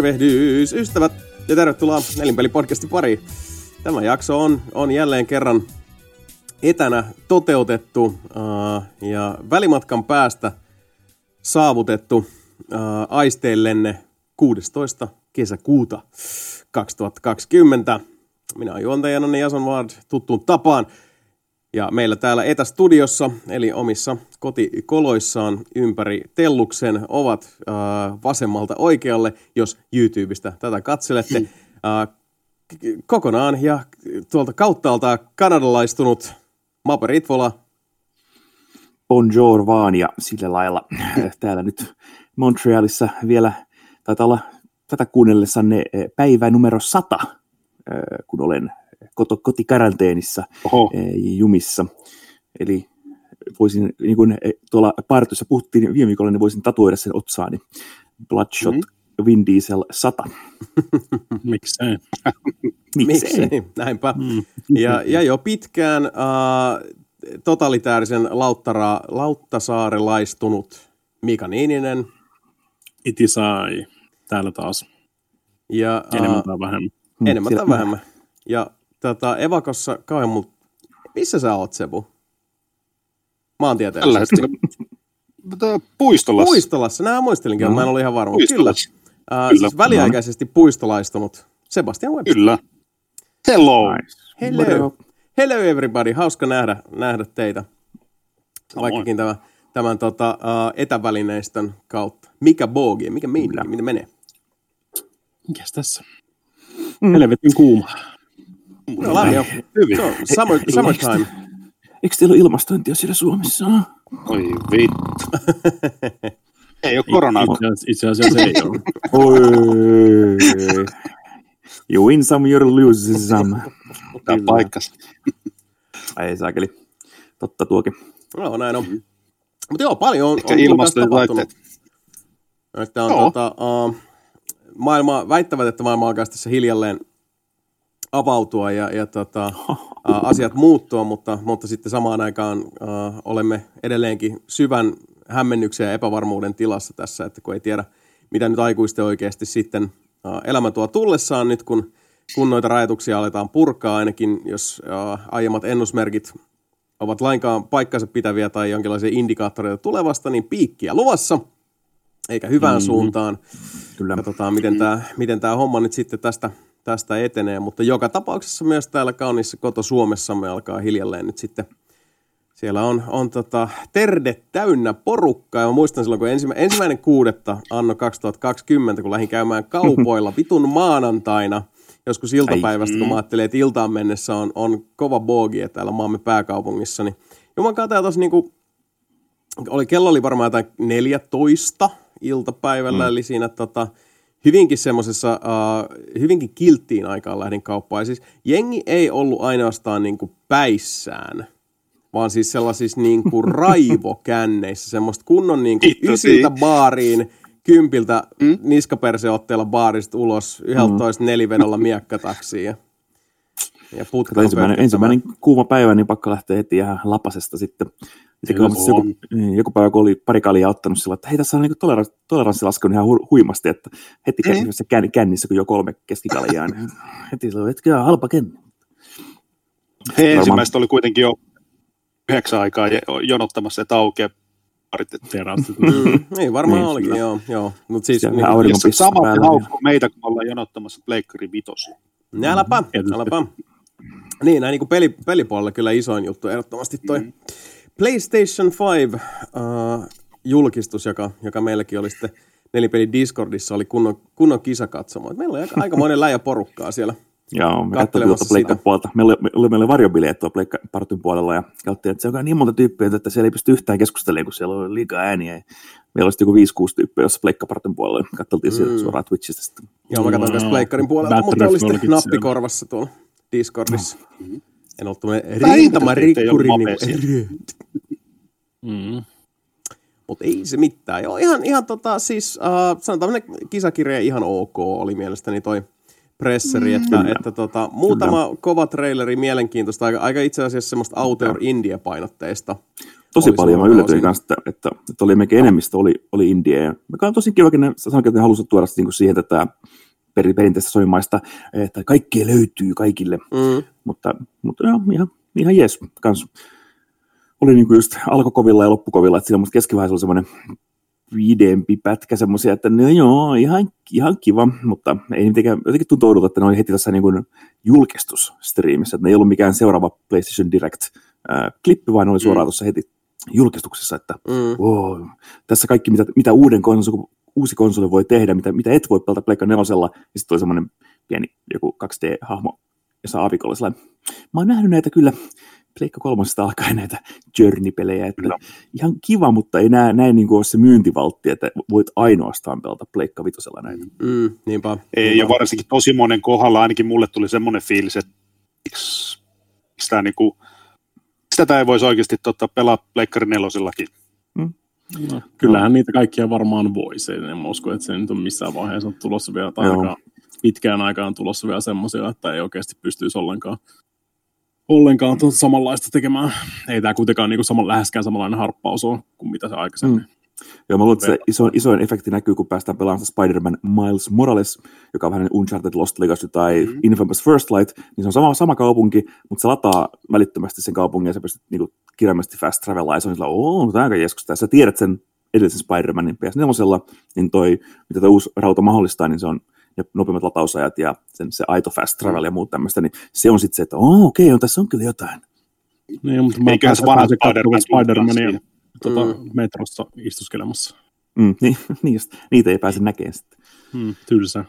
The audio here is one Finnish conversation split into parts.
Tervehdys, ystävät, ja tervetuloa Nelinpeli-podcastin pariin. Tämä jakso on, on jälleen kerran etänä toteutettu uh, ja välimatkan päästä saavutettu uh, aisteillenne 16. kesäkuuta 2020. Minä olen juontajana Jason Ward tuttuun tapaan. Ja meillä täällä etästudiossa, eli omissa kotikoloissaan ympäri Telluksen, ovat äh, vasemmalta oikealle, jos YouTubesta tätä katselette. Äh, kokonaan ja tuolta kauttaalta kanadalaistunut Mape Ritvola. Bonjour vaan ja sillä lailla täällä nyt Montrealissa vielä taitaa olla tätä kuunnellessanne päivä numero sata, kun olen kotikaranteenissa Oho. jumissa. Eli voisin, niin kuin tuolla partoissa puhuttiin viime viikolla, niin voisin tatuoida sen otsaani. Bloodshot mm. Vin Diesel 100. Miksei? Miksei, näinpä. Mm. Ja, ja jo pitkään uh, totalitäärisen lauttara, lauttasaarelaistunut Mika Niininen. Itisai, täällä taas. Ja, uh, enemmän tai vähemmän. Enemmän tai vähemmän. Ja tota, Evakossa kauhean mut... Missä sä oot, Sebu? Maantieteellisesti. Tällä hetkellä Puistolassa. Puistolassa, näin muistelinkin, no. mä en ollut ihan varma. Kyllä. Kyllä. Siis väliaikaisesti puistolaistunut Sebastian Webster. Kyllä. Hello. Nice. Hello. Hello everybody, hauska nähdä, nähdä teitä. Samoin. Vaikkakin tämä, tämän tota, uh, etävälineistön kautta. Mikä boogi, mikä meininki, miten menee? Mikäs tässä? Mm. Helvetin kuuma. No lämmin jo. Hyvin. So, summer, summertime. Eikö teillä ole ilmastointia siellä Suomessa? Oi vittu. ei ole koronaa. Itse asiassa ei ole. Oi. You win some, you lose some. Tämä paikkas. Ei saakeli. Totta tuokin. No näin on. Mutta joo, paljon on, on ilmastointilaitteet. Että on, tota, uh, maailma, väittävät, että maailma alkaa tässä hiljalleen avautua ja, ja tota, asiat muuttua, mutta, mutta sitten samaan aikaan äh, olemme edelleenkin syvän hämmennyksen ja epävarmuuden tilassa tässä, että kun ei tiedä, mitä nyt aikuisten oikeasti sitten äh, elämä tuo tullessaan nyt, kun, kun noita rajoituksia aletaan purkaa, ainakin jos äh, aiemmat ennusmerkit ovat lainkaan paikkansa pitäviä tai jonkinlaisia indikaattoreita tulevasta, niin piikkiä luvassa, eikä hyvään mm-hmm. suuntaan. Kyllä. Katsotaan, miten tämä miten homma nyt sitten tästä tästä etenee, mutta joka tapauksessa myös täällä kauniissa koto Suomessamme alkaa hiljalleen nyt sitten siellä on, on tota, terde täynnä porukkaa. Ja mä muistan silloin, kun ensimmä, ensimmäinen kuudetta anno 2020, kun lähdin käymään kaupoilla vitun maanantaina, joskus iltapäivästä, kun mä ajattelin, että iltaan mennessä on, on kova boogi täällä maamme pääkaupungissa, niin Juman kautta tuossa niinku, oli, kello oli varmaan jotain 14 iltapäivällä, mm. eli siinä tota, hyvinkin semmoisessa, uh, hyvinkin kilttiin aikaan lähdin kauppaan. Ja siis jengi ei ollut ainoastaan niin kuin päissään, vaan siis sellaisissa niin kuin raivokänneissä, semmoista kunnon niin kuin ysiltä baariin, kympiltä mm? niskaperseotteella baarista ulos, yhdeltä mm. toista nelivedolla miekkataksiin ja, ja ensimmäinen, ensimmäinen kuuma päivä, niin pakko lähteä heti ihan lapasesta sitten joku, niin, joku päivä, kun oli pari kalia ottanut sillä, että hei, tässä on niin toleranssi, toleranssi laskenut ihan hu- huimasti, että heti käsi se känn, kännissä, kun jo kolme keskikaljaa, niin heti se oli, että halpa känni. Hei, Varmaan... ensimmäistä oli kuitenkin jo yhdeksän aikaa jonottamassa, että aukeaa parit terassit. Mm, niin, varmaan niin, olikin, joo. joo. Mut siis, niin, ja sama haukku meitä, kun ollaan jonottamassa Pleikkari vitosia. Äläpä, äläpä. Niin, näin niin kuin peli, pelipuolella kyllä isoin juttu ehdottomasti toi mm. PlayStation 5 uh, äh, julkistus, joka, joka meilläkin oli sitten nelipeli Discordissa, oli kunnon, kunnon kisakatsomo. Meillä oli aika, aika monen läjä porukkaa siellä Joo, me katsoin tuolta Pleikkan puolelta. Meillä oli, oli meillä varjobileet tuolla Pleikkapartin puolella ja katsottiin, että se on niin monta tyyppiä, että siellä ei pysty yhtään keskustelemaan, kun siellä oli liikaa ääniä. Meillä oli joku 5-6 tyyppiä jossa Pleikkapartin puolella. Katteltiin mm. suoraan Twitchistä sitten. Joo, mä katsoin myös Pleikkarin puolelta, mutta oli sitten nappikorvassa tuolla Discordissa. Mm. En ollut tämmöinen rintamarikkuri. Niin Mm. Mutta ei se mitään. Joo, ihan, ihan tota, siis uh, sanotaan kisakirja ihan ok oli mielestäni toi presseri, mm. että, että tota, muutama Kyllä. kova traileri mielenkiintoista, aika, aika itse asiassa semmoista Outer India-painotteista tosi paljon. Mä yllätyin kanssa, että, että, että, oli mekin enemmistö oli, oli India. Mikä on tosi kiva, että sanoin, että ne halusivat tuoda niin siihen tätä perinteistä soimaista, että kaikkea löytyy kaikille. Mm. Mutta, mutta joo, ihan, ihan jees kans. Oli niin kuin just alkokovilla ja loppukovilla, että siinä keskivaiheessa oli semmoinen pidempi pätkä semmoisia, että no joo, ihan, ihan kiva, mutta ei mitenkään, jotenkin tuntuu oudolta, että ne oli heti tässä niin kuin julkistusstriimissä, että ne ei ollut mikään seuraava PlayStation Direct-klippi, vaan ne oli suoraan mm. tuossa heti julkistuksessa, että mm. wow, tässä kaikki, mitä, mitä uuden uusi konsoli voi tehdä, mitä, mitä et voi pelata Pleikka nelosella, ja sitten oli semmoinen pieni joku 2D-hahmo, ja saa aavikolla sellainen, mä oon nähnyt näitä kyllä Pleikka kolmosesta alkaen näitä Journey-pelejä, että Kyllä. ihan kiva, mutta ei näe, näin niin kuin ole se myyntivaltti, että voit ainoastaan pelata Pleikka vitosella näitä. Mm, niinpä. Ei, niinpä. ja varsinkin tosi monen kohdalla ainakin mulle tuli semmoinen fiilis, että miksi sitä niin kuin, tätä ei voisi oikeasti tota, pelaa Pleikkari nelosellakin. Mm. No, kyllähän no. niitä kaikkia varmaan voisi, en usko, että se nyt on missään vaiheessa on tulossa vielä, tai ainakaan pitkään aikaan tulossa vielä semmoisia, että ei oikeasti pystyisi ollenkaan ollenkaan tuota samanlaista tekemään. Ei tämä kuitenkaan niin sama, läheskään samanlainen harppaus ole kuin mitä se aikaisemmin. Mm. Joo, mä luulen, että se iso, isoin efekti näkyy, kun päästään pelaamaan Spider-Man Miles Morales, joka on vähän Uncharted Lost Legacy tai mm. Infamous First Light, niin se on sama, sama kaupunki, mutta se lataa välittömästi sen kaupungin ja sä pystyt niinku, kirjaimellisesti fast travelaa, ja se on sillä, oo, tämä on aika jeskus. Sä tiedät sen edellisen Spider-Manin PS4, niin toi, mitä tuo uusi rauta mahdollistaa, niin se on ja nopeammat latausajat ja sen, se aito fast travel ja muut tämmöistä, niin se on sitten se, että oh, okei, okay, tässä on kyllä jotain. Niin, mutta mä Eiköhän se vanha Spider-Man, Spider-Mania tuota, mm. metrossa istuskelemassa. Mm, niin, niin just, niitä ei pääse näkemään sitten. Mm, tylsä.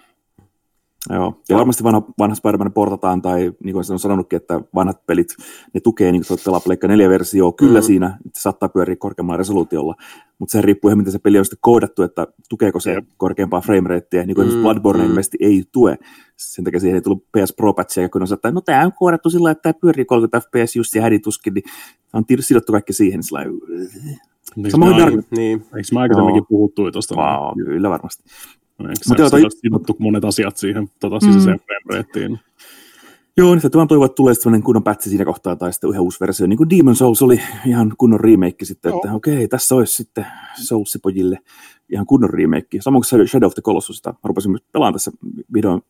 Joo, ja varmasti vanha, vanha Spider-Man portataan, tai niin kuin on sanonutkin, että vanhat pelit, ne tukee niin kuin pelaa Pleikka 4-versio, kyllä mm. siinä, että se saattaa pyöriä korkeammalla resoluutiolla, mutta se riippuu ihan, miten se peli on sitten koodattu, että tukeeko se Jep. korkeampaa frameratea, niin kuin mm. Bloodborne mm. ilmeisesti ei tue, sen takia siihen ei tullut PS Pro patchia, kun on sanottu, että no tämä on koodattu sillä että tämä pyörii 30 fps just ja hädituskin, niin on sidottu kaikki siihen, sillä niin, Samoin Dark... niin. Eikö me aikaisemminkin no. puhuttu tuosta? Wow, kyllä varmasti. Mutta toi... sidottu monet asiat siihen tota, sisäiseen mm. Joo, niin vaan toivon, että tulee sellainen kunnon pätsi siinä kohtaa tai sitten ihan uusi versio. Niin kuin Demon Souls oli ihan kunnon remake sitten, Joo. että okei, okay, tässä olisi sitten Soulsipojille ihan kunnon remake. Samoin kuin Shadow of the Colossus, sitä rupesin pelaamaan tässä videon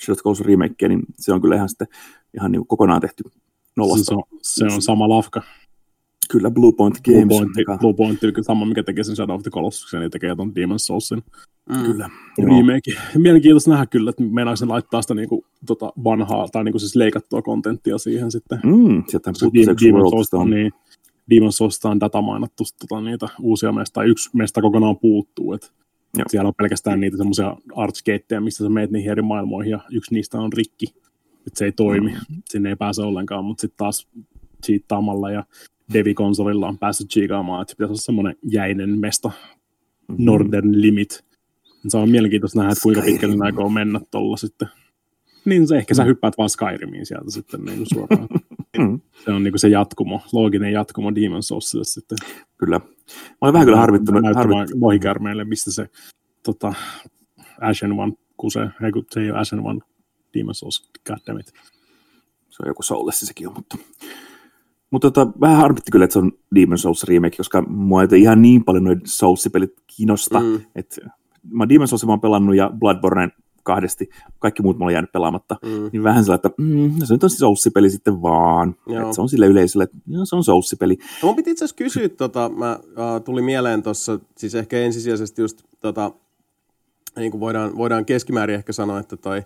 Shadow of the Colossus remake, niin se on kyllä ihan sitten ihan niin kuin kokonaan tehty nollasta. Se on, se on sama lafka. Kyllä, Blue Point Games. Blue Point, mikä... Blue Point sama, mikä tekee sen Shadow of the Colossusen, niin tekee tuon Demon's Soulsin. Mm. Kyllä. Remake. Mielenkiintoista nähdä kyllä, että meinaisin laittaa sitä niinku, tota vanhaa, tai niinku siis leikattua kontenttia siihen sitten. Mm, sieltä Demon Soulsta on, niin, Demon Soulsta on datamainattu tota, niitä uusia meistä, yksi meistä kokonaan puuttuu, että Joo. Siellä on pelkästään niitä semmoisia artskeitteja, missä sä meet niihin eri maailmoihin, ja yksi niistä on rikki, että se ei toimi, mm. sinne ei pääse ollenkaan, mutta sitten taas cheattaamalla ja Devi-konsolilla on päässyt chiikaamaan, että pitäisi olla semmoinen jäinen mesta, mm-hmm. Northern Limit. Se on mielenkiintoista nähdä, että kuinka pitkälle ne aikoo mennä tuolla sitten. Niin se ehkä sä mm. hyppäät vaan Skyrimiin sieltä sitten niin suoraan. Mm. Se on niin kuin se jatkumo, looginen jatkumo Demon Soulsille sitten. Kyllä. Mä olen vähän kyllä harvittunut. Harvittunut. Lohikärmeille, mistä se tota, Ashen One kusee. Ei kun se ei ole Ashen One Demon Souls, goddammit. Se on joku Soulless sekin on, mutta mutta tota, vähän harmitti kyllä, että se on Demon's Souls remake, koska mua ei ihan niin paljon noin Souls-pelit kiinnosta. Mm. Et, mä Demon's Souls mä oon pelannut ja Bloodborne kahdesti, kaikki muut mä olen jäänyt pelaamatta, mm. niin vähän sellainen, että mm, no se nyt on siis Souls-peli sitten vaan. Että se on sille yleisölle, että joo, se on Souls-peli. No, mun piti itse asiassa kysyä, tota, mä, uh, tuli mieleen tuossa, siis ehkä ensisijaisesti just, tota, niin kuin voidaan, voidaan keskimäärin ehkä sanoa, että toi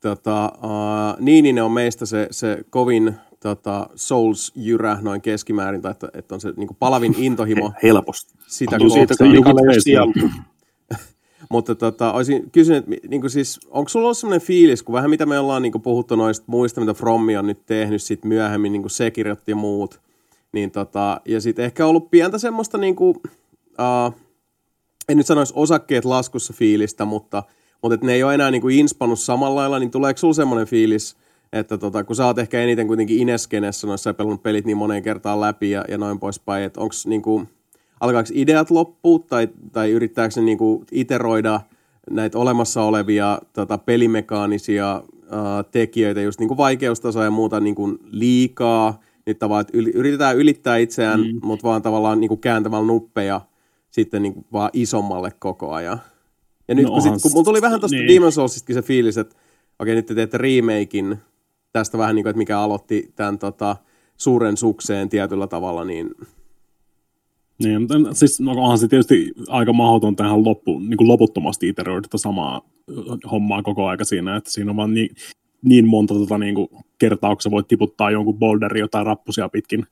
tota, uh, Niininen on meistä se, se kovin tota, Souls-jyrä noin keskimäärin, tai että, että on se niin palavin intohimo. Helposti. Sitä kohtaa. Mutta tota, olisin kysynyt, niin kuin siis, onko sulla ollut sellainen fiilis, kun vähän mitä me ollaan niin puhuttu noista muista, mitä Frommi on nyt tehnyt sit myöhemmin, niin kuin Sekirat ja muut, niin tota, ja sitten ehkä ollut pientä semmoista, niin kuin, uh, en nyt sanoisi osakkeet laskussa fiilistä, mutta, mutta että ne ei ole enää niin kuin inspannut samalla lailla, niin tuleeko sulla semmoinen fiilis, että tota, kun sä oot ehkä eniten kuitenkin Ineskenessä noissa pelannut pelit niin moneen kertaan läpi ja, ja noin poispäin, että onko niinku, alkaako ideat loppua tai, tai yrittääkö ne niinku iteroida näitä olemassa olevia tota, pelimekaanisia ää, tekijöitä, just niinku vaikeustasoa ja muuta niinku liikaa, niin tavallaan, että yritetään ylittää itseään, mm. mutta vaan tavallaan niin kuin kääntämällä nuppeja sitten niin kuin vaan isommalle koko ajan. Ja nyt no, kun, sit, kun mulla tuli vähän tuosta niin. Demon's Soulsistakin se fiilis, että okei, nyt te teette remakein tästä vähän niin kuin, että mikä aloitti tämän tota, suuren sukseen tietyllä tavalla, niin niin, siis no onhan se tietysti aika mahdoton tähän loppu, niin kuin loputtomasti iteroida tätä samaa hommaa koko aika siinä, että siinä on vaan niin, niin monta tota, niin kuin kertaa, kun sä voit tiputtaa jonkun boulderin jotain rappusia pitkin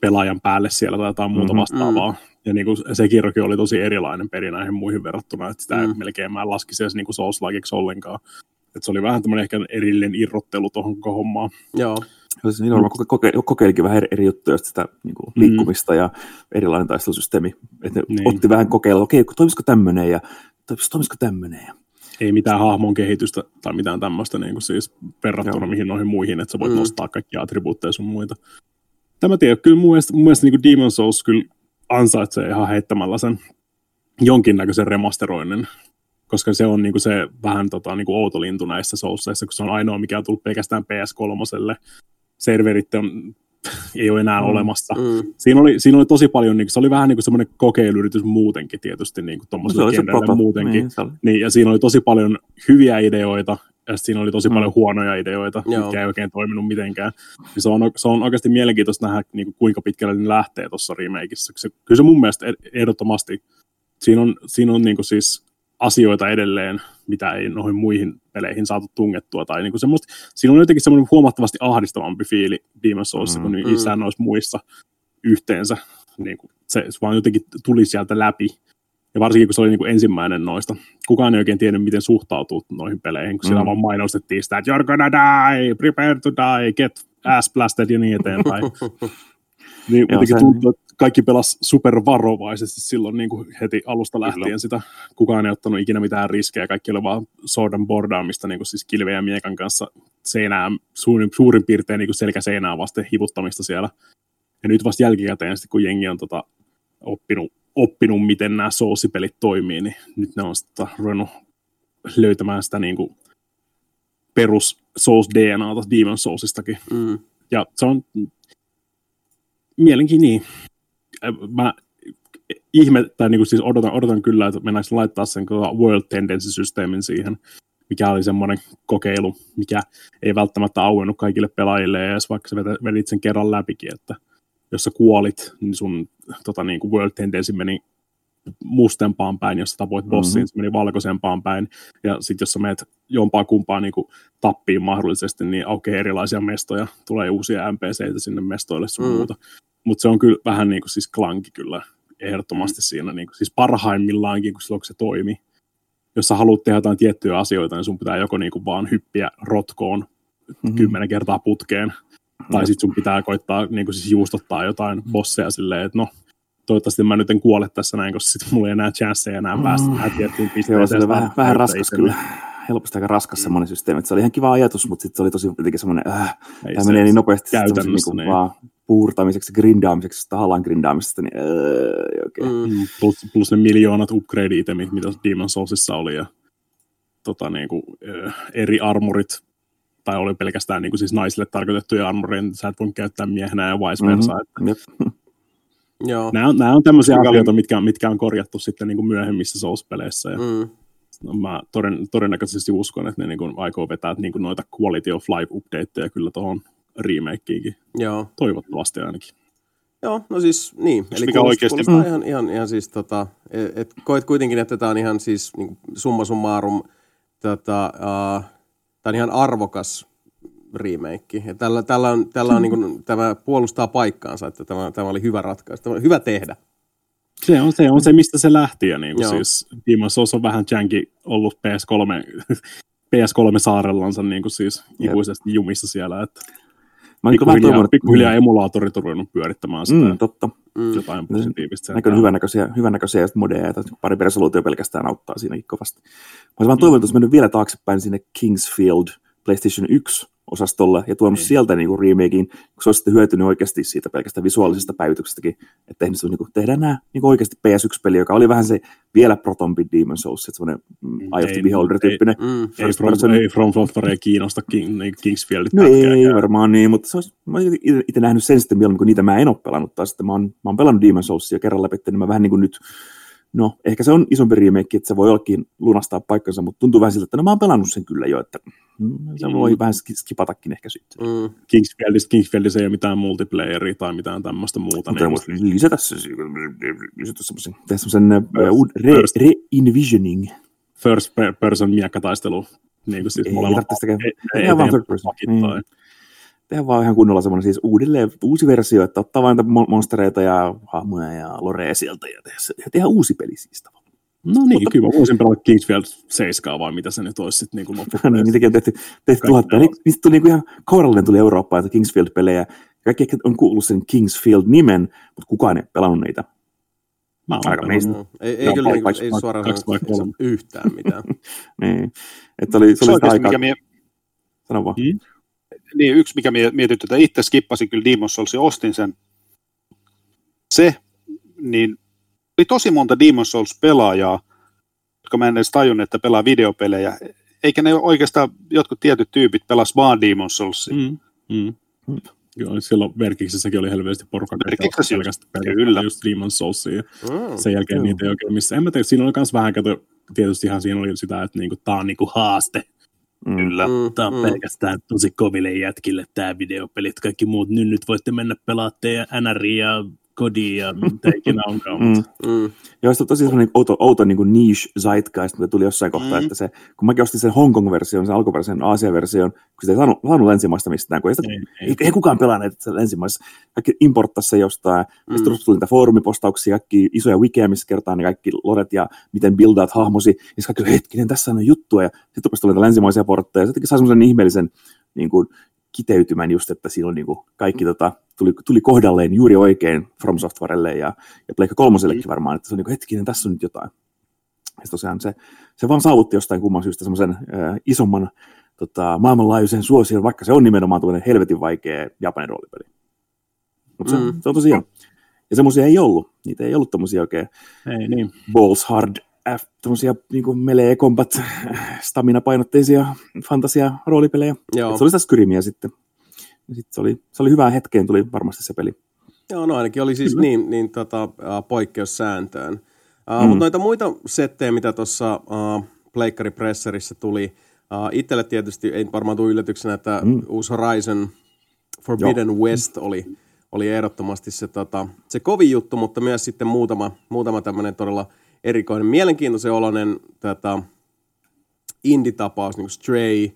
pelaajan päälle siellä tai jotain muuta mm-hmm, vastaavaa. Ja niin kuin se kirjokin oli tosi erilainen peri näihin muihin verrattuna, että sitä mm. melkein mä en laskisi edes niin souls ollenkaan. Että se oli vähän tämmöinen ehkä erillinen irrottelu tuohon koko hommaan. Joo. Siis niin varmaan koke, kokeilikin vähän eri, eri juttuja, sitä niin kuin mm. liikkumista mm. ja erilainen taistelusysteemi. Että ne niin. otti vähän kokeilla, okei, okay, toimisiko tämmöinen ja toimisiko tämmöinen. Ja... Ei mitään hahmon kehitystä tai mitään tämmöistä niin kuin siis verrattuna Joo. mihin noihin muihin, että sä voit mm. nostaa kaikkia attribuutteja sun muita. Tämä tiedä, kyllä mun mielestä, mun mielestä niin kuin Demon's Souls kyllä ansaitsee ihan heittämällä sen jonkinnäköisen remasteroinnin, koska se on niinku se vähän tota, niinku outo lintu näissä sousseissa, kun se on ainoa, mikä on tullut pelkästään PS3 serverit on, ei ole enää mm. olemassa. Mm. Siinä, oli, siinä oli tosi paljon, niin se oli vähän niin kuin semmoinen kokeiluyritys muutenkin tietysti, niin kuin tuommoiselle muutenkin. Niin, niin, ja siinä oli tosi paljon hyviä ideoita, ja siinä oli tosi mm. paljon huonoja ideoita, Joo. mitkä ei oikein toiminut mitenkään. Niin se, on, se on oikeasti mielenkiintoista nähdä, niin kuin, kuinka pitkälle ne lähtee tuossa remakeissa. Se, kyllä se mun mielestä ehdottomasti, siinä on, siinä on niin kuin siis asioita edelleen, mitä ei noihin muihin peleihin saatu tungettua. Tai niin kuin semmoista, siinä on jotenkin semmoinen huomattavasti ahdistavampi fiili Demon's Soulsissa mm, kuin mm. missään noissa muissa yhteensä. Niin kuin se, se vaan jotenkin tuli sieltä läpi. Ja varsinkin, kun se oli niin kuin ensimmäinen noista. Kukaan ei oikein tiennyt, miten suhtautuu noihin peleihin, kun mm. siellä vaan mainostettiin sitä, että you're gonna die, prepare to die, get ass blasted ja niin eteenpäin. niin jotenkin tuntuu, että kaikki pelas supervarovaisesti silloin niin kuin heti alusta lähtien Kyllä. sitä. Kukaan ei ottanut ikinä mitään riskejä, kaikki oli vaan sodan bordaamista niin kuin siis kilven ja miekan kanssa seinää, suurin, suurin piirtein niin kuin selkäseinää vasten hivuttamista siellä. Ja nyt vasta jälkikäteen, sitten kun jengi on tota, oppinut, oppinut, miten nämä soosipelit toimii, niin nyt ne on sitten ruvennut löytämään sitä niin kuin perus Souls DNAta Demon Soulsistakin. Mm. Ja se on mielenkiin niin mä ihme, tai niin kuin siis odotan, odotan kyllä, että mennäänkö laittaa sen World Tendency-systeemin siihen, mikä oli semmoinen kokeilu, mikä ei välttämättä auennut kaikille pelaajille, ja vaikka sä vedit sen kerran läpikin, että jos sä kuolit, niin sun tota, niin kuin World Tendency meni mustempaan päin, jos sä tapoit bossiin, mm-hmm. se meni valkoisempaan päin, ja sitten jos sä meet jompaa kumpaa niin kuin tappiin mahdollisesti, niin aukeaa erilaisia mestoja, tulee uusia NPCitä sinne mestoille sun mm. muuta. Mutta se on kyllä vähän niin kuin siis klanki kyllä ehdottomasti mm. siinä, niin kuin, siis parhaimmillaankin, kun silloin kun se toimi. Jos sä haluat tehdä jotain tiettyjä asioita, niin sun pitää joko niin kuin vaan hyppiä rotkoon mm-hmm. kymmenen kertaa putkeen, tai sitten sun pitää koittaa niin kuin siis juustottaa jotain bosseja silleen, että no, toivottavasti mä nyt en kuole tässä näin, koska sitten mulla ei enää chanceja enää päästä mm. tähän tiettyyn pisteeseen. Joo, se oli vähän, vähän raskas kyllä helposti aika raskas mm. semmoinen systeemi. Se oli ihan kiva ajatus, mutta sitten se oli tosi jotenkin semmoinen, äh, tämä menee niin nopeasti käytännössä, niin, niin. vaan puurtamiseksi, grindaamiseksi, tahallaan grindaamisesta, niin äh, okay. mm. plus, plus, ne miljoonat upgrade-itemit, mitä Demon Soulsissa oli, ja tota, niin kuin, äh, eri armorit, tai oli pelkästään niin kuin, siis naisille tarkoitettuja armoreja, sä et voi käyttää miehenä ja vice versa. Mm-hmm. Että, Joo. Nämä, on, nämä on tämmöisiä asioita, mitkä, mitkä on korjattu sitten niin kuin myöhemmissä Souls-peleissä. Ja mm mä toden, todennäköisesti uskon, että ne niin kuin aikoo vetää niin kuin noita quality of life updateja kyllä tuohon remakeinkin. Joo. Toivottavasti ainakin. Joo, no siis niin. Eli mikä oikeasti... Mm. ihan, ihan, ihan siis tota, et, et koet kuitenkin, että tämä on ihan siis niin summa summarum, tota, uh, tämä on ihan arvokas remake. Ja tällä, tällä on, tällä on niin kuin, tämä puolustaa paikkaansa, että tämä, tämä oli hyvä ratkaisu. Tämä oli hyvä tehdä. Se on se, on se mistä se lähti. Ja niin kuin siis Demon's Souls on vähän janky ollut PS3, PS3-saarellansa niin kuin siis ikuisesti jumissa siellä. Että Mä pikkuhiljaa, toivon, pikkuhiljaa mm. emulaattorit on ruvennut pyörittämään sitä. Mm, totta. Jotain mm. positiivista. Näkyy hyvännäköisiä, hyvännäköisiä modeja, että pari resoluutio pelkästään auttaa siinäkin kovasti. Mä olisin vaan toivonut, että mennyt vielä taaksepäin sinne Kingsfield PlayStation 1 osastolle ja tuonut niin. sieltä niin kuin remakein, kun se olisi sitten hyötynyt oikeasti siitä pelkästään visuaalisesta päivityksestäkin, että tehnyt, niin kuin, tehdään nämä niin kuin oikeasti PS1-peli, joka oli vähän se vielä protompi Demon's Souls, että semmoinen mm, Eye of the Beholder-tyyppinen. Ei, mm, ei, from, ei From Software ei kiinnosta King, niin Kingsfieldit. No ei varmaan niin, mutta se olisi, mä olen itse nähnyt sen sitten mieluummin, kun niitä mä en ole pelannut, tai sitten mä oon, mä oon pelannut Demon's Soulsia kerran läpi, niin mä vähän niin kuin nyt no, ehkä se on isompi remake, että se voi ollakin lunastaa paikkansa, mutta tuntuu vähän siltä, että no mä oon pelannut sen kyllä jo, että mm, se voi mm. vähän skipatakin ehkä sitten. Mm. Kingsfieldissa, Kingsfieldissa ei ole mitään multiplayeria tai mitään tämmöistä muuta. Mutta niin lisätä se, lisätä semmoisen, tehdä semmoisen re, re-envisioning. First person miekkataistelu. Niin kuin siis ei tarvitse sitä käydä. Ei, ei, vaan first person. Niin tehdä vaan ihan kunnolla semmoinen siis uudelleen, uusi versio, että ottaa vain monstereita ja hahmoja ja lorea sieltä ja tehdä, tehdä uusi peli siis tavallaan. No niin, Mutta, kyllä voisin pelata Kingsfield 7 vai mitä se nyt olisi sitten niin loppupeleissä. niin, niitäkin on tehty, tehty tuhatta. Niin, niistä tuli niin ihan kourallinen tuli Eurooppaan, että Kingsfield-pelejä. Kaikki ehkä on kuullut sen Kingsfield-nimen, mutta kukaan ei pelannut niitä. Mä Aika meistä. No, ei, ei, kyllä, niin, ei suoraan yhtään mitään. niin. Että oli, se, se oli sitä aikaa... Mikä mie... Sano vaan. Hmm? Niin yksi, mikä mietityttää, että itse skippasin kyllä Demon's Soulsin, ostin sen. Se, niin oli tosi monta Demon's Souls-pelaajaa, jotka mä en edes tajunnut, että pelaa videopelejä. Eikä ne oikeastaan jotkut tietyt tyypit pelas vaan Demon's Soulsia. Mm, mm. Mm. Joo, silloin Verkiksessäkin oli helveästi porukka. Verkiksessä just, kyllä. just Demon's Soulsia. Mm, sen jälkeen kyllä. niitä ei oikein missä. En mä tiedä, siinä oli myös vähän, kato, tietysti ihan siinä oli sitä, että niinku, tämä on niinku haaste. Kyllä. Mm, tämä on mm. pelkästään tosi koville jätkille tämä videopeli. Kaikki muut nyt, nyt voitte mennä pelaamaan teidän NR ja kodi ja mitä ikinä onkaan. Mm. Mm. Joo, se on tosi sellainen outo, outo niin kuin niche zeitgeist, mitä tuli jossain kohtaa, mm. että se, kun mäkin ostin sen Hongkong-version, sen alkuperäisen Aasia-version, kun sitä ei saanut, saanut länsimaista mistään, kun ei, sitä, ei, ei, ei, ei kukaan pelaa näitä länsimaissa. Kaikki importtasi se jostain, mm. ja sitten tuli niitä foorumipostauksia, kaikki isoja wikeä, missä kertaa ne kaikki loret ja miten buildaat hahmosi, ja sitten kaikki hetkinen, tässä on juttua, ja sitten rupesi tulla länsimaisia portteja, ja sitten sai semmoisen ihmeellisen niin kuin, kiteytymän just, että siinä on niin kuin kaikki tota, tuli, tuli kohdalleen juuri oikein From Softwarelle ja, ja Pleikka kolmosellekin mm. varmaan, että se on niin kuin, hetkinen, tässä on nyt jotain. Ja tosiaan se, se vaan saavutti jostain kumman syystä semmoisen äh, isomman tota, maailmanlaajuisen suosion, vaikka se on nimenomaan tuollainen helvetin vaikea Japanin roolipeli. Mutta mm. se, se on tosiaan. Ja semmoisia ei ollut. Niitä ei ollut tämmöisiä oikein ei, niin. balls hard F, tämmöisiä niin melee combat stamina-painotteisia fantasia roolipelejä. Joo. se oli sitä Skyrimiä sitten. Ja sitten se oli, se oli hyvää hetkeen, tuli varmasti se peli. Joo, no ainakin oli siis Kyllä. niin, niin tota, poikkeussääntöön. Uh, mm. Mutta noita muita settejä, mitä tuossa uh, Pleikkari Presserissa tuli, uh, itselle tietysti ei varmaan tule yllätyksenä, että mm. uusi Horizon Forbidden Joo. West oli, oli ehdottomasti se, tota, se kovin juttu, mutta myös sitten muutama, muutama tämmöinen todella erikoinen, mielenkiintoisen oloinen tätä indie-tapaus, niin kuin Stray,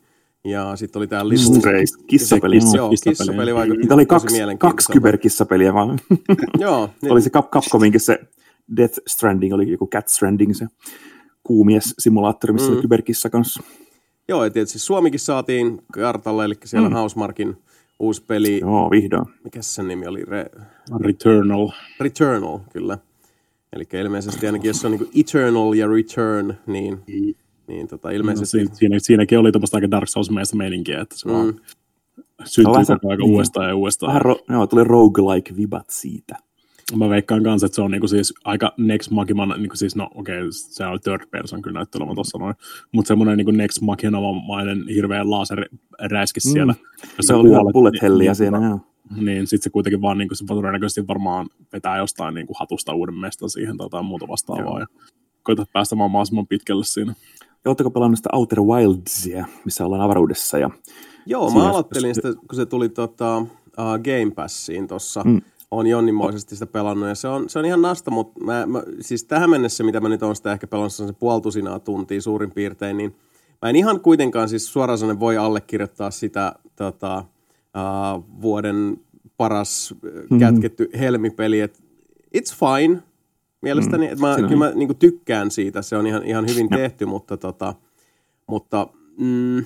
ja sitten oli tämä Little... Stray, kissapeli. Kissa, joo, kissapeli vaikutti Niitä oli kaksi, kaksi kyberkissapeliä vaan. joo. Niin. oli se Capcominkin se Death Stranding, oli joku Cat Stranding, se kuumies-simulaattori, missä mm. oli kyberkissa kanssa. Joo, ja tietysti Suomikin saatiin kartalle, eli siellä mm. Housemarkin uusi peli. Joo, vihdoin. Mikä sen nimi oli? Re... Returnal. Returnal, kyllä. Eli ilmeisesti ainakin, jos se on niin Eternal ja Return, niin, mm. niin tota, ilmeisesti... No, siinä, siinäkin oli tämmöistä aika Dark Souls-meistä meininkiä, että se mm. vaan syntyy no, koko ajan niin. uudestaan ja uudestaan. Vähän ro, joo, tuli roguelike-vibat siitä. Mä veikkaan kanssa, että se on niinku siis aika Next Makiman, niinku siis, no okei, okay, se on third person kyllä näyttää olevan tuossa noin, mutta semmoinen niinku Next Makinamainen hirveä laserräiski mm. siellä. Se oli bullet helliä niin, siinä, joo niin sitten se kuitenkin vaan niin kuin, se todennäköisesti varmaan vetää jostain niin kuin, hatusta uuden mestan siihen tai jotain muuta vastaavaa Joo. ja koita päästä mahdollisimman pitkälle siinä. Ja oletteko pelannut sitä Outer Wildsia, missä ollaan avaruudessa? Ja Joo, mä aloittelin sitä, kun se tuli tota, uh, Game Passiin tuossa. Mm. on jonninmoisesti sitä pelannut ja se on, se on ihan nasta, mutta mä, mä, siis tähän mennessä, mitä mä nyt on sitä ehkä pelannut se puoltusinaa tuntia suurin piirtein, niin mä en ihan kuitenkaan siis suoraan voi allekirjoittaa sitä tota, uh, vuoden paras mm. kätketty helmipeli. Et it's fine mielestäni. Mm. Et mä, kyllä mä niin tykkään siitä, se on ihan, ihan hyvin tehty, mutta, tota, mutta mm,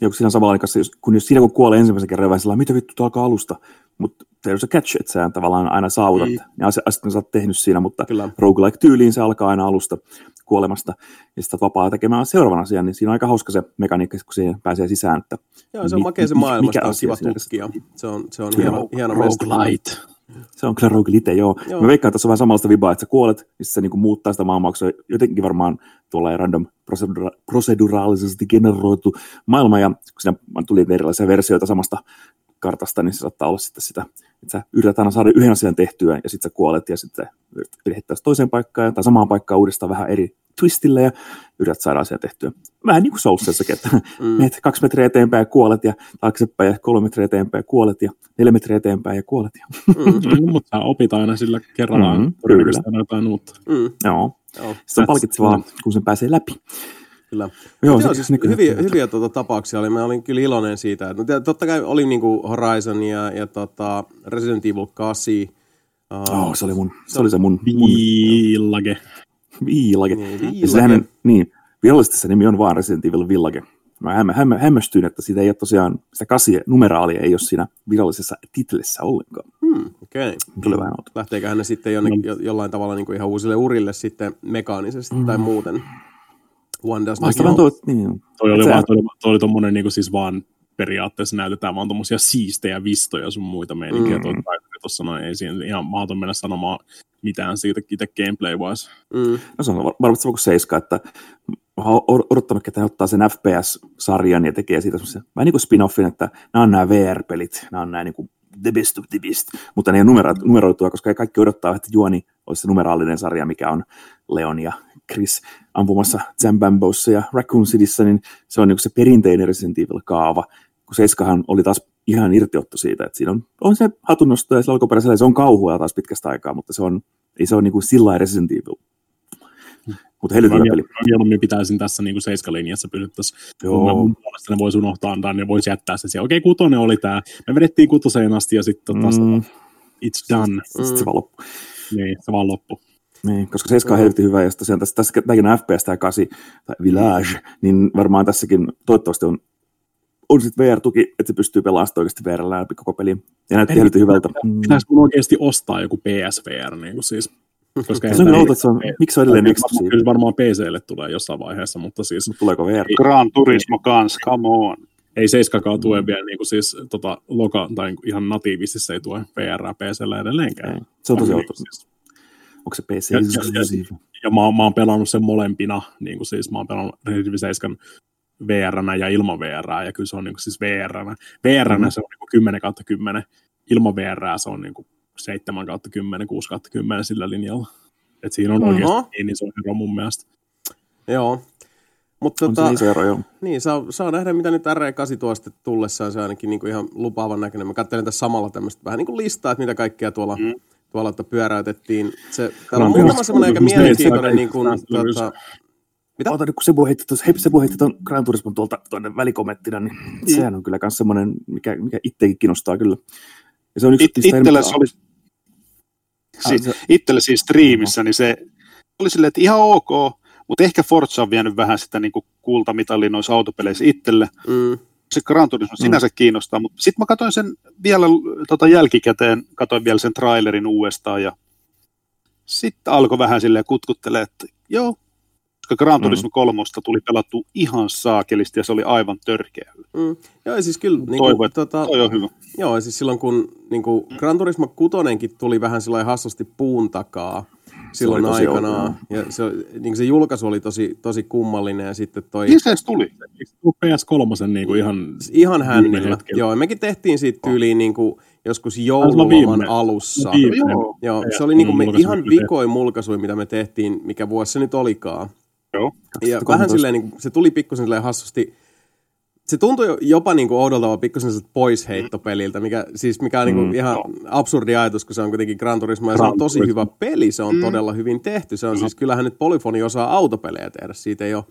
Ja siinä samalla aikaa, kun jos siinä kun kuolee ensimmäisen kerran, vähän mitä vittu, alkaa alusta. Mutta there's a catch, että sä tavallaan aina saavutat, mm. ja sitten sä oot tehnyt siinä, mutta Kyllä. roguelike-tyyliin se alkaa aina alusta kuolemasta, ja sitten vapaa tekemään seuraavan asian, niin siinä on aika hauska se mekaniikka, kun siihen pääsee sisään. Että Joo, se on makea se maailma, mikä on kiva tutkia. Se on, se on hieno, hieno roguelite. Se on kyllä roguelite, joo. joo. Mä veikkaan, että tässä on vähän samanlaista vibaa, että sä kuolet, niin se niinku muuttaa sitä maailmaa, se jotenkin varmaan tuolla random prosedura- proseduraalisesti generoitu maailma, ja kun siinä tuli erilaisia versioita samasta kartasta, niin se saattaa olla sitten sitä, että sä yrität aina saada yhden asian tehtyä ja sitten sä kuolet ja sitten yrität toiseen paikkaan tai samaan paikkaan uudestaan vähän eri twistille ja yrität saada asiaa tehtyä. Vähän niin kuin Soulsessakin, että mm. menet kaksi metriä eteenpäin ja kuolet ja taaksepäin ja kolme metriä eteenpäin ja kuolet ja neljä metriä eteenpäin ja kuolet. Ja... Mm. Mutta sä opit aina sillä kerrallaan mm, jotain uutta. Mm. Joo. Joo. Se on palkitsevaa, kun sen pääsee läpi. Kyllä. Joo, Joo siis hyviä, hyviä tuota, tapauksia oli. Mä olin kyllä iloinen siitä. Että, totta kai oli niin kuin Horizon ja, ja tota Resident Evil 8. Uh, oh, se oli, mun, se oli se mun... Village. Village. Niin. Siis hänen, niin, virallisesti se nimi on vaan Resident Evil Village. Mä hämmä, hämmä, hämmästyin, että siitä ei ole tosiaan, sitä kasi numeraalia ei ole siinä virallisessa titlessä ollenkaan. Hmm, okei. Okay. vähän Lähteeköhän ne sitten jonnekin, no. jollain tavalla niin kuin ihan uusille urille sitten mekaanisesti mm. tai muuten? One does not know. niin. Toi oli, vaan, toi, toi oli tommonen niin siis vaan periaatteessa näytetään vaan tommosia siistejä vistoja sun muita meininkiä. Mm. Tuossa noin ei siinä ihan mahdoton mennä sanomaan mitään siitä itse gameplay-wise. Mm. No se on varmasti sama kuin Seiska, että mä oon odottanut, että he ottaa sen FPS-sarjan ja tekee siitä semmoisen, vähän niin kuin spin-offin, että nämä on nämä VR-pelit, nämä on nämä niin kuin the best of the best, mutta ne ei ole numeroitua, koska kaikki odottaa, että Juoni olisi se numeraalinen sarja, mikä on Leon ja Chris ampumassa Zambambossa ja Raccoon Cityssä, niin se on niin se perinteinen Resident Evil-kaava, kun Seiskahan oli taas ihan irtiotto siitä, että siinä on, on se hatunnosto ja alkuperäisellä se on kauhua taas pitkästä aikaa, mutta se on, ei se ole niin kuin sillä Resident Evil. Mutta helvetin peli. Mieluummin pitäisin tässä niin seiskalinjassa pysyttäisiin. Mun puolesta ne voisi unohtaa antaa, ne voisi jättää se siellä. Okei, kutonen oli tämä. Me vedettiin kutoseen asti ja sitten taas mm. it's done. Sitten se vaan loppu. Niin, se vaan loppu. Niin, koska 7 on helvetin hyvä, ja tosiaan tässä, tässä tämäkin on FPS tämä 8, tai Village, niin varmaan tässäkin toivottavasti on, on sitten VR-tuki, että se pystyy pelaamaan sitä oikeasti VR läpi koko peli. Ja näytti helvetin hyvältä. Pitäisi mun oikeasti ostaa joku PSVR, niin kuin siis koska se on outo, että se on, miksi se on edelleen eksklusiivi? Kyllä varmaan PClle tulee jossain vaiheessa, mutta siis... Mutta tuleeko VR? Gran Turismo kans, come on. Ei 7 tue vielä niin kuin siis tota, loka, tai ihan natiivisesti se ei tue VR PClle edelleenkään. Ei. Se on tosi outo. Siis, Onko se PC ja, ja, ja, ja mä, mä oon pelannut sen molempina, niin kuin siis mä oon pelannut Resident Evil 7 vr ja ilman VR, ja kyllä se on niin kuin siis VR. VR mm. se on niin kuin 10 kautta 10, ilman VR se on niin kuin 7 kautta 10, 6 kautta 10 sillä linjalla. Et siinä on oikeasti uh-huh. niin iso ero mun mielestä. Joo. Mutta tota, se ero, joo. Niin, saa, saa nähdä, mitä nyt R8 tuo sitten tullessaan. Se on ainakin niin kuin ihan lupaavan näköinen. Mä katselen tässä samalla tämmöistä vähän niin kuin listaa, että mitä kaikkea tuolla mm tuolla, että pyöräytettiin. Se, täällä on muutama semmoinen aika mielenkiintoinen niin kuin, tuota, mitä? Ota nyt, kun Sebu heitti, tuossa, hei, Sebu heitti tuon Gran Turismon tuolta tuonne välikommenttina, niin mm. sehän on kyllä myös semmoinen, mikä, mikä itsekin kiinnostaa kyllä. Ja se on yksi It, itselle, se oli, si, se... itselle siis striimissä, niin se oli silleen, että ihan ok, mutta ehkä Forza on vienyt vähän sitä niin kultamitallia noissa autopeleissä itselle. Mm se Gran Turismo mm. sinänsä kiinnostaa, mutta sitten mä katsoin sen vielä tota jälkikäteen, katsoin vielä sen trailerin uudestaan ja sitten alkoi vähän silleen kutkuttelee, että joo, koska Gran mm. Turismo kolmosta tuli pelattu ihan saakelisti ja se oli aivan törkeä. Mm. Joo, siis kyllä... Niin Toivo, kuin, tota, toi on hyvä. Joo, siis silloin kun niin kuin Gran Turismo kutonenkin tuli vähän sillä hassusti puun takaa, silloin aikanaan. Ja se, niin se julkaisu oli tosi, tosi kummallinen ja sitten toi... Niin se tuli. PS3 niin kuin ihan... Ihan hännillä. Joo, mekin tehtiin siitä tyyliin niin kuin joskus joululoman alussa. Viime. Joo. Joo, se oli niin kuin me ihan vikoin mulkaisui, mitä me tehtiin, mikä vuosi se nyt olikaan. Joo. Ja vähän silleen, niin kuin, se tuli pikkusen silleen hassusti se tuntui jopa niin kuin oudolta pikkusen poisheittopeliltä, mikä, siis mikä on niin kuin mm, ihan no. absurdi ajatus, kun se on kuitenkin Gran Turismo, ja Gran se on tosi hyvä peli, se on mm. todella hyvin tehty. Se on mm. siis, kyllähän nyt Polyfoni osaa autopelejä tehdä, siitä ei ole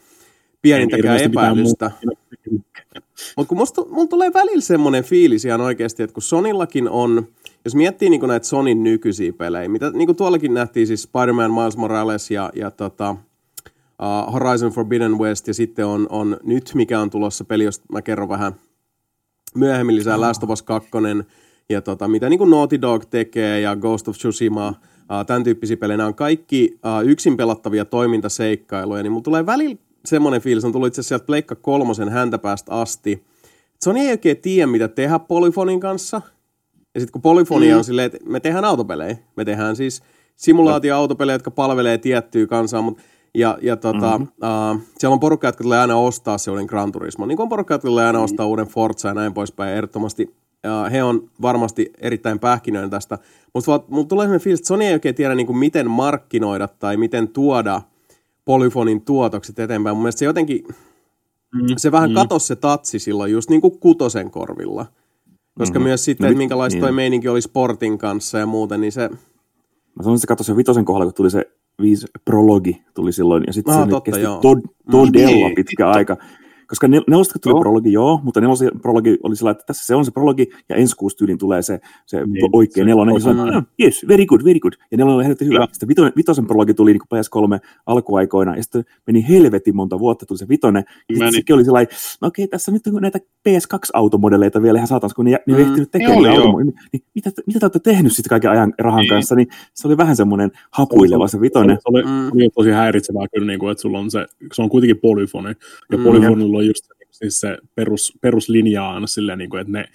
pienintäkään epäilystä. Mutta kun musta, mulla tulee välillä semmoinen fiilis ihan oikeasti, että kun Sonillakin on, jos miettii niin näitä Sonin nykyisiä pelejä, mitä niin kuin tuollakin nähtiin siis Spider-Man, Miles Morales ja, ja tota, uh, Horizon Forbidden West ja sitten on, on nyt, mikä on tulossa peli, josta mä kerron vähän myöhemmin lisää, oh. Last of Us 2 ja tota, mitä niin kuin Naughty Dog tekee ja Ghost of Tsushima, uh, tämän tyyppisiä pelejä, nämä on kaikki uh, yksin pelattavia toimintaseikkailuja, niin mulla tulee välillä semmoinen fiilis, on tullut itse asiassa sieltä Pleikka kolmosen häntäpäästä asti, Sony ei oikein tiedä, mitä tehdä Polyfonin kanssa. Ja sitten kun Polyfonia mm. on silleen, että me tehdään autopelejä, me tehdään siis simulaatio-autopelejä, jotka palvelee tiettyä kansaa, mutta ja, ja tota, mm-hmm. uh, siellä on porukka, jotka tulee aina ostaa se uuden Gran Turismo. Niin kuin on porukka, jotka tulee aina mm-hmm. ostaa uuden Forza ja näin poispäin. Ehdottomasti uh, he on varmasti erittäin pähkinöinen tästä. Mutta mulla tulee sellainen fiilis, että Sony ei oikein tiedä, niin kuin miten markkinoida tai miten tuoda Polyfonin tuotokset eteenpäin. Mun mielestä se jotenkin, mm, se vähän mm. katosi se tatsi silloin just niin kuin kutosen korvilla. Koska mm-hmm. myös sitten, no, että minkälaista niin. toi meininki oli sportin kanssa ja muuten, niin se... Mä sanoin, että se katosi vitosen kohdalla, kun tuli se viisi prologi tuli silloin, ja sitten ah, se totta, kesti tod- todella pitkä aika. Koska nel- nelosta tuli joo. prologi, joo, mutta nelosen prologi oli sillä, että tässä se on se prologi, ja ensi kuusi tyyliin tulee se, se niin, oikea nelonen, ja sanoin, no, yes, very good, very good. Ja nelonen oli helvetin hyvä. Sitten vitonen, vitosen prologi tuli niin PS3 alkuaikoina, ja sitten meni helvetin monta vuotta, tuli se vitonen. Ja sekin oli sellainen, no okei, okay, tässä nyt on näitä PS2-automodeleita vielä ihan saatans, kun ne, ne mm. ehtinyt tekemään ne niin, niin, mitä, mitä te olette tehnyt sitten kaiken ajan rahan niin. kanssa, niin se oli vähän semmoinen hapuileva se vitonen. Se oli, mm. oli tosi häiritsevää kyllä, niin kuin, että sulla on se, se on kuitenkin polyfoni, ja mm. polyfonilla on just siis se perus, peruslinja aina silleen, niin kuin, että ne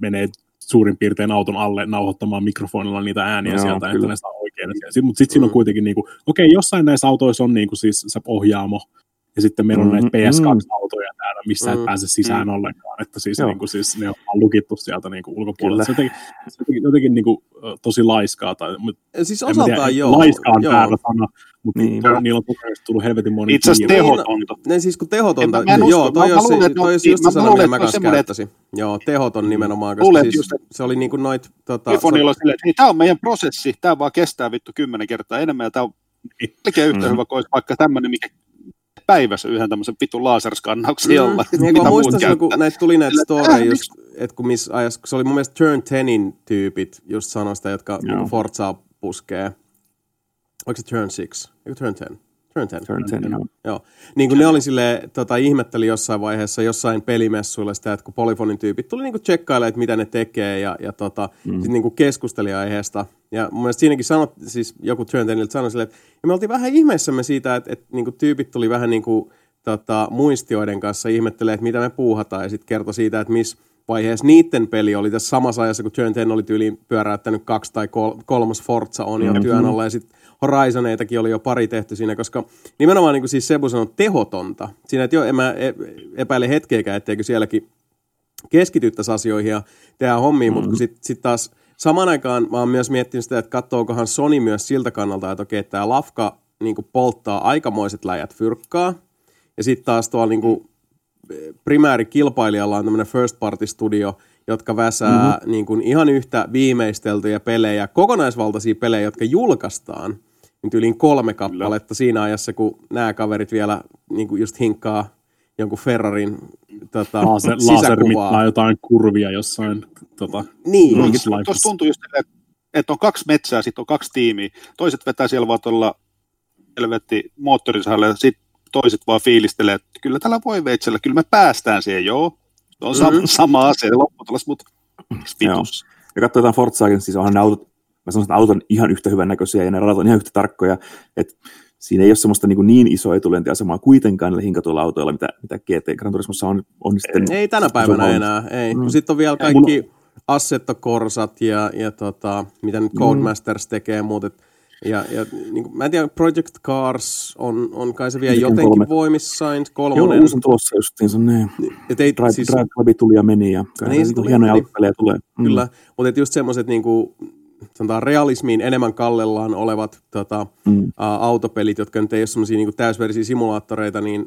menee suurin piirtein auton alle nauhoittamaan mikrofonilla niitä ääniä Joo, sieltä, kyllä. että ne saa oikein. Mutta sitten sit siinä on kuitenkin, niin kuin, okei, okay, jossain näissä autoissa on niin kuin, siis se ohjaamo, ja sitten meillä on näitä mm-hmm. PS2-autoja täällä, missä mm, et pääse sisään mm. ollenkaan, että siis, niin kuin, siis ne on lukittu sieltä niin kuin ulkopuolelta. Se jotenkin, se jotenkin, jotenkin niin kuin, tosi laiskaa. Tai, mutta siis osaltaan tiedä, joo. Laiskaa on väärä sana, mutta niin. niillä on tullut helvetin moni Itse asiassa tehotonta. Ne siis kun tehotonta, mä, mä joo, toi jos, toi, toi jos just se sana, mitä mä kanssa käyttäisin. Joo, tehoton nimenomaan, koska siis just, se oli niin kuin noit... Tota, iPhoneilla on silleen, että tämä on meidän prosessi, tämä vaan kestää vittu kymmenen kertaa enemmän, ja tämä on melkein yhtä mm. hyvä kuin vaikka tämmöinen, mikä päivässä yhden tämmöisen vitun laserskannauksen mm. jolla. Niin, mä muistan silloin, kun näitä tuli näitä storeja, just, että kun missä ajassa, se oli mun mielestä Turn 10in tyypit just sanoista, jotka no. Forzaa puskee. Oliko se Turn 6? Eikö Turn 10? Turn 10. Turn 10, joo. joo. Niin kuin ne oli sille, tota, ihmetteli jossain vaiheessa jossain pelimessuilla sitä, että kun Polyfonin tyypit tuli niin tsekkailemaan, että mitä ne tekee ja, ja tota, mm. sitten niin keskusteli aiheesta. Ja mun mielestä siinäkin sanot, siis joku Turn 10 sanoi sille, että ja me oltiin vähän ihmeissämme siitä, että, että niin kuin tyypit tuli vähän niin kuin, tota, muistioiden kanssa ihmettelee, että mitä me puuhataan ja sitten kertoi siitä, että missä vaiheessa niiden peli oli tässä samassa ajassa, kun Turn 10 oli tyyliin pyöräyttänyt kaksi tai kol- kolmas Forza on jo mm-hmm. työn alla ja sitten Horizoneitakin oli jo pari tehty siinä, koska nimenomaan niin kuin siis Sebu sanoi, tehotonta. Siinä, että jo, en mä e- epäile hetkeäkään, etteikö sielläkin keskityttäisi asioihin ja tehdä hommiin, mm-hmm. mutta sitten sit taas samaan aikaan mä oon myös miettinyt sitä, että katsookohan Sony myös siltä kannalta, että okei, tämä lafka niin kuin polttaa aikamoiset läjät fyrkkaa, ja sitten taas tuolla niin kuin primäärikilpailijalla on tämmöinen first party studio, jotka väsää mm-hmm. niin kuin ihan yhtä viimeisteltyjä pelejä, kokonaisvaltaisia pelejä, jotka julkaistaan niin yli kolme kappaletta Kyllä. siinä ajassa, kun nämä kaverit vielä niin kuin just hinkkaa jonkun Ferrarin tota, Laser, sisäkuvaa. jotain kurvia jossain. Tota, niin. Tuossa tuntuu just, että, että on kaksi metsää, sitten on kaksi tiimiä. Toiset vetää siellä vaan tuolla helvetti moottorisahalle, ja sitten toiset vaan fiilistelee, että kyllä tällä voi veitsellä, kyllä me päästään siihen, joo. Se on mm-hmm. sama asia, lopputulos, mutta vitus. Ja katsotaan Forzaakin, siis onhan ne autot, mä sanoisin, että auton ihan yhtä hyvän näköisiä ja ne radat on ihan yhtä tarkkoja, että siinä ei ole semmoista niin, niin isoa etulentiasemaa kuitenkaan niillä hinkatuilla autoilla, mitä, mitä GT Gran Turismossa on, on sitten. Ei tänä päivänä enää, ei. Mm. Sitten on vielä kaikki. Assetto Corsat ja, ja tota, mitä nyt Codemasters mm. tekee, mutta ja, ja niin kuin, mä en tiedä, Project Cars on, on kai se vielä Miten jotenkin kolme. voimissaan, kolmonen. Joo, uusi on tulossa justiinsa, niin. Et ei, Drive, siis, Drive Club tuli ja meni, ja niin, tuli, hienoja niin, tulee. Mm. Kyllä, mutta just semmoiset niin kuin, sanotaan realismiin enemmän kallellaan olevat tota, mm. ä, autopelit, jotka nyt ei ole semmoisia niin täysversiä simulaattoreita, niin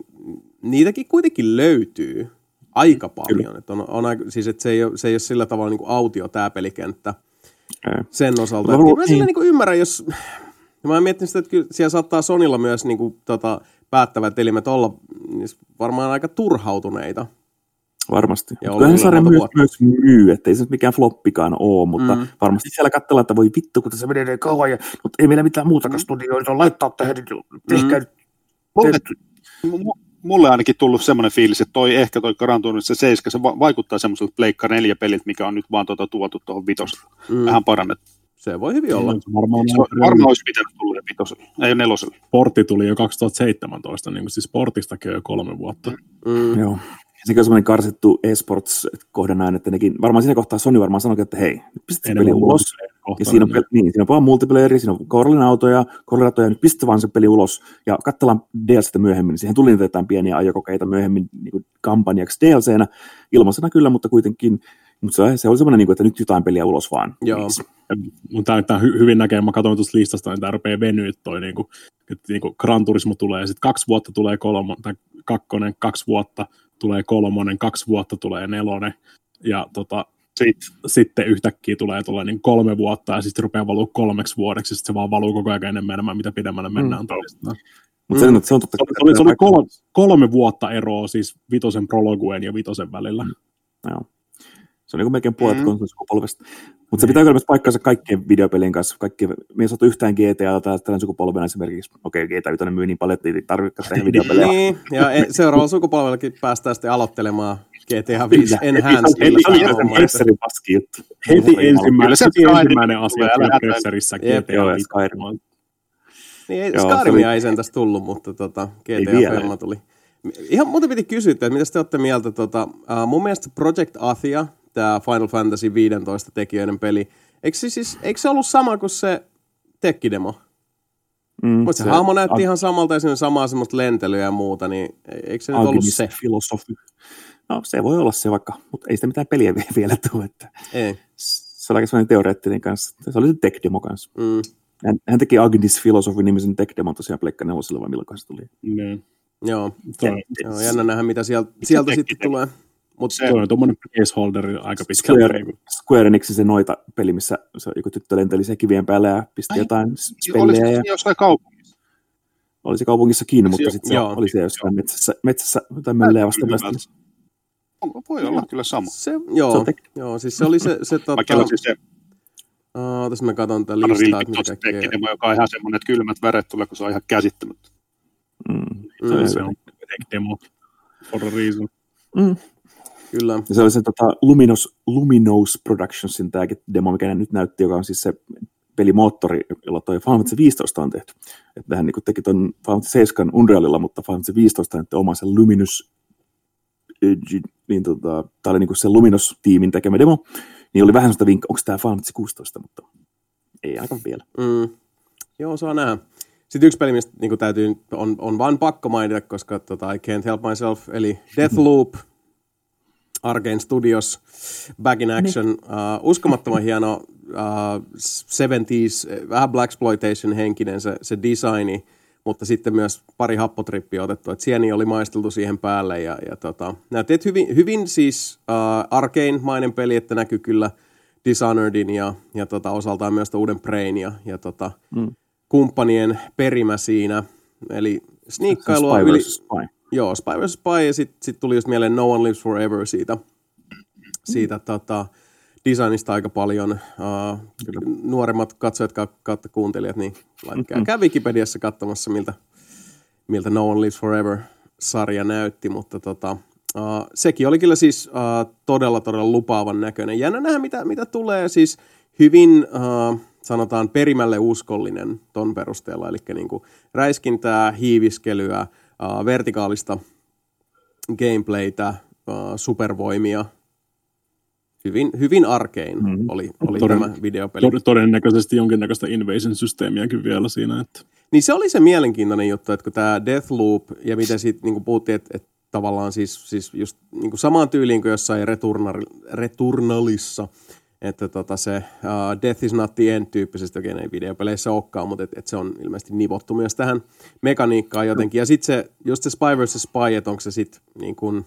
niitäkin kuitenkin löytyy aika paljon. Että on, on, siis, että se, ei ole, se ei ole sillä tavalla niin kuin autio tämä pelikenttä sen osalta. Mä, mä sillä niin ymmärrän, jos... Mä oon miettinyt sitä, että kyllä siellä saattaa Sonilla myös niin kuin, tota, päättävät elimet olla niin varmaan aika turhautuneita. Varmasti. Ja Kyllähän sarja myös, myös myy, ettei se mikään floppikaan ole, mutta mm. varmasti siellä katsellaan, että voi vittu, kun se menee niin kauan, ja, mutta ei meillä mitään muuta mm. studioita laittaa tähän, niin tehkää mm. Mulle ainakin tullut semmoinen fiilis, että toi ehkä toi Gran se 7, se va- vaikuttaa semmoiselta Pleikka 4 pelit, mikä on nyt vaan tuota tuotu tuohon vitoselle. Mm. Vähän parannettu. Se voi hyvin olla. Varmaan, varmaan olisi pitänyt tulla vitoselle, ei neloselle. Portti tuli jo 2017, niin kuin siis Portistakin jo kolme vuotta. Mm. Joo. Sekin on semmoinen karsittu esports-kohde näin, että nekin, varmaan siinä kohtaa Sony varmaan sanoi, että hei, nyt pistet peli ulos. Ja siinä on, niin, siinä on vaan multiplayer, siinä on Corolin autoja, Corolin nyt pistet vaan se peli ulos ja katsellaan DLCtä myöhemmin. Siihen tuli niitä jotain pieniä ajokokeita myöhemmin niin kuin kampanjaksi DLCnä, ilmaisena kyllä, mutta kuitenkin mutta se, se oli semmoinen, niin että nyt jotain peliä ulos vaan. Joo. Mutta tämä hy, hyvin näkee, mä katsoin tuosta listasta, niin tämä rupeaa venyä toi, niin kuin, että niin kuin Gran Turismo tulee, sitten kaksi vuotta tulee kolmo, tai kakkonen, kaksi vuotta tulee kolmonen, kaksi vuotta tulee nelonen, ja tota, sit, sitten yhtäkkiä tulee, tulee niin kolme vuotta, ja sitten rupeaa valuu kolmeksi vuodeksi, sitten se vaan valuu koko ajan enemmän enemmän, mitä pidemmälle mennään mm. toistaan. Mutta se, mm. se, on totta, se, oli, se oli kolme, kolme vuotta eroa siis vitosen prologuen ja vitosen välillä. Mm. Joo. Se on niin melkein puolet mm. konsolisukupolvesta. Mutta se pitää kyllä myös paikkansa kaikkien videopelien kanssa. Kaikki, me ei saatu yhtään GTA tällä sukupolvena esimerkiksi. Okei, okay, GTA 5 myy niin paljon, että ei tarvitse tehdä videopelejä. niin, ja e- seuraavalla sukupolvellakin päästään sitten aloittelemaan GTA 5 Enhanced. Heti paski juttu. Heti ensimmäinen, ensimmäinen asia Presserissa GTA 5. Niin, ei, Skyrimia ei sen tästä tullut, mutta tota, GTA-firma tuli. Ihan muuten piti kysyä, että mitä te olette mieltä, tota, uh, mun mielestä Project Athia, tämä Final Fantasy 15 tekijöiden peli, eikö se, siis, eikö se ollut sama kuin se tekkidemo? Mm, Mutta se, se hahmo näytti ag- ihan samalta ja siinä samaa semmoista lentelyä ja muuta, niin eikö se nyt ollut se? filosofi. No se voi olla se vaikka, mutta ei sitä mitään peliä vielä tule. Että ei. Se oli aika sellainen teoreettinen kanssa. Se oli se tech demo kanssa. Mm. Hän, hän teki Agnes Philosophy nimisen tech demo tosiaan Pleikka 4 vai milloin se tuli. Mm. Joo, joo jännä nähdä mitä sieltä, sieltä sitten tulee. Mutta se on tuommoinen placeholder aika pitkälti. Square, Square Enixin se noita peli, missä se joku tyttö lenteli se kivien päälle ja pisti Ai, jotain spellejä. Oli se ja... jossain kaupungissa? Oli se kaupungissa kiinni, mutta sitten se oli se jossain metsässä, metsässä tai möllejä vasta Voi olla kyllä sama. Se, joo, se on joo, siis se oli se... se tota... siis se Uh, tässä mä katson tätä listaa, että mitä kaikkea... joka on ihan semmoinen, että kylmät väret tulee, kun se on ihan käsittämättä. Mm. Mm. Se on demo for a reason. Mm. Kyllä. Ja se oli se tota, Luminos, Luminous Productionsin tämä demo, mikä nyt näytti, joka on siis se pelimoottori, jolla toi Final Fantasy 15 on tehty. Että hän niin teki tuon Final Fantasy 7 Unrealilla, mutta Final Fantasy 15 on oma se Luminous, niin tota, tämä oli niin se Luminous-tiimin tekemä demo, niin oli vähän sellaista vinkkaa, onko tämä Final Fantasy 16, mutta ei ainakaan vielä. Mm. Joo, saa nähdä. Sitten yksi peli, mistä niin täytyy, on, on vain pakko mainita, koska tota, I can't help myself, eli Deathloop, Arkane Studios, Back in Action, niin. uh, uskomattoman hieno uh, 70s, vähän Black Exploitation henkinen se, se designi, mutta sitten myös pari happotrippiä otettu, että sieni oli maisteltu siihen päälle ja, ja tota, näytti, hyvin, hyvin siis uh, Arkane-mainen peli, että näkyy kyllä Dishonoredin ja, ja tota, osaltaan myös uuden Brain ja, ja tota, mm. kumppanien perimä siinä, eli sniikkailua yli... Spy. Joo, Spy vs. Spy, ja sitten sit tuli just mieleen No One Lives Forever siitä, siitä mm. tota, designista aika paljon. Uh, nuoremmat katsojat kautta kuuntelijat, niin laittakaa mm-hmm. Wikipediassa katsomassa, miltä, miltä No One Lives Forever-sarja näytti, mutta tota, uh, sekin oli kyllä siis uh, todella, todella lupaavan näköinen. Jännä nähdä, mitä, mitä tulee, siis hyvin, uh, sanotaan, perimälle uskollinen ton perusteella, eli niin kuin räiskintää, hiiviskelyä, uh, vertikaalista gameplaytä, uh, supervoimia. Hyvin, hyvin arkein mm-hmm. oli, oli Toden, tämä videopeli. Todennäköisesti jonkinnäköistä invasion-systeemiäkin vielä siinä. Että... Niin se oli se mielenkiintoinen juttu, että kun tämä Deathloop ja miten siitä niin puhuttiin, että, että tavallaan siis, siis just niin kuin samaan tyyliin kuin jossain Returnalissa – että tota se uh, Death is not the end tyyppisesti, okei ei videopeleissä olekaan, mutta et, et se on ilmeisesti nivottu myös tähän mekaniikkaan jotenkin. Ja sitten se, just se Spy vs. Spy, että onko se sitten niin kuin,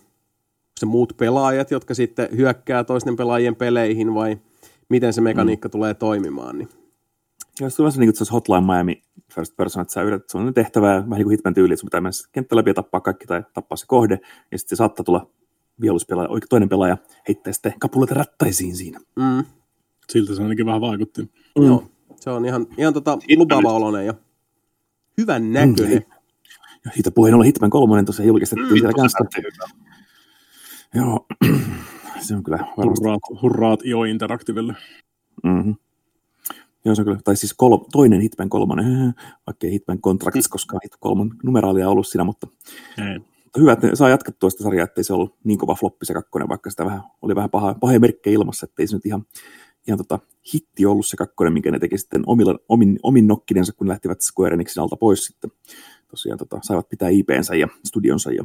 se muut pelaajat, jotka sitten hyökkää toisten pelaajien peleihin vai miten se mekaniikka mm. tulee toimimaan. Niin. Ja se on se, niin kuin, se Hotline Miami first person, että sä yrität, se on tehtävä vähän niin kuin Hitman tyyli, että sun pitää mennä kenttä läpi ja tappaa kaikki tai tappaa se kohde, ja sitten se saattaa tulla vihollispelaaja, oikein toinen pelaaja heittää sitten kapuloita rattaisiin siinä. Mm. Siltä se ainakin vähän vaikutti. Mm. Joo, se on ihan, ihan tota lupaava oloinen ja hyvän näköinen. Mm. Ja siitä puheen olla Hitman 3 tosiaan julkistettiin mm, siellä kanssa. Joo, se on kyllä varmasti. Hurraat, hurraat IO Interactivelle. Mm-hmm. Joo, se on kyllä, tai siis kol, toinen Hitman kolmonen, vaikka ei Hitman Contracts, koska Hitman kolmon numeraalia ollut siinä, mutta ei. hyvä, että saa jatkettua sitä sarjaa, ettei se ollut niin kova floppi se kakkonen, vaikka sitä vähän, oli vähän paha, paha merkkejä ilmassa, ettei se nyt ihan, ihan tota, hitti ollut se kakkonen, minkä ne teki sitten omilla, omin, omin nokkinensa, kun lähtivät Square Enixin alta pois sitten. Tosiaan tota, saivat pitää IPnsä ja studionsa ja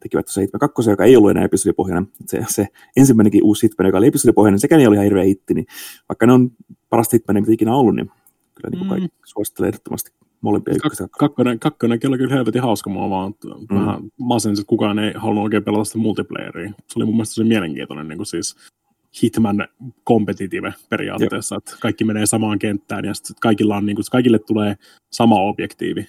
tekivät tuossa Hitman 2, joka ei ollut enää episodipohjainen. Se, se ensimmäinenkin uusi Hitman, joka oli episodipohjainen, sekään ei oli ihan hirveä hitti, niin vaikka ne on parasta Hitmania, mitä ikinä ollut, niin kyllä niin kuin kaikki mm. suosittelen ehdottomasti molempia Kak- kakkonen, kakkonen oli kyllä helvetin hauska mua vaan mm. vähän masensin, että kukaan ei halunnut oikein pelata sitä multiplayeria. Se oli mun mielestä se mielenkiintoinen niin kuin siis Hitman competitive periaatteessa, Jep. että kaikki menee samaan kenttään ja sitten kaikilla on, niin kuin, kaikille tulee sama objektiivi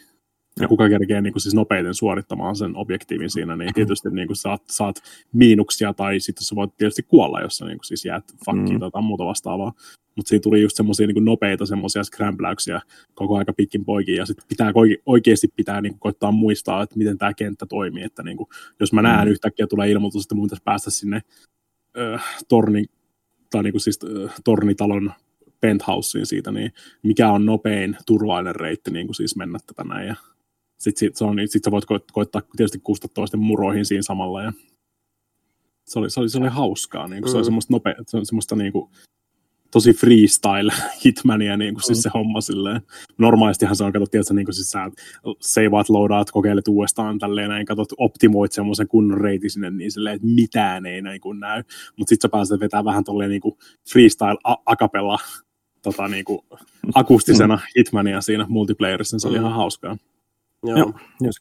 ja kuka kerkee niin kuin siis nopeiten suorittamaan sen objektiivin siinä, niin tietysti niin kuin saat, saat miinuksia tai sitten sä voit tietysti kuolla, jos sä niin kuin siis jäät fakkiin mm. tai muuta vastaavaa. Mutta siinä tuli just semmoisia niin nopeita semmoisia scrambläyksiä koko aika pitkin poikin ja sitten pitää oikeasti pitää niin kuin koittaa muistaa, että miten tämä kenttä toimii, että niin kuin, jos mä näen mm. yhtäkkiä tulee ilmoitus, että mun pitäisi päästä sinne äh, tornin, tai niin kuin siis, äh, tornitalon penthouseen siitä, niin mikä on nopein turvallinen reitti niin kuin siis mennä tätä näin. Ja sitten sit, on, sit sä voit ko- koittaa tietysti kustaa toisten muroihin siinä samalla. Ja se, oli, se, oli, se oli hauskaa. Niin kuin, mm. Se oli semmoista, nopea, se oli semmoista niin kuin, tosi freestyle hitmania niin kuin, siis mm. siis se homma silleen. Normaalistihan se on, katsot, tiedätkö, niin kuin, siis sä seivaat, loadaat, kokeilet uudestaan tälleen näin, katsot, optimoit semmoisen kunnon reitin sinne niin silleen, että mitään ei näin kuin näy. Mutta sitten sä pääset vetämään vähän tolleen niin kuin freestyle a- akapella tota, niin kuin, akustisena mm. hitmania siinä multiplayerissa, niin se oli mm. ihan hauskaa. Joo. Joo. Jos,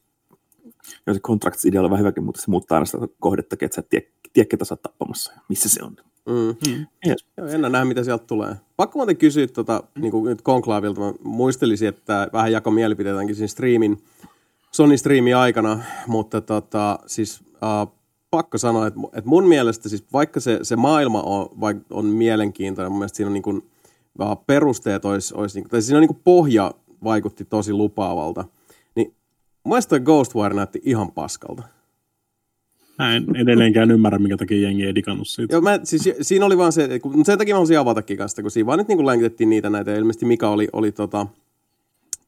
jos se contracts-idea on vähän hyväkin, mutta se muuttaa aina sitä kohdetta, että sä et tiedä, tiedä ketä sä oot tappamassa ja missä se on. Mm. Mm. Yes. Joo, ennä nähdä, mitä sieltä tulee. Pakko muuten kysyä tota, niin kuin nyt Konklaavilta. Mä muistelisin, että vähän jako mielipiteitäänkin siinä streamin, Sony streamin aikana, mutta tota, siis uh, pakko sanoa, että, että mun mielestä siis vaikka se, se maailma on, vaikka on mielenkiintoinen, mun mielestä siinä on niin kuin, uh, perusteet olisi, olisi niin kuin, tai siinä on niin kuin pohja vaikutti tosi lupaavalta – Toi Ghostwire näytti ihan paskalta. Mä en edelleenkään ymmärrä, minkä takia jengi ei digannut siitä. Joo, mä, siis, siinä oli vaan se, kun, sen takia mä haluaisin avatakin kanssa, kun siinä vaan nyt niin länkitettiin niitä näitä, ja ilmeisesti Mika oli, oli tota,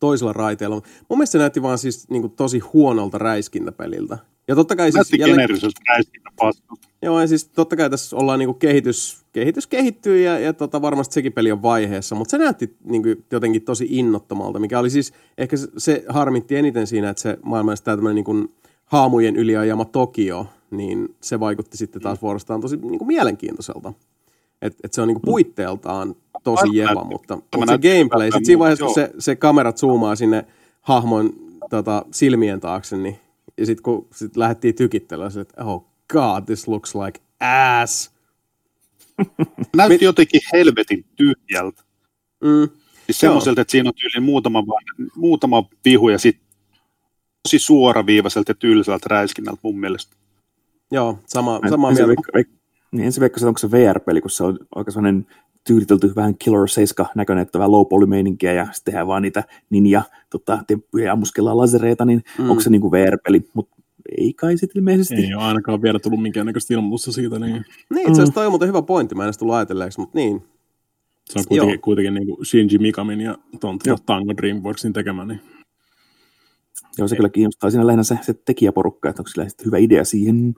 toisella raiteella. Mun mielestä se näytti vaan siis niin kuin tosi huonolta räiskintäpeliltä. Ja totta kai siis... Näytti jälleen... räiskintäpaskalta. Joo, ja siis totta kai tässä ollaan niin kehitys, kehitys kehittyy, ja, ja tota, varmasti sekin peli on vaiheessa, mutta se näytti niin kuin jotenkin tosi innottomalta, mikä oli siis, ehkä se, se harmitti eniten siinä, että se maailman tämmöinen niin kuin haamujen yliajama Tokio, niin se vaikutti sitten taas vuorostaan tosi niin kuin mielenkiintoiselta. Et, et se on niinku puitteeltaan tosi jepa, mutta, mutta se gameplay, sitten siinä vaiheessa, kun se, se kamera zoomaa sinne hahmon tota, silmien taakse, niin, ja sitten kun sit lähdettiin tykittelemään, että oh god, this looks like ass. Näytti jotenkin helvetin tyhjältä. Mm. Siis semmoiselta, että siinä on tyyli muutama, muutama vihu ja sitten tosi suoraviivaiselta ja tylsältä räiskinnältä mun mielestä. Joo, sama, sama mieltä. Niin ensin veikkasin, onko se VR-peli, kun se on aika sellainen tyylitelty vähän Killer 7 näköinen, että vähän low meininkiä ja sitten tehdään vaan niitä ninja tota, temppuja ja ammuskellaan lasereita, niin mm. onko se niin kuin VR-peli, mutta ei kai sitten ilmeisesti. Ei ole ainakaan vielä tullut minkäännäköistä ilmoitusta siitä. Niin, niin itse asiassa toi on muuten hyvä pointti, mä en edes tullut ajatelleeksi, mutta niin. Se on kuitenkin, Joo. kuitenkin niin kuin Shinji Mikamin ja ton, ton Tango Dreamworksin tekemä. Niin. Joo, se kyllä kiinnostaa siinä lähinnä se, se tekijäporukka, että onko sillä hyvä idea siihen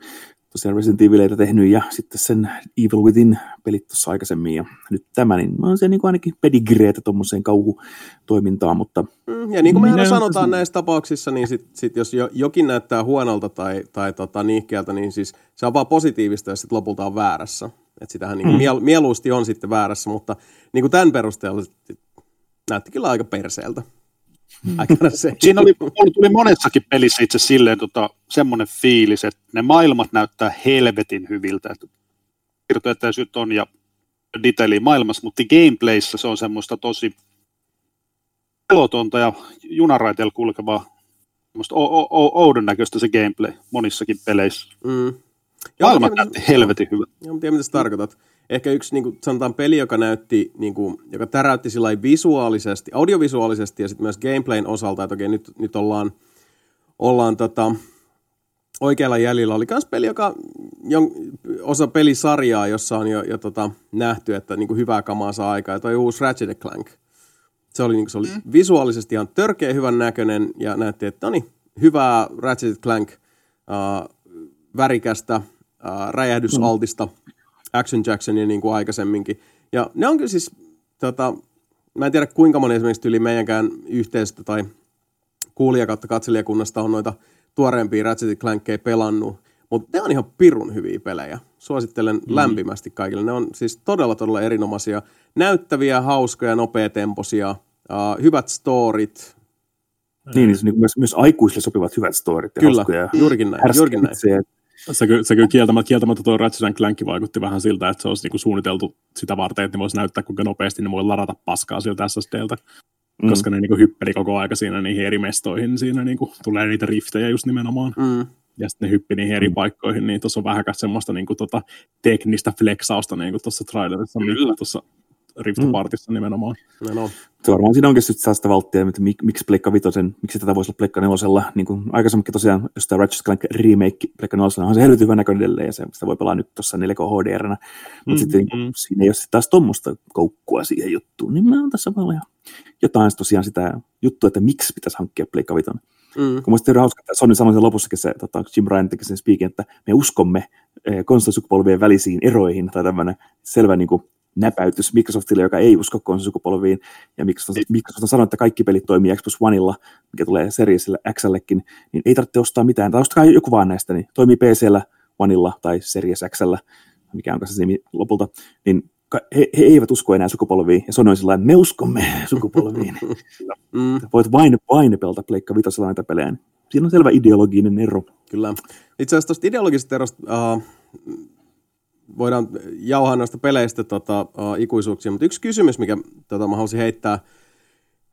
tosiaan Resident Evileitä tehnyt ja sitten sen Evil Within pelit tuossa aikaisemmin ja nyt tämä, niin on se niin kuin ainakin pedigreetä tuommoiseen kauhutoimintaan, mutta... Mm, ja niin kuin me aina sanotaan on... näissä tapauksissa, niin sit, sit jos jo, jokin näyttää huonolta tai, tai tota, niihkeältä, niin siis se on vaan positiivista, jos sitten lopulta on väärässä. Että sitähän niin kuin mm. miel, mieluusti on sitten väärässä, mutta niin kuin tämän perusteella näytti kyllä aika perseeltä. Mm. Siinä oli, tuli monessakin pelissä itse silleen tota, semmoinen fiilis, että ne maailmat näyttää helvetin hyviltä. Että virtuetäisyyt on ja detaili maailmassa, mutta gameplayssä se on semmoista tosi pelotonta ja junaraiteella kulkevaa semmoista oudon näköistä se gameplay monissakin peleissä. Mm. Maailmat näytti helvetin hyvä. Joo, tiedän, mitä sä tarkoitat ehkä yksi niin kuin, sanotaan peli, joka näytti, niin kuin, joka täräytti sillä visuaalisesti, audiovisuaalisesti ja sitten myös gameplayn osalta, että okei, nyt, nyt ollaan, ollaan tota, oikealla jäljellä. Oli myös peli, joka jon, osa pelisarjaa, jossa on jo, jo tota, nähty, että niin kuin hyvää kamaa saa aikaa. Ja toi uusi Ratchet Clank. Se oli, niin kuin, se oli mm. visuaalisesti ihan törkeä hyvän näköinen ja näytti, että no niin, hyvää Ratchet Clank, äh, värikästä, äh, räjähdysaltista mm. Action Jacksonia niin kuin aikaisemminkin. Ja ne on kyllä siis, tota, mä en tiedä kuinka moni esimerkiksi yli meidänkään yhteisöstä tai kuulija kautta katselijakunnasta on noita tuoreempia Ratchet Clankkeja pelannut, mutta ne on ihan pirun hyviä pelejä. Suosittelen mm. lämpimästi kaikille. Ne on siis todella, todella erinomaisia, näyttäviä, hauskoja, nopeatempoisia, uh, hyvät storit. Niin, niin, niin myös, myös aikuisille sopivat hyvät storit ja Kyllä, hauskoja. juurikin näin. Juurikin näin. Se, kyllä, se kyllä kieltämättä, kieltämättä tuo Ratchet Clank vaikutti vähän siltä, että se olisi niinku suunniteltu sitä varten, että ne voisi näyttää, kuinka nopeasti ne voi ladata paskaa sieltä SSDltä. Mm. Koska ne niinku hyppeli koko aika siinä niihin eri mestoihin, siinä niinku tulee niitä riftejä just nimenomaan. Mm. Ja sitten ne hyppi niihin eri mm. paikkoihin, niin tuossa on vähän semmoista niinku tota teknistä flexausta niinku tuossa trailerissa, niin tuossa Rift Partissa mm. nimenomaan. No. Se varmaan siinä onkin sitten sitä valttia, että mik, miksi Pleikka Vitosen, miksi tätä voisi olla Pleikka Nelosella, niin kuin aikaisemminkin tosiaan, jos tämä Ratchet Clank remake Pleikka Nelosella on se helvetin hyvä näköinen edelleen, ja se, sitä voi pelaa nyt tuossa 4K HDR, mutta mm, sitten mm. siinä ei ole taas tuommoista koukkua siihen juttuun, niin mä oon tässä paljon jotain tosiaan sitä juttua, että miksi pitäisi hankkia Pleikka Vitonen. Mm. Kun musta hauska, että Sony sanoi sen lopussakin se, tota, Jim Ryan teki sen speakin, että me uskomme eh, konsolisukupolvien välisiin eroihin, tai tämmöinen selvä niin kuin, näpäytys Microsoftille, joka ei usko konsolisukupolviin, ja Microsoft, Microsoft on sanonut, että kaikki pelit toimii Xbox Oneilla, mikä tulee Seriesille Xllekin, niin ei tarvitse ostaa mitään, tai ostakaa joku vaan näistä, niin toimii PCllä, Oneilla tai Series Xllä, mikä on se nimi lopulta, niin he, he eivät usko enää sukupolviin, ja Sony on sillä me uskomme sukupolviin. mm. Voit vain, vain pelata Pleikka Vitosella näitä pelejä. Siinä on selvä ideologinen ero. Kyllä. Itse asiassa tuosta ideologisesta erosta uh, voidaan jauhaa noista peleistä tota, uh, ikuisuuksia, mutta yksi kysymys, mikä tota, mä haluaisin heittää,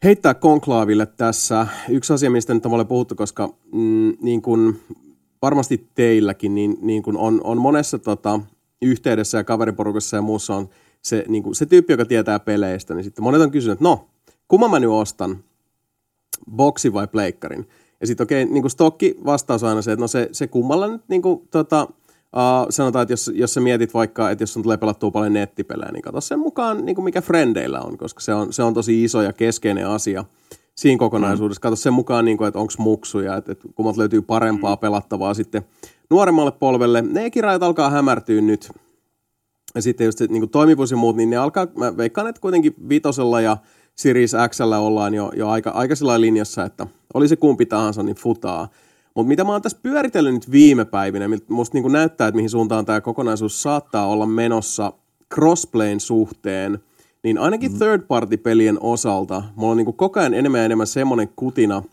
heittää konklaaville tässä. Yksi asia, mistä nyt olen puhuttu, koska mm, niin kuin varmasti teilläkin, niin, niin kuin on, on monessa tota, yhteydessä ja kaveriporukassa ja muussa on se, niin kuin, se tyyppi, joka tietää peleistä, niin sitten monet on kysynyt, että no, kumman mä nyt ostan, boksi vai pleikkarin? Ja sitten okei, okay, niin stokki vastaus on aina se, että no se, se kummalla nyt niin kuin, tota, Uh, sanotaan, että jos, jos sä mietit vaikka, että jos on tulee pelattua paljon nettipelejä, niin katso sen mukaan, niin kuin mikä frendeillä on, koska se on, se on tosi iso ja keskeinen asia siinä kokonaisuudessa. Mm. Katso sen mukaan, niin kuin, että onko muksuja, että, että kummat löytyy parempaa mm. pelattavaa sitten nuoremmalle polvelle. Ne kirjat alkaa hämärtyä nyt. Ja sitten just se niin kuin toimivuus ja muut, niin ne alkaa, mä veikkaan, että kuitenkin vitosella ja Series X ollaan jo, jo aika, aika linjassa, että oli se kumpi tahansa, niin futaa. Mutta mitä mä oon tässä pyöritellyt nyt viime päivinä, musta niin näyttää, että mihin suuntaan tämä kokonaisuus saattaa olla menossa crossplayn suhteen, niin ainakin mm-hmm. third-party-pelien osalta mulla on niin koko ajan enemmän ja enemmän semmoinen kutina,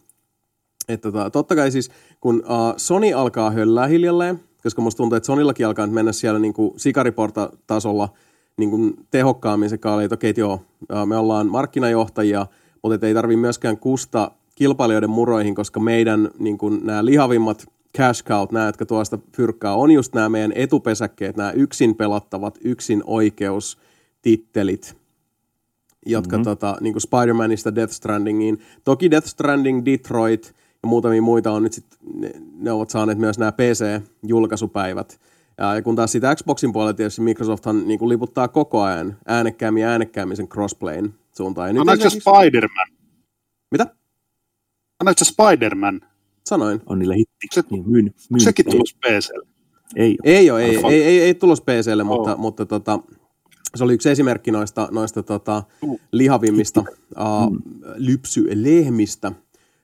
että tota, totta kai siis kun uh, Sony alkaa höllää hiljalleen, koska musta tuntuu, että Sonillakin alkaa mennä siellä niin kuin sikariporta-tasolla niin kuin tehokkaammin se kaali, että okei, okay, joo, uh, me ollaan markkinajohtajia, mutta ei tarvitse myöskään kusta kilpailijoiden muroihin, koska meidän niin kuin, nämä lihavimmat cash cout, nämä, jotka tuosta fyrkkää, on just nämä meidän etupesäkkeet, nämä yksin pelattavat, yksin oikeustittelit, jotka mm-hmm. tota, niin kuin Spider-Manista Death Strandingiin. Toki Death Stranding, Detroit ja muutamia muita on nyt sit, ne, ne ovat saaneet myös nämä PC-julkaisupäivät. Ja kun taas siitä Xboxin puolella tietysti Microsofthan niin kuin liputtaa koko ajan äänekkäämmin ja äänekkäämmin sen crossplayn suuntaan. Ja nyt se Spider-Man? Mitä? Sanoit se Spider-Man? Sanoin. On niillä hitti. Se, niin, myyn, myyn. Sekin tulos PClle? Ei ole. Ei ole, ei, ei, ei, ei tulos PClle, oh. mutta, mutta tota, se oli yksi esimerkki noista, noista tota, lihavimmista uh, lypsylehmistä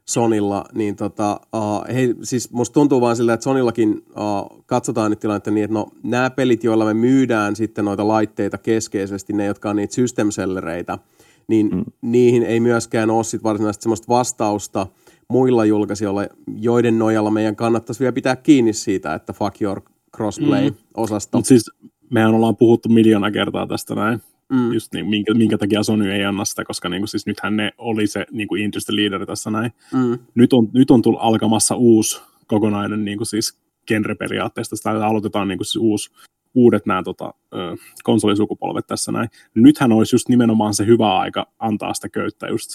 Sonilla, niin tota, uh, hei, siis musta tuntuu vaan siltä, että Sonillakin uh, katsotaan nyt tilannetta niin, että no nämä pelit, joilla me myydään sitten noita laitteita keskeisesti, ne jotka on niitä system sellereitä, niin mm. niihin ei myöskään ole sit varsinaisesti sellaista vastausta muilla julkaisijoilla, joiden nojalla meidän kannattaisi vielä pitää kiinni siitä, että fuck your crossplay-osasto. Mm. siis mehän ollaan puhuttu miljoona kertaa tästä näin, mm. just niin, minkä, minkä takia Sony ei anna sitä, koska niin kuin, siis nythän ne oli se niin kuin industry leader tässä näin. Mm. Nyt on, nyt on tullut alkamassa uusi kokonainen niin kuin siis genre periaatteesta, sitä aloitetaan niin kuin siis uusi uudet nämä tota, konsolisukupolvet tässä näin. Nythän olisi just nimenomaan se hyvä aika antaa sitä köyttä just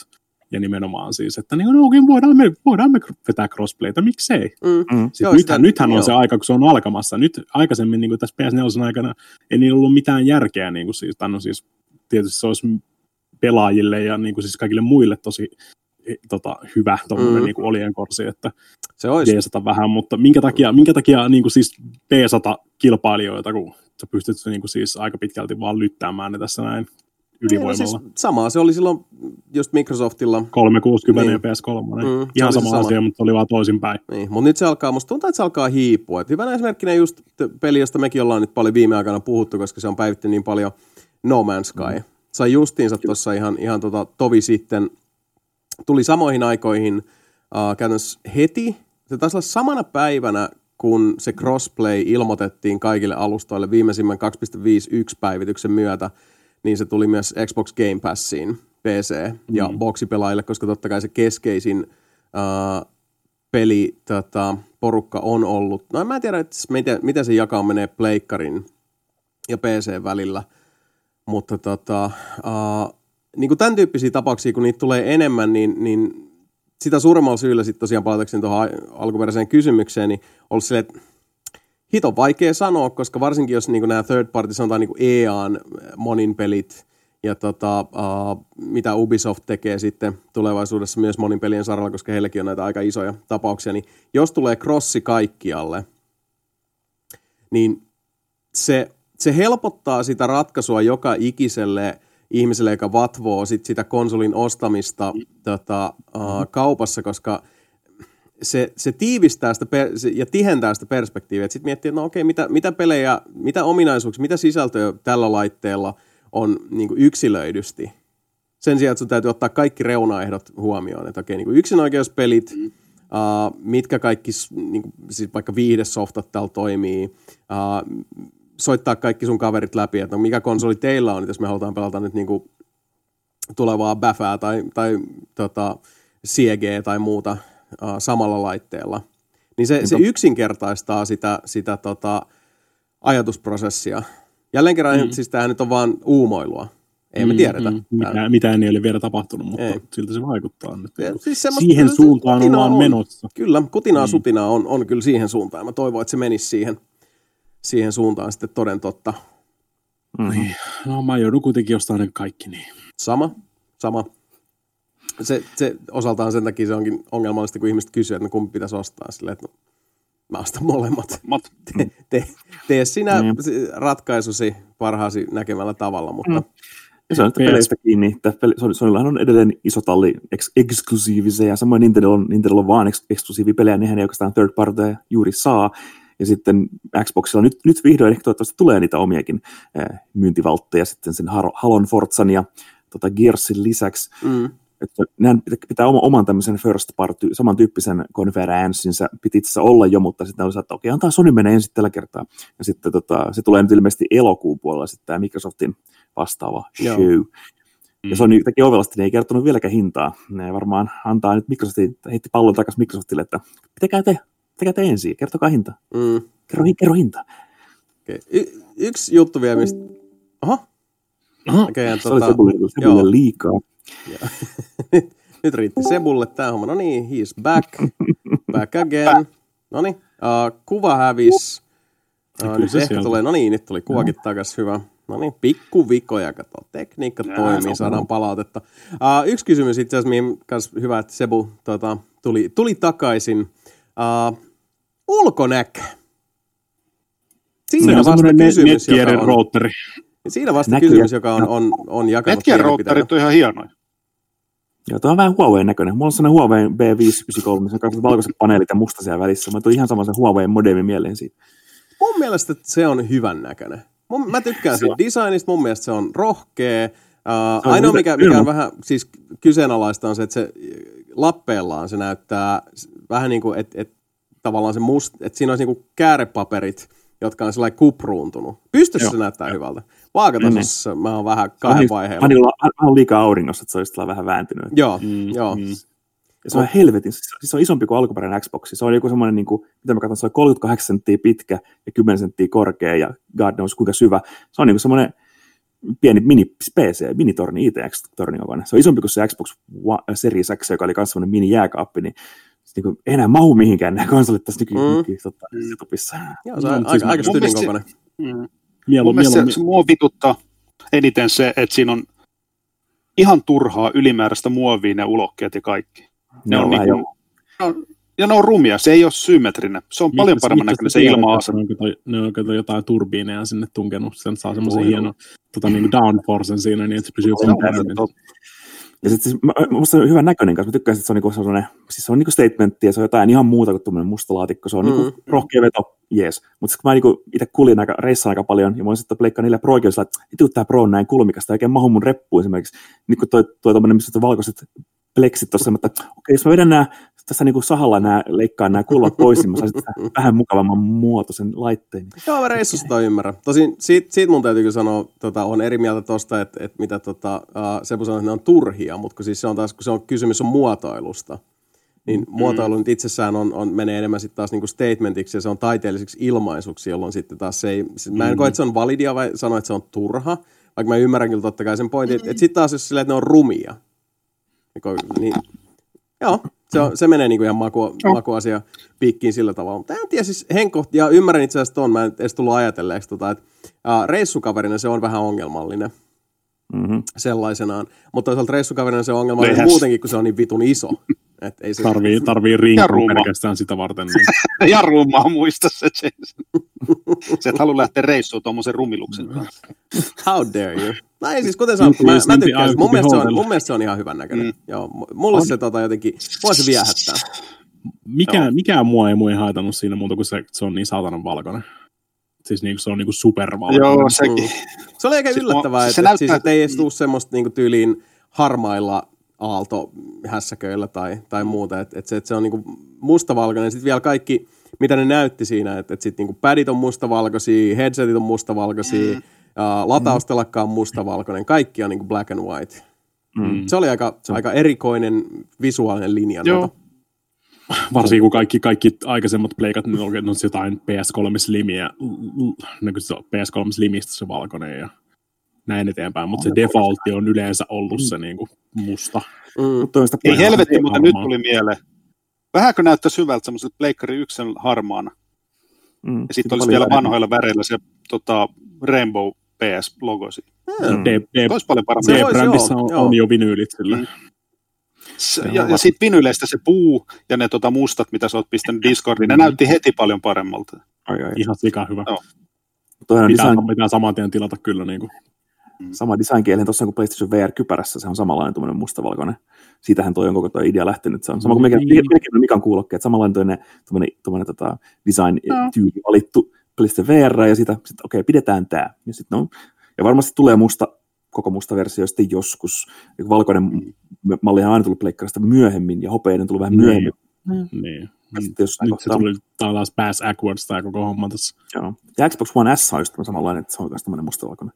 Ja nimenomaan siis, että niin, no, okay, voidaan, me, voidaan me vetää crossplayta, miksei. Mm. Mm. Siis joo, nythän, sitä, nythän on joo. se aika, kun se on alkamassa. Nyt aikaisemmin niin kuin tässä PS4 aikana ei niin ollut mitään järkeä. Niin kuin siis, no siis, tietysti se olisi pelaajille ja niin kuin siis kaikille muille tosi tota, hyvä tuommoinen mm. niin olien korsi, että se olisi. D100 vähän, mutta minkä takia, minkä takia niin kuin siis B100-kilpailijoita, kun sä pystyt niin kuin siis aika pitkälti vaan lyttäämään ne tässä näin ylivoimalla. Niin, no siis samaa se oli silloin just Microsoftilla. 360 niin. ja PS3. Mm, Ihan sama, sama asia, mutta oli vaan toisinpäin. Niin, mutta nyt se alkaa, musta tuntuu, että se alkaa hiipua. Et hyvänä esimerkkinä just peli, josta mekin ollaan nyt paljon viime aikana puhuttu, koska se on päivitty niin paljon No Man's Sky. Mm. Sai justiinsa tuossa ihan, ihan tota, tovi sitten. Tuli samoihin aikoihin uh, käytännössä heti. Se taisi olla samana päivänä, kun se crossplay ilmoitettiin kaikille alustoille viimeisimmän 2.51 päivityksen myötä – niin se tuli myös Xbox Game Passiin PC- ja mm. boksipelaajille, koska totta kai se keskeisin uh, peli tota, porukka on ollut, no mä en tiedä, että miten, miten se jakaa menee pleikkarin ja PC välillä, mutta tota, uh, niin kuin tämän tyyppisiä tapauksia, kun niitä tulee enemmän, niin, niin sitä suuremmalla syyllä sitten tosiaan palatakseni tuohon alkuperäiseen kysymykseen, niin ollut silleen, että hito vaikea sanoa, koska varsinkin jos niin nämä third party, sanotaan niin EAN monin pelit ja tota, uh, mitä Ubisoft tekee sitten tulevaisuudessa myös monin pelien saralla, koska heilläkin on näitä aika isoja tapauksia, niin jos tulee crossi kaikkialle, niin se, se helpottaa sitä ratkaisua joka ikiselle ihmiselle, joka vatvoo sit sitä konsolin ostamista tota, uh, kaupassa, koska – se, se tiivistää sitä per, se, ja tihentää sitä perspektiiviä. Sitten miettii, että no okei, mitä, mitä pelejä, mitä ominaisuuksia, mitä sisältöä tällä laitteella on niin kuin yksilöidysti. Sen sijaan, että sun täytyy ottaa kaikki reunaehdot huomioon. Että okei, niin kuin yksinoikeuspelit, mm. uh, mitkä kaikki, niin kuin, siis vaikka viihdesoftat täällä toimii, uh, soittaa kaikki sun kaverit läpi, että no mikä konsoli teillä on, jos me halutaan pelata nyt niin kuin tulevaa Bäfää tai, tai tota, CG tai muuta uh, samalla laitteella. Niin se, se yksinkertaistaa sitä, sitä tota, ajatusprosessia. Jälleen kerran, mm. siis tämähän nyt on vaan uumoilua. Ei mm, me tiedetä. Mm, mitä, mitään ei ole vielä tapahtunut, mutta ei. siltä se vaikuttaa nyt. Ja, siis siihen suuntaan on vaan menossa. Kyllä, kutinaa mm. sutinaa on, on kyllä siihen suuntaan. Mä toivon, että se menisi siihen, siihen suuntaan sitten toden totta. Mm-hmm. No mä joudun kuitenkin ostamaan ne kaikki niin. Sama, sama se, se osaltaan sen takia se onkin ongelmallista, kun ihmiset kysyvät, että no kumpi pitäisi ostaa. Silleen, että no, mä ostan molemmat. Te, te, tee sinä mm. ratkaisusi parhaasi näkemällä tavalla, mutta... Mm. Ja se on peleistä kiinni, että Sonyllahan on edelleen iso talli eks- eksklusiivisia, ja samoin Nintendo on, Nintendo on vaan eks- eksklusiivipelejä, nehän ei oikeastaan third party juuri saa, sitten Xboxilla nyt, nyt vihdoin ehkä toivottavasti tulee niitä omiakin myyntivaltteja sitten sen Halon Forzan ja tota Gearsin lisäksi. Mm että nehän pitää oma, oman tämmöisen first party, samantyyppisen konferenssinsä piti itse olla jo, mutta sitten oli että okei, antaa Sony mennä ensin tällä kertaa. Ja sitten tota, se tulee nyt ilmeisesti elokuun puolella sitten tämä Microsoftin vastaava Joo. show. Mm. Ja Sony teki ovelasti, ne ei kertonut vieläkään hintaa. Ne varmaan antaa nyt Microsoftin, heitti pallon takaisin Microsoftille, että pitäkää te, te ensin, kertokaa hinta. Mm. Kerro, kerro hinta. Okay. Y- yksi juttu vielä, mistä... Oho. Oho. Okay, se tota... oli Sebulle, Sebulle liikaa. Nyt, nyt riitti Sebulle tämä homma. No niin, he's back. Back again. No niin, uh, kuva hävis. Uh, nyt ehkä tulee, no niin, nyt tuli kuvakin no. takaisin, hyvä. No niin, pikkuvikoja, kato, tekniikka ja, toimii, saadaan palautetta. Uh, yksi kysymys itse asiassa, mihin hyvä, että Sebu tota, tuli, tuli takaisin. Uh, ulkonäkö. Siinä on vasta kysymys, joka on, routeri. Siinä vasta kysymys, joka on, on, on jakanut Netkien routterit on ihan hienoja. Joo, tuo on vähän Huawei näköinen. Mulla on sellainen Huawei B593, missä on kaikki valkoiset paneelit ja musta siellä välissä. Mä tulin ihan sama sen Huawei modemi mieleen siitä. Mun mielestä se on hyvän näköinen. Mun, mä tykkään siitä designista, mun mielestä se on rohkea. Uh, ainoa, mikä, mikä on vähän siis kyseenalaista on se, että se lappeellaan se näyttää vähän niin kuin, että et, tavallaan se must, että siinä olisi niin kuin käärepaperit, jotka on sellainen kupruuntunut. Pystyssä se näyttää hyvältä. Vaakatasossa niin. mä oon vähän kahden vaiheella. Panilla on liikaa auringossa, että se olisi vähän vääntynyt. Joo, mm, joo. Mm. Ja se on helvetin, siis se on isompi kuin alkuperäinen Xbox. Se on joku semmoinen, niin kuin, mitä mä katson, se on 38 senttiä pitkä ja 10 senttiä korkea ja God knows kuinka syvä. Se on niin kuin semmoinen pieni mini PC, mini-torni, ITX-torni kokoinen. Se on isompi kuin se Xbox Series X, joka oli myös semmoinen mini-jääkaappi, niin niin kuin, ei enää mahu mihinkään nämä konsolit tässä nyky- mm. nyky- tota, setupissa. Joo, se on no, aika, aika stydin kokoinen. Mm. Mielu, Mun mielu, se, se mua vituttaa eniten se, että siinä on ihan turhaa ylimääräistä muovia ne ulokkeet ja kaikki. Ne, ne on, on niin kuin, no, ja ne on rumia, se ei ole symmetrinen. Se on paljon paremman näköinen se ilma-asa. Ne on kato jotain turbiineja sinne tunkenut, sen saa semmoisen hienon tota, niin downforcen siinä, niin että se pysyy paremmin. Ja sitten siis, musta on hyvän näköinen kanssa. Mä tykkään, että se on, niinku sellainen, siis se on niinku statementti ja se on jotain ihan muuta kuin tuommoinen musta laatikko. Se on niinku mm. niinku rohkea veto, jees. Mutta kun mä niinku itse kuljin aika, reissaan aika paljon ja mä oon sitten pleikkaa niille pro että vittu tää pro on näin kulmikasta, oikein mahu mun reppuun esimerkiksi. Niin kuin toi, toi tommonen, missä on valkoiset pleksit tuossa, mutta okei, okay, jos mä vedän nämä tässä niin kuin sahalla nämä, leikkaan nämä kulmat pois, niin mä saisin vähän mukavamman muotoisen laitteen. Joo, mä reissusta ymmärrän. Tosin siitä, siitä mun täytyy sanoa, tota, on eri mieltä tuosta, että, että mitä tota, uh, Sepu sanoi, että ne on turhia, mutta kun siis se on taas, kun se on kysymys on muotoilusta, niin mm. muotoilu nyt itsessään on, on, menee enemmän sitten taas niinku statementiksi ja se on taiteelliseksi ilmaisuksi, jolloin sitten taas se ei, sit mä en mm. koe, että se on validia vai sanoa, että se on turha, vaikka mä ymmärrän kyllä totta kai sen pointin, että, että sitten taas jos silleen, että ne on rumia, niin, niin joo, se, on, se menee niin kuin ihan maku, oh. makuasia piikkiin sillä tavalla. Mutta en tiedä siis Henko, ja ymmärrän itse asiassa ton, mä en edes tullut ajatelleeksi, tota, että uh, reissukaverina se on vähän ongelmallinen. Mm-hmm. sellaisenaan. Mutta toisaalta reissukaverina se on ongelmallinen Leihäs. muutenkin, kun se on niin vitun iso. Et ei se... Tarvii, tarvii rinkun pelkästään sitä varten. Niin. ja rummaa muista se Jason. se et halua lähteä reissuun tuommoisen rumiluksen kanssa. How dare you? No ei siis, kuten sanottu, mä, mä tykkään. Mun mielestä, se on, mun mielestä se on ihan hyvän näköinen. Mm. Joo, mulle on. se tota, jotenkin, mua se viehättää. Mikä, mikä mua ei, mua ei haitannut siinä muuta kuin se, että se on niin saatanan valkoinen. Siis niin, se on niin supervalkoinen. Joo, sekin. Mm. Se oli aika siis yllättävää, mua, että, se että, siis, että ei edes tule semmoista niin tyyliin harmailla aaltohässäköillä tai, tai muuta. Että et se, et se on niinku mustavalkoinen. Sitten vielä kaikki, mitä ne näytti siinä, että et sitten niinku padit on mustavalkoisia, headsetit on mustavalkoisia, mm. uh, lataustelakka on mustavalkoinen, kaikki on niinku black and white. Mm. Se oli aika, se... aika erikoinen visuaalinen linja. Joo. Varsinkin kun kaikki, kaikki aikaisemmat pleikat, niin on jotain PS3 Slimiä, niin PS3 Slimistä se valkoinen ja näin eteenpäin, mutta se defaultti on yleensä ollut se niin kuin musta. Mm. Ei helvetti, mutta nyt tuli mieleen. Vähänkö näyttää hyvältä semmoiselta Pleikkari 1 harmaana? Mm. Ja sitten olisi vielä vanhoilla väreillä se tota, Rainbow PS-logo siinä. Mm. D- olisi paljon paremmin. D-brändissä on, on jo vinyylit sillä. Mm. ja, ja sitten vinyleistä se puu ja ne tota mustat, mitä sä oot pistänyt Discordiin, ne mm. näytti heti paljon paremmalta. Ai, ai. Ihan sika hyvä. Joo. Pitää, design... pitää saman tien tilata kyllä. Niin kuin. Mm. Sama design tuossa kuin PlayStation VR-kypärässä, se on samanlainen tuommoinen mustavalkoinen. Siitähän toi on koko tuo idea lähtenyt. Se on sama kuin mekin, mekin Mikan kuulokkeet, samanlainen tuommoinen, tuommoinen, tuommoinen tota design-tyyli valittu PlayStation VR, ja sitä, sit, okei, okay, pidetään tämä. Ja, sit, no, ja varmasti tulee musta, koko musta versio sitten joskus. Ja valkoinen mm. malli on aina tullut pleikkarista myöhemmin, ja hopeinen tullut vähän niin. myöhemmin. Mm. Niin. Sitten jos nyt se tuli taas pass backwards tämä koko homma tässä. Joo. Ja Xbox One S on just samanlainen, että se on myös tämmöinen mustavalkoinen.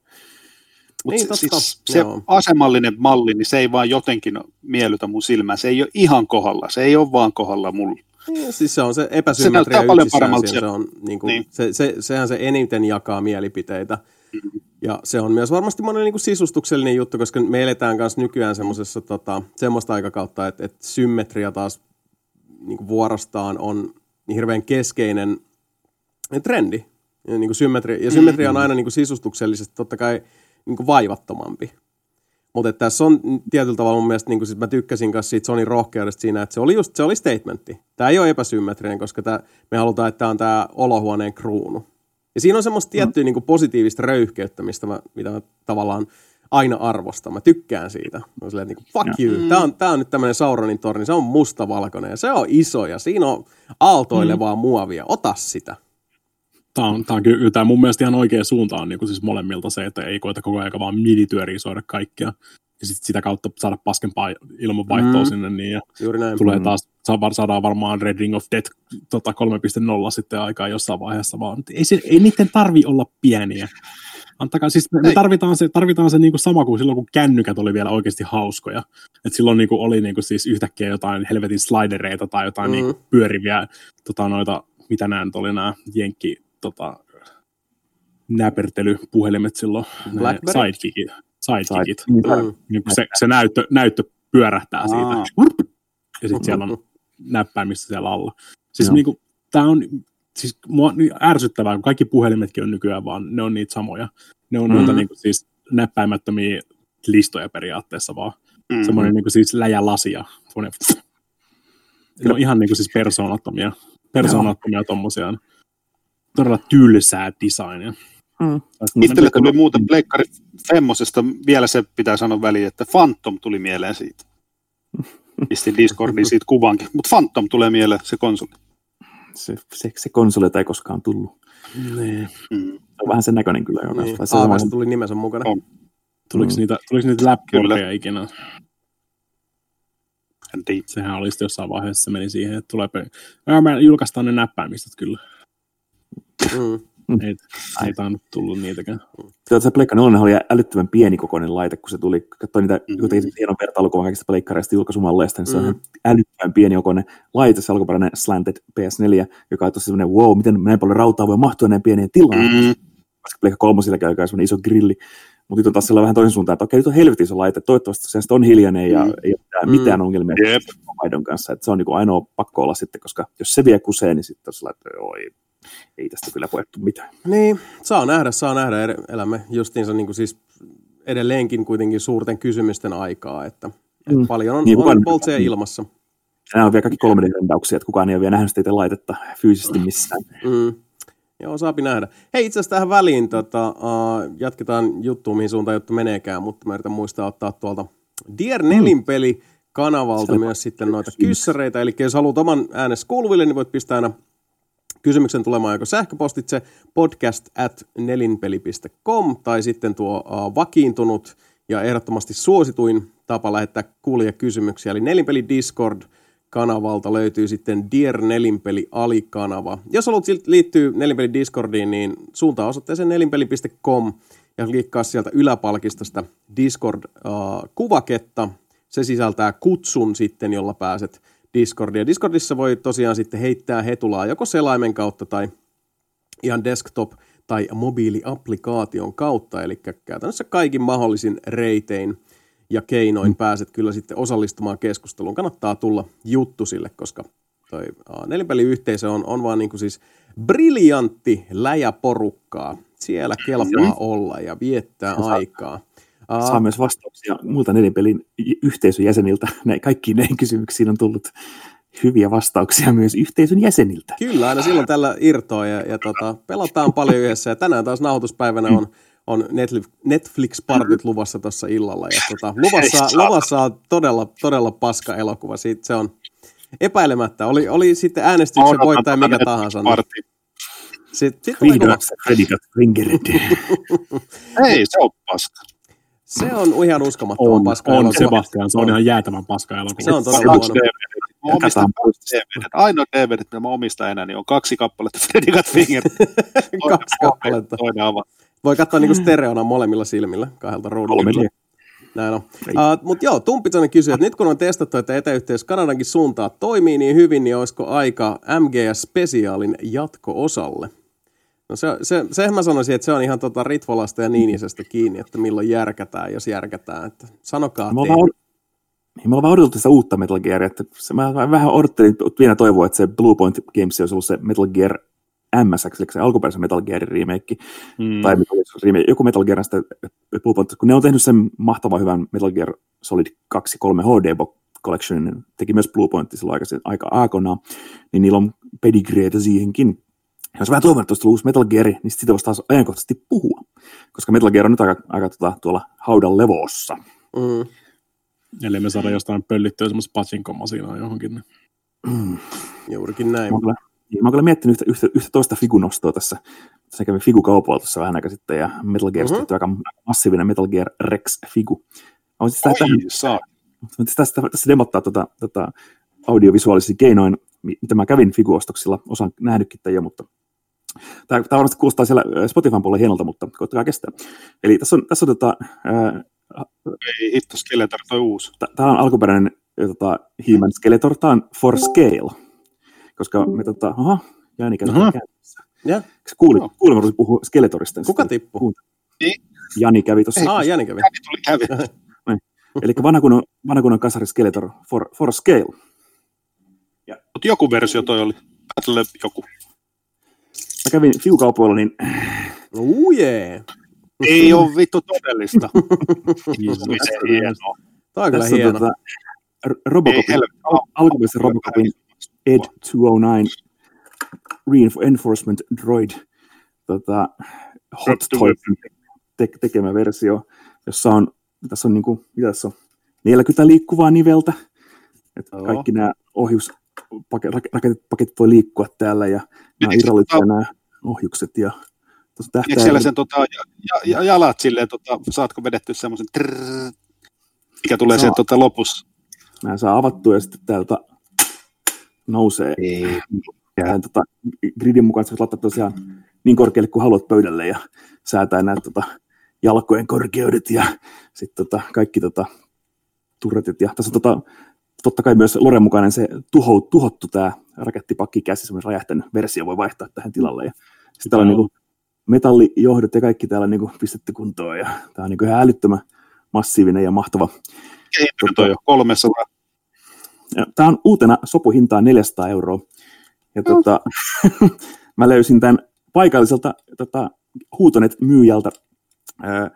Mutta niin, siis se Joo. asemallinen malli, niin se ei vaan jotenkin miellytä mun silmään. Se ei ole ihan kohdalla, se ei ole vaan kohdalla mulla. Niin, siis se on se epäsymmetria se paljon paremmalta. Se on, niin kuin, niin. se, se, sehän se eniten jakaa mielipiteitä. Mm-hmm. Ja se on myös varmasti monen niin kuin sisustuksellinen juttu, koska me eletään myös nykyään semmoisessa tota, semmoista aikakautta, että, että symmetria taas niin kuin vuorostaan on niin hirveän keskeinen trendi. Ja, niin kuin symmetria, ja symmetria on mm-hmm. aina niin kuin sisustuksellisesti totta kai – niin kuin vaivattomampi. Mutta tässä on tietyllä tavalla mun mielestä, niin kuin, mä tykkäsin kanssa siitä Sonin rohkeudesta siinä, että se oli just, se oli statementti. Tämä ei ole epäsymmetrinen, koska tää, me halutaan, että tämä on tämä olohuoneen kruunu. Ja siinä on semmoista tiettyä mm. niin kuin positiivista röyhkeyttä, mistä mä, mitä mä tavallaan aina arvostan. Mä tykkään siitä. Mä silleen, niin kuin, fuck you. Mm. Tämä on, tää on nyt tämmöinen Sauronin torni. Se on mustavalkoinen ja se on iso ja siinä on aaltoilevaa mm. muovia. Ota sitä tämä on, tämä on kyllä tämä mun mielestä ihan oikea suunta on niin kuin siis molemmilta se, että ei koeta koko ajan vaan minityöriisoida kaikkea. Ja sitten sitä kautta saada paskempaa ilmanvaihtoa mm. sinne. Niin, ja Juuri näin. Tulee mm. taas, saadaan varmaan Red Ring of Death tota 3.0 sitten aikaa jossain vaiheessa, vaan ei, se, ei niiden tarvi olla pieniä. Antakaa, siis me, me tarvitaan se, tarvitaan se niin kuin sama kuin silloin, kun kännykät oli vielä oikeasti hauskoja. Et silloin niin kuin oli niin kuin siis yhtäkkiä jotain helvetin slidereita tai jotain mm. niin kuin pyöriviä, tota, noita, mitä nämä nyt oli nämä jenkki tota, näpertelypuhelimet silloin, sidekickit. sidekickit. Mm. Niin se, se näyttö, näyttö pyörähtää Aa. siitä. Ja sitten siellä on näppäimistä siellä alla. Siis niin kuin, tämä on siis mua niin ärsyttävää, kun kaikki puhelimetkin on nykyään vaan, ne on niitä samoja. Ne on mm. noita niin kuin, siis näppäimättömiä listoja periaatteessa vaan. Mm. Semmoinen niin kuin, siis läjälasia. Semmoinen, ne on ihan niin kuin, siis persoonattomia, persoonattomia tommosia. Todella tylsää designia. Mm. Itselle tuli muuten Pleikkari Femmosesta, vielä se pitää sanoa väliin, että Phantom tuli mieleen siitä. Pistin Discordiin siitä kuvankin, mutta Phantom tulee mieleen, se konsoli. Se, se, se konsoli ei koskaan tullut. Niin. Mm. On vähän sen näköinen kyllä jo. Niin. Aavasta tuli nimensä mukana. On. Tuliko, mm. niitä, tuliko niitä läppiä ikinä? Sehän olisi jossain vaiheessa se meni siihen, että tulee... Mä julkaistaan ne näppäimistöt kyllä. Mm. Mm. Ei, ei tainnut tullut niitäkään. Tätä se Pleikka 4 oli älyttömän pienikokoinen laite, kun se tuli, katsoin niitä mm. jotenkin hienon vertailukuvan kaikista pleikkareista julkaisumalleista, niin se mm. on älyttömän pienikokoinen laite, se alkuperäinen slanted PS4, joka on tosi semmoinen, wow, miten näin paljon rautaa voi mahtua näin pieneen tilaan. Mm. Koska Pleikka kolmosilla käy semmoinen iso grilli. Mutta nyt on taas sellainen vähän toisen suuntaan, että okei, nyt on helvetin iso laite, toivottavasti se on hiljainen ja mm. ei ole mitään, mm. mitään ongelmia yep. maidon kanssa. Että se on niin ainoa pakko olla sitten, koska jos se vie kuseen, niin sitten on sellainen, että oi, ei tästä kyllä koettu mitään. Niin, saa nähdä, saa nähdä. Elämme justiinsa niin kuin siis edelleenkin kuitenkin suurten kysymysten aikaa, että, mm. paljon on, niin, on poltseja ilmassa. Nämä on vielä kaikki 3D-rendauksia, että kukaan ei ole vielä nähnyt sitä laitetta fyysisesti missään. Mm. Joo, saapi nähdä. Hei, itse asiassa tähän väliin tota, uh, jatketaan juttuun, mihin suuntaan juttu meneekään, mutta mä yritän muistaa ottaa tuolta Dier peli kanavalta mm. myös sitten noita kyssäreitä. Eli jos haluat oman äänes kuuluville, niin voit pistää aina kysymyksen tulemaan joko sähköpostitse podcast at nelinpeli.com tai sitten tuo uh, vakiintunut ja ehdottomasti suosituin tapa lähettää kysymyksiä, eli nelinpeli Discord kanavalta löytyy sitten Dear Nelinpeli alikanava. Jos haluat liittyä Nelinpeli Discordiin, niin suuntaa osoitteeseen nelinpeli.com ja klikkaa sieltä yläpalkistosta Discord-kuvaketta. Se sisältää kutsun sitten, jolla pääset Discordia. Discordissa voi tosiaan sitten heittää hetulaa joko selaimen kautta tai ihan desktop- tai mobiiliaplikaation kautta, eli käytännössä kaikin mahdollisin reitein ja keinoin mm. pääset kyllä sitten osallistumaan keskusteluun. Kannattaa tulla juttu sille, koska toi nelipeliyhteisö on, on vaan niin kuin siis briljantti läjäporukkaa. Siellä kelpaa olla ja viettää saa, aikaa. Saa myös vastauksia muuta nelipelin yhteisön jäseniltä. Näin, kaikkiin näihin kysymyksiin on tullut hyviä vastauksia myös yhteisön jäseniltä. Kyllä, aina silloin tällä irtoa ja, ja tota, pelataan paljon yhdessä. Ja tänään taas nauhoituspäivänä on, on Netflix-partit luvassa tuossa illalla. Ja tota, luvassa, luvassa on todella, todella paska elokuva. Siitä se on epäilemättä. Oli, oli sitten äänestyksen voittaja mikä tahansa. Niin. Sitten, sit tulee Ei, se on paska. Se on ihan uskomattoman on, paska on elokuva. Sebastian, se on, on ihan jäätävän paska elokuva. Se on todella huono. Mä omistan DVD. Ainoa DVD, mitä mä omistan enää, niin on kaksi kappaletta Freddy Got Finger. kaksi kappaletta. Toinen ava. Voi katsoa niinku stereona molemmilla silmillä kahdelta ruudulta. Näin on. Uh, Mutta joo, Tumpitsonen kysyy, että nyt kun on testattu, että etäyhteys Kanadankin suuntaan toimii niin hyvin, niin olisiko aika MGS-spesiaalin jatko-osalle? No se, se, sehän mä sanoisin, että se on ihan tota Ritvolasta ja Niinisestä kiinni, että milloin järkätään, jos järkätään. Että sanokaa mä vaan, niin, mä olen vaan odotellut sitä uutta Metal Gearia. Että se, mä vähän odottelin, vielä toivoa, että se Blue Point Games olisi ollut se Metal Gear MSX, eli se alkuperäisen Metal Gearin remake, mm. tai remake, joku Metal Gear, sitä Blue Point, kun ne on tehnyt sen mahtavan hyvän Metal Gear Solid 2 3 HD Collection, teki myös Blue Point silloin aika, aika aakonaan, niin niillä on pedigreitä siihenkin jos vähän toivon, että olisi uusi Metal Gear, niin siitä voisi taas ajankohtaisesti puhua. Koska Metal Gear on nyt aika, aika tuota, tuolla haudan levossa. Mm. Eli me saadaan jostain pöllittyä semmoista patsinkomasinaa johonkin. Mm. Juurikin näin. Mä oon niin, mä kyllä miettinyt yhtä, yhtä, yhtä toista figunostoa tässä. Se kävi Figu-kaupalla tuossa vähän aikaa sitten, ja Metal Gear mm-hmm. aika massiivinen Metal Gear Rex-figu. Mä voisin tästä, tästä, tästä, tästä demottaa tuota, tuota audiovisuaalisia keinoin, mitä mä kävin Figu-ostoksilla, osaan nähnytkin jo, mutta Tämä, tämä varmasti kuulostaa siellä Spotifyn puolella hienolta, mutta koittakaa kestää. Eli tässä on, tässä on tota, ää, Ei hitto, Skeletor toi uusi. Tämä on alkuperäinen tota, He-Man Skeletor, tämä on for scale. Koska me tota, aha, Jääni kääntäessä. Ja? Kuulin, no. kuulin, puhua Skeletorista. Kuka tippui? Niin. Jani kävi tuossa. Ah, Jani kävi. Jani tuli kävi. Eli vanha kunnon, vanha kunnon kasari Skeletor for, for scale. Mutta joku versio toi oli. Battle joku. Mä kävin Fiukaupoilla, niin... Oh yeah. Ei ole vittu todellista. hienoa. Tämä on kyllä Tässä hieno. Tota, Robocopin, al- alkuperäisen Robocopin Ed 209 Reinforcement Droid tota, Hot Toy te- tekemä versio, jossa on, tässä on, niinku, mitä tässä on, 40 liikkuvaa niveltä, että kaikki nämä ohjus, raketit, paketit voi liikkua täällä ja nämä irrallisia nämä ohjukset ja Eikö siellä sen tota, ja, ja, jalat silleen, tota, saatko vedetty semmoisen mikä tulee saa. sen tota, lopussa? Mä saa avattua ja sitten täältä nousee. Ei. Ja tota, gridin mukaan sä laittaa tosiaan niin korkealle kuin haluat pöydälle ja säätää näitä tota, jalkojen korkeudet ja sitten tota, kaikki tota, turretit. Ja tässä on tota, totta kai myös Loren mukainen se tuho, tuhottu tämä rakettipakki käsi, semmoinen räjähtänyt versio voi vaihtaa tähän tilalle. Ja sitten täällä on niin metallijohdot ja kaikki täällä niin kuin pistetty kuntoon ja tämä on niin ihan älyttömän massiivinen ja mahtava. Tota, toi jo 300. Tämä on uutena sopuhintaan 400 euroa. Ja no. tota, mä löysin tämän paikalliselta tota, Huutonet-myyjältä ää,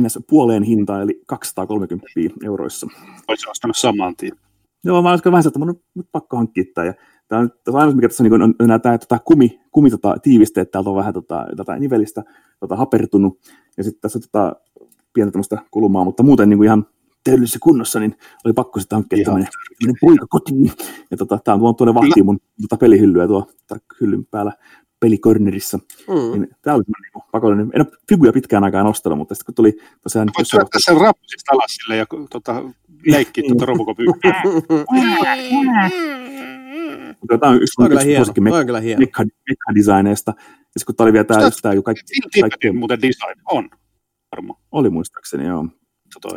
ns. puoleen hintaan, eli 230 euroissa. Olisi ostanut saman tien. Joo, mä olisin vähän että mun on nyt pakko hankkia tämä. Ja tämä on, tämä on ainut, mikä tässä on, niin on, on tämä tota, kumi, kumi tota, tiivisteet, täältä on vähän tota, tota, nivelistä tota, hapertunut, ja sitten tässä on tota, pientä tämmöistä kulmaa, mutta muuten niin kuin ihan täydellisessä kunnossa, niin oli pakko sitten hankkia tämmöinen, tämmöinen poika kotiin. Ja tota, tämä on tuonne tuonne vahtiin mun tota, pelihyllyä tuo hyllyn päällä pelikornerissa. Mm. Niin, tämä oli niin pakollinen. En ole figuja pitkään aikaan nostanut, mutta sitten kun tuli tosiaan... Voit syöttää sen rappusista alas sille ja tota, leikkiä tuota Robocop Tämä on yksi mun suosikki mekka-designeista. Ja kun tämä oli vielä tämä, just tämä kaikki... kaikki muuten design on, varmaan. Oli muistaakseni, joo.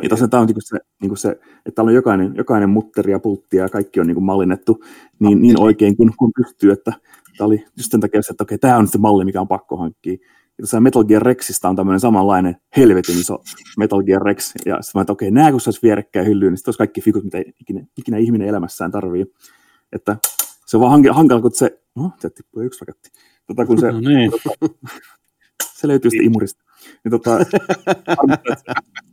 Ja tosiaan tämä on niin se, niin se, että täällä on jokainen, jokainen mutteri ja pultti ja kaikki on niin mallinnettu niin, niin oikein kuin, kuin pystyy, että tämä oli just sen takia että okei, tämä on se malli, mikä on pakko hankkia. Ja tässä Metal Gear Rexista on tämmöinen samanlainen helvetin iso Metal Gear Rex, ja sitten mä että okei, nämä kun se olisi vierekkäin hyllyyn, niin sitten olisi kaikki fikut, mitä ikinä, ikinä ihminen elämässään tarvii. Että se on vaan hankala, kun se, no, se tippui yksi raketti. Tota, kun se, no niin. tota, se löytyy sitten imurista. Niin, tota,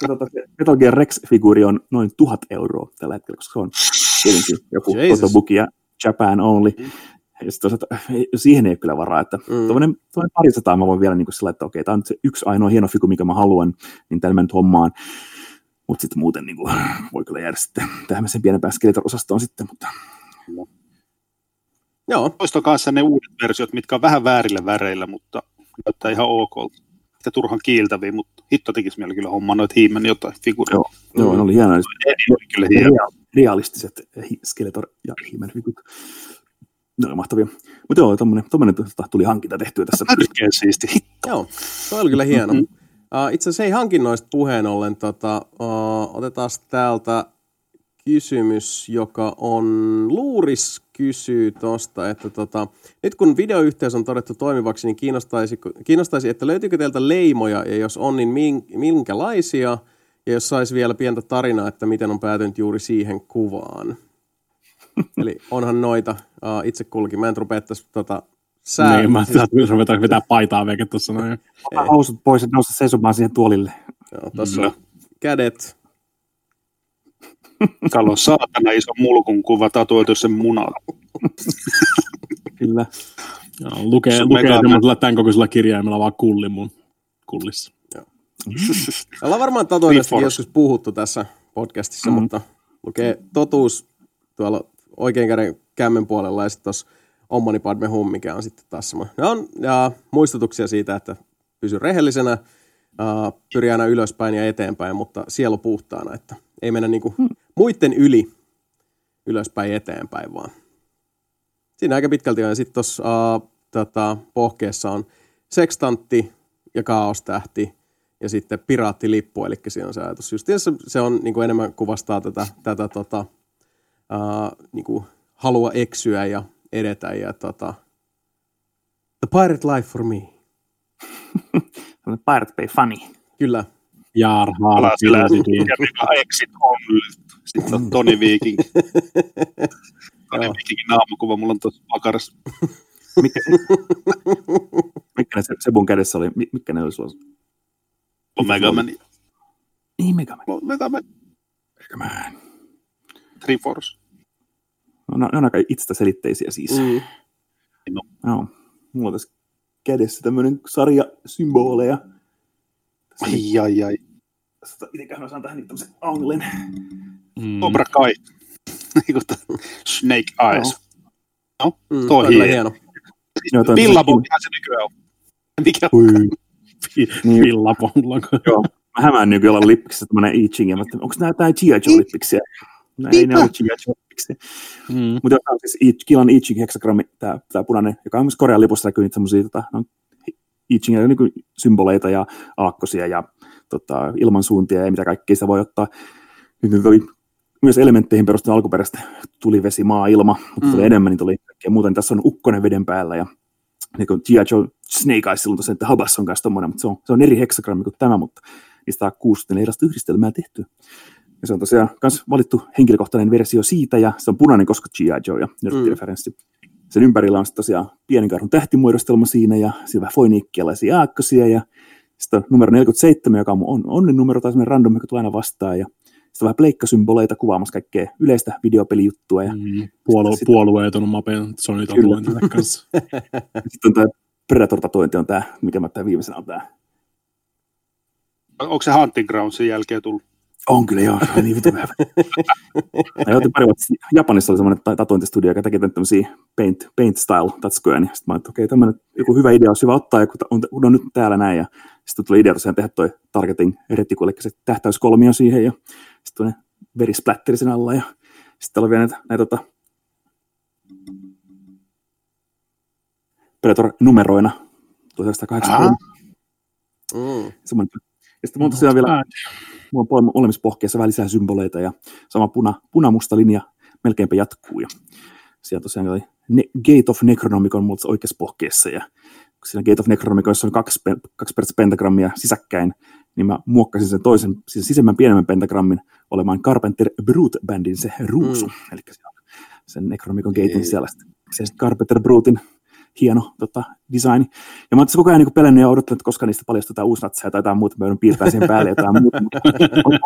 se, tota, se Metal Gear Rex-figuuri on noin tuhat euroa tällä hetkellä, koska se on tietenkin joku fotobook ja Japan only. Mm. Ja sitten siihen ei ole kyllä varaa, että mm. tuommoinen parisataa mä voin vielä niin sillä, että okei, tämä on se yksi ainoa hieno figu, mikä mä haluan, niin tällä nyt hommaan. Mutta sitten muuten niin kuin, voi kyllä jäädä sitten tähän sen pienempään Skeletor-osastoon sitten, mutta Joo. Toista kanssa ne uudet versiot, mitkä on vähän väärillä väreillä, mutta näyttää ihan ok. Ja turhan kiiltäviä, mutta hitto tekisi meillä kyllä homma noita hiimen jotain figuuria. Joo, Joo ne oli hienoja. Ne oli kyllä hieno. Realistiset Skeletor ja hiimen figuurit. Ne oli mahtavia. Mutta joo, tommonen, tommonen tuli hankinta tehtyä tässä. Tärkeä siisti. Hitto. Joo, se oli kyllä hieno. Mm-hmm. Uh, itse asiassa ei hankinnoista puheen ollen, tota, uh, otetaan täältä kysymys, joka on, Luuris kysyy tuosta, että tota, nyt kun videoyhteys on todettu toimivaksi, niin kiinnostaisi, kiinnostaisi, että löytyykö teiltä leimoja, ja jos on, niin minkälaisia, ja jos saisi vielä pientä tarinaa, että miten on päätynyt juuri siihen kuvaan. Eli onhan noita uh, itse kulki. Mä en rupea tässä tota, sää. Niin, mä siis... ruvetaan vetää paitaa veke tuossa noin. Housut pois ja nousta seisomaan siihen tuolille. Joo, tuossa no. on kädet, Täällä on saatana iso mulkun kuva tatuoitu sen munalla. Kyllä. Joo, lukee, lukee semmoisella tämän kokoisella kirjaimella vaan kulli mun kullissa. Joo. Ollaan varmaan tatuoinnista joskus puhuttu tässä podcastissa, mm. mutta lukee totuus tuolla oikein käden kämmen puolella ja sitten tuossa Ommani Padme Hum, mikä on sitten taas semmoinen. Ne on ja muistutuksia siitä, että pysy rehellisenä, uh, pyri aina ylöspäin ja eteenpäin, mutta sielu puhtaana, että ei mennä niinku hmm. muiden yli ylöspäin eteenpäin vaan. Siinä aika pitkälti on. Ja sitten tuossa uh, tota, pohkeessa on sekstantti ja kaostähti ja sitten piraattilippu, eli siinä on se ajatus. Just se, se on niin kuin enemmän kuvastaa tätä, tätä tota, uh, niin kuin halua eksyä ja edetä ja tota, pirate life for me. pirate Bay funny. Kyllä. Jaar. Ja Exit on. Sitten on Toni Viking. Toni Vikingin naamakuva mulla on tuossa pakarassa. Mikä, mikä se Sebun kädessä oli? Mikä ne oli sulla? Omega Man. Niin, Mega Man. Mega Man. Mega Man. Triforce. No, ne on aika itsestäselitteisiä siis. Mm. No. no. Mulla on tässä kädessä tämmöinen sarja symboleja. Ai, ai, ai. Mitenköhän mä saan tähän niitä tämmöisen anglen. Mm. Cobra Kai. Niin Snake Eyes. No, no mm, toi on hieno. hieno. No, Pillabonkihan se nykyään on. Mikä on? Niin. Pillabonlako. Joo. Mä hämään nykyään olla lippiksessä tämmönen I Ching, mutta onko nämä jotain G.I. Joe-lippiksiä? No, ei ne ole G.I. Joe-lippiksiä. Mm. Mutta on siis Kilan I Ching heksagrammi, tämä, tämä punainen, joka on myös Korean lipussa näkyy niitä semmoisia tota, no, I Ching, niin symboleita ja aakkosia ja tota, ilmansuuntia ja mitä kaikkea sitä voi ottaa. Nyt oli myös elementteihin perustuen alkuperäistä tuli vesi, maa, ilma, mutta mm. tuli enemmän, niin tuli kaikkea muuten. Tässä on ukkonen veden päällä ja niin kuin G.I. Joe Snake Eyes silloin tosiaan, että Habas on kanssa tommoinen, mutta se on, se on eri heksagrammi kuin tämä, mutta niistä on kuusi erilaista yhdistelmää tehty. Ja se on tosiaan myös valittu henkilökohtainen versio siitä, ja se on punainen, koska G.I. Joe ja nörttireferenssi. Mm. Sen ympärillä on tosiaan pienen karhun tähtimuodostelma siinä, ja siinä vähän foiniikkialaisia aakkosia, ja sitten on numero 47, joka on mun onnen numero tai semmoinen random, joka tulee aina vastaan, ja sitten on vähän pleikkasymboleita kuvaamassa kaikkea yleistä videopelijuttua. Ja mm, puolue, sitten, puolueeton mapen Sony kanssa. sitten on tämä Predator-tatuointi on tämä, mikä mä tämä viimeisenä on tämä. Onko se Hunting Groundsin jälkeen tullut? On kyllä joo, niin vitu hyvä. Mä otin pari vuotta, Japanissa oli semmoinen tatuointistudio, joka teki tämmöisiä paint, paint style tatskoja, niin sitten mä että okei, okay, tämmöinen joku hyvä idea olisi hyvä ottaa, kun on, on, nyt täällä näin, ja sitten tuli idea tosiaan tehdä toi targeting retikuli, eli se tähtäyskolmio siihen, ja sitten tuonne verisplatteri sen alla, ja sitten oli vielä näitä, näitä tota, Predator-numeroina 1983. Mm. Semmoinen ja sitten on tosiaan vielä mulla on molemmissa pohkeissa vähän lisää symboleita ja sama puna, punamusta linja melkeinpä jatkuu. Ja siellä tosiaan oli ne, Gate of Necronomicon mulla oikeassa pohkeessa ja siinä Gate of Necronomiconissa on kaksi, kaksi pentagrammia sisäkkäin, niin mä muokkasin sen toisen, siis sisemmän pienemmän pentagrammin olemaan Carpenter Brute Bandin se ruusu, mm. eli sen Necronomicon Gatein siellä se Carpenter Brutin hieno tota, design. Ja mä oon koko ajan niin pelännyt ja odottanut, että koska niistä paljastetaan uusnatseja tai jotain muuta, mä joudun piirtämään siihen päälle jotain muuta.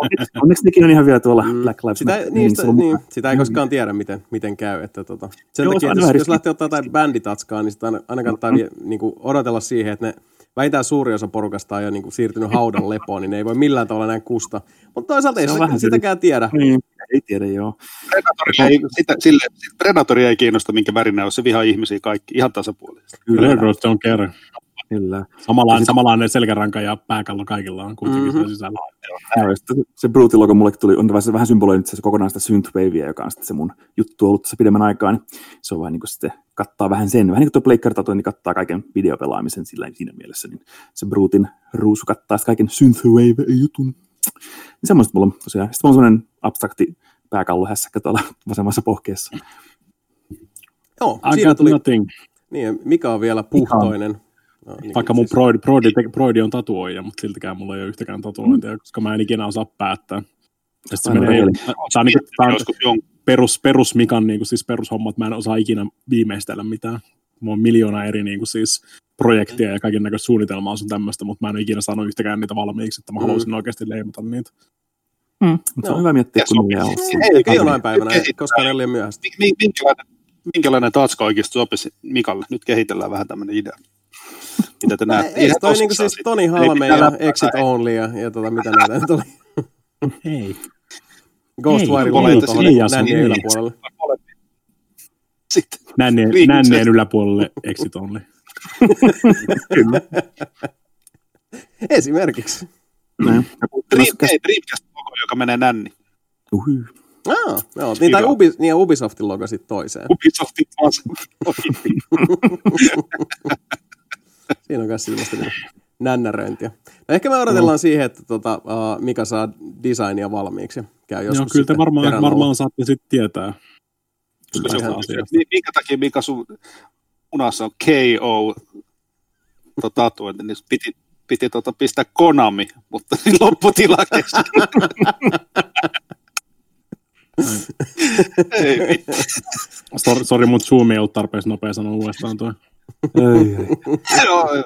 onneksi, onneksi nekin on ihan vielä tuolla mm. Black Lives sitä, Matter. Niistä, niin, niin, sitä ei koskaan tiedä, miten, miten käy. Että, tota, sen Joo, takia, että jos, jos lähtee ottaa jotain bänditatskaa, niin sitä aina, aina kannattaa mm-hmm. niin kuin, odotella siihen, että ne vähintään suuri osa porukasta on jo niin kuin, siirtynyt haudan lepoon, niin ne ei voi millään tavalla näin kusta. Mutta toisaalta ei sitä, sitäkään tiedä. Niin, ei tiedä, joo. Predatori ei, sitä, sille, Predatori ei kiinnosta, minkä värinä on. Se vihaa ihmisiä kaikki ihan tasapuolisesti. Kyllä. Railroad on kerran. Kyllä. Samanlainen, samanlainen selkäranka ja pääkallo kaikilla on kuitenkin mm-hmm. sisällä. Ja, se Brute logo mulle tuli, on vähän, vähän symboloi nyt se kokonaan sitä synthwavea, joka on sitten se mun juttu ollut tässä pidemmän aikaa, niin se on vähän niin kuin sitten kattaa vähän sen, vähän niin kuin tuo niin kattaa kaiken videopelaamisen sillä, siinä mielessä, niin se Brutin ruusu kattaa sitten kaiken synthwave-jutun. Niin semmoista mulla on tosiaan. Sitten mulla on semmoinen abstrakti pääkallohässäkkä tuolla vasemmassa pohkeessa. Joo, siinä tuli... Nothing. Niin, mikä on vielä puhtoinen. Niin Vaikka mun siis... Broidi, Broidi, Broidi on tatuoija, mutta siltikään mulla ei ole yhtäkään tatuointia, mm. koska mä en ikinä osaa päättää. Ja se menee, tämä on, niin tämä on perus, perus Mikan niin kuin, siis perushomma, että mä en osaa ikinä viimeistellä mitään. Mulla on miljoona eri niin kuin, siis projektia ja kaiken näköistä suunnitelmaa sun tämmöistä, mutta mä en ole ikinä saanut yhtäkään niitä valmiiksi, että mä mm. haluaisin oikeasti leimata niitä. Mm. Se on hyvä miettiä, kun niillä on. Ei jonain päivänä, koska ne oli myöhäistä. Minkälainen, minkälainen tatska oikeasti sopisi Mikalle? Nyt kehitellään vähän tämmöinen idea. Mitä te näette? Ei, toi niinku siis Toni Halme ja Exit Only ja, ja tota, mitä näitä nyt oli. Hei. Ghostwire tulee tuohon nännien yläpuolelle. Sitten. Nännien yläpuolelle Exit Only. Kyllä. Esimerkiksi. Mm. Dreamcast logo, joka menee nänni. Uhuh. Ah, joo, niin, tai Ubi, niin Ubisoftin logo sitten toiseen. Ubisoftin taas. Siinä on myös sellaista niin nännäröintiä. No ehkä me odotellaan no. siihen, että tota, uh, Mika saa designia valmiiksi käy joskus Joo, kyllä te varmaan, varmaan saatte sitten tietää. Minkä takia Mika sun munassa on KO tatuointi, niin piti, piti tota pistää Konami, mutta niin lopputila kesken. ei Sori, sori mutta Zoom ei ollut tarpeeksi nopea sanoa uudestaan toi. Ei, ei. No,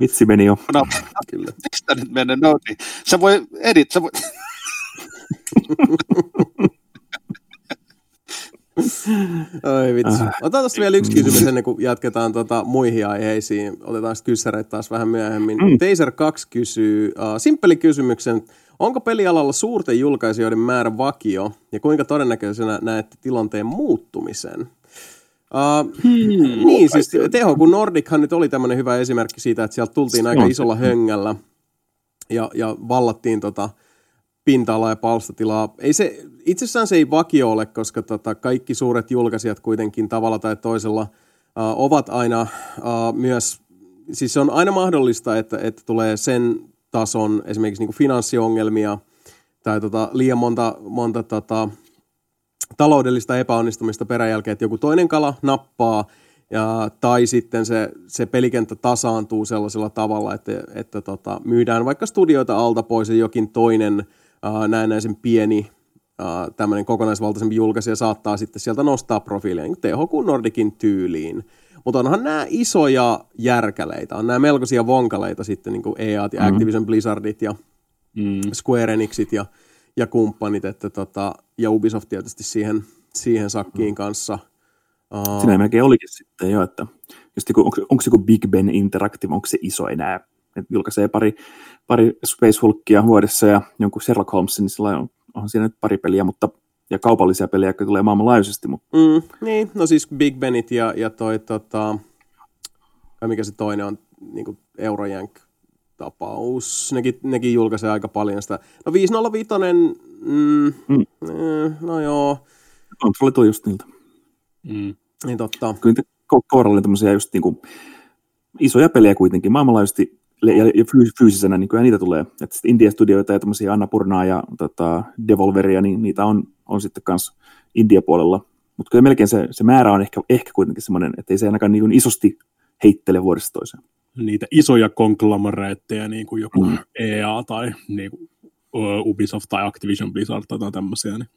Vitsi meni jo. No, Kyllä. Mistä nyt menee? No niin. Sä voi edit, sä voi... Oi vitsi. Äh. Otetaan tuosta vielä yksi kysymys ennen kuin jatketaan tota muihin aiheisiin. Otetaan sitten kyssäreitä taas vähän myöhemmin. Mm. Taser 2 kysyy, uh, simppeli kysymyksen. Onko pelialalla suurten julkaisijoiden määrä vakio ja kuinka todennäköisenä näette tilanteen muuttumisen? Uh, hmm, niin, siis teho, kun Nordichan nyt oli tämmöinen hyvä esimerkki siitä, että sieltä tultiin aika isolla höngällä ja, ja vallattiin tota pinta-alaa ja palstatilaa. Ei se, itsessään se ei vakio ole, koska tota, kaikki suuret julkaisijat kuitenkin tavalla tai toisella uh, ovat aina uh, myös, siis se on aina mahdollista, että, että tulee sen tason esimerkiksi niin kuin finanssiongelmia tai tota, liian monta, monta tota, taloudellista epäonnistumista peräjälkeen, että joku toinen kala nappaa, ja, tai sitten se, se pelikenttä tasaantuu sellaisella tavalla, että, että tota, myydään vaikka studioita alta pois ja jokin toinen uh, näennäisen pieni uh, tämmöinen kokonaisvaltaisempi julkaisija saattaa sitten sieltä nostaa profiilia, niin THQ Nordicin tyyliin. Mutta onhan nämä isoja järkäleitä, on nämä melkoisia vonkaleita sitten, niin kuin EA ja mm. Activision Blizzardit ja mm. Square Enixit ja ja kumppanit, että tota, ja Ubisoft tietysti siihen, siihen sakkiin mm. kanssa. Uh, Siinä melkein olikin sitten jo, että just onko, onko se joku Big Ben Interactive, onko se iso enää, että julkaisee pari, pari Space Hulkia vuodessa ja jonkun Sherlock Holmesin, niin sillä on, onhan siinä nyt pari peliä, mutta ja kaupallisia pelejä, jotka tulee maailmanlaajuisesti. Mutta... Mm, niin, no siis Big Benit ja, ja toi, tota, mikä se toinen on, niin kuin Eurojänk, tapaus. Nekin, nekin julkaisee aika paljon sitä. No 505, mm, mm. Eh, no joo. Kontrolli tuo just niiltä. Mm. Niin totta. Kyllä kohdalla tämmöisiä just niinku isoja pelejä kuitenkin maailmanlaajuisesti ja, ja fyysisenä, niin kyllä niitä tulee. Että India-studioita ja tämmöisiä Anna Purnaa ja tota, Devolveria, niin niitä on, on sitten kanssa India-puolella. Mutta kyllä melkein se, se määrä on ehkä, ehkä kuitenkin semmoinen, että ei se ainakaan niin isosti heittele vuodesta toiseen niitä isoja konglomeraatteja, niin kuin joku mm. EA tai niin kuin Ubisoft tai Activision Blizzard tai tämmöisiä. Niin.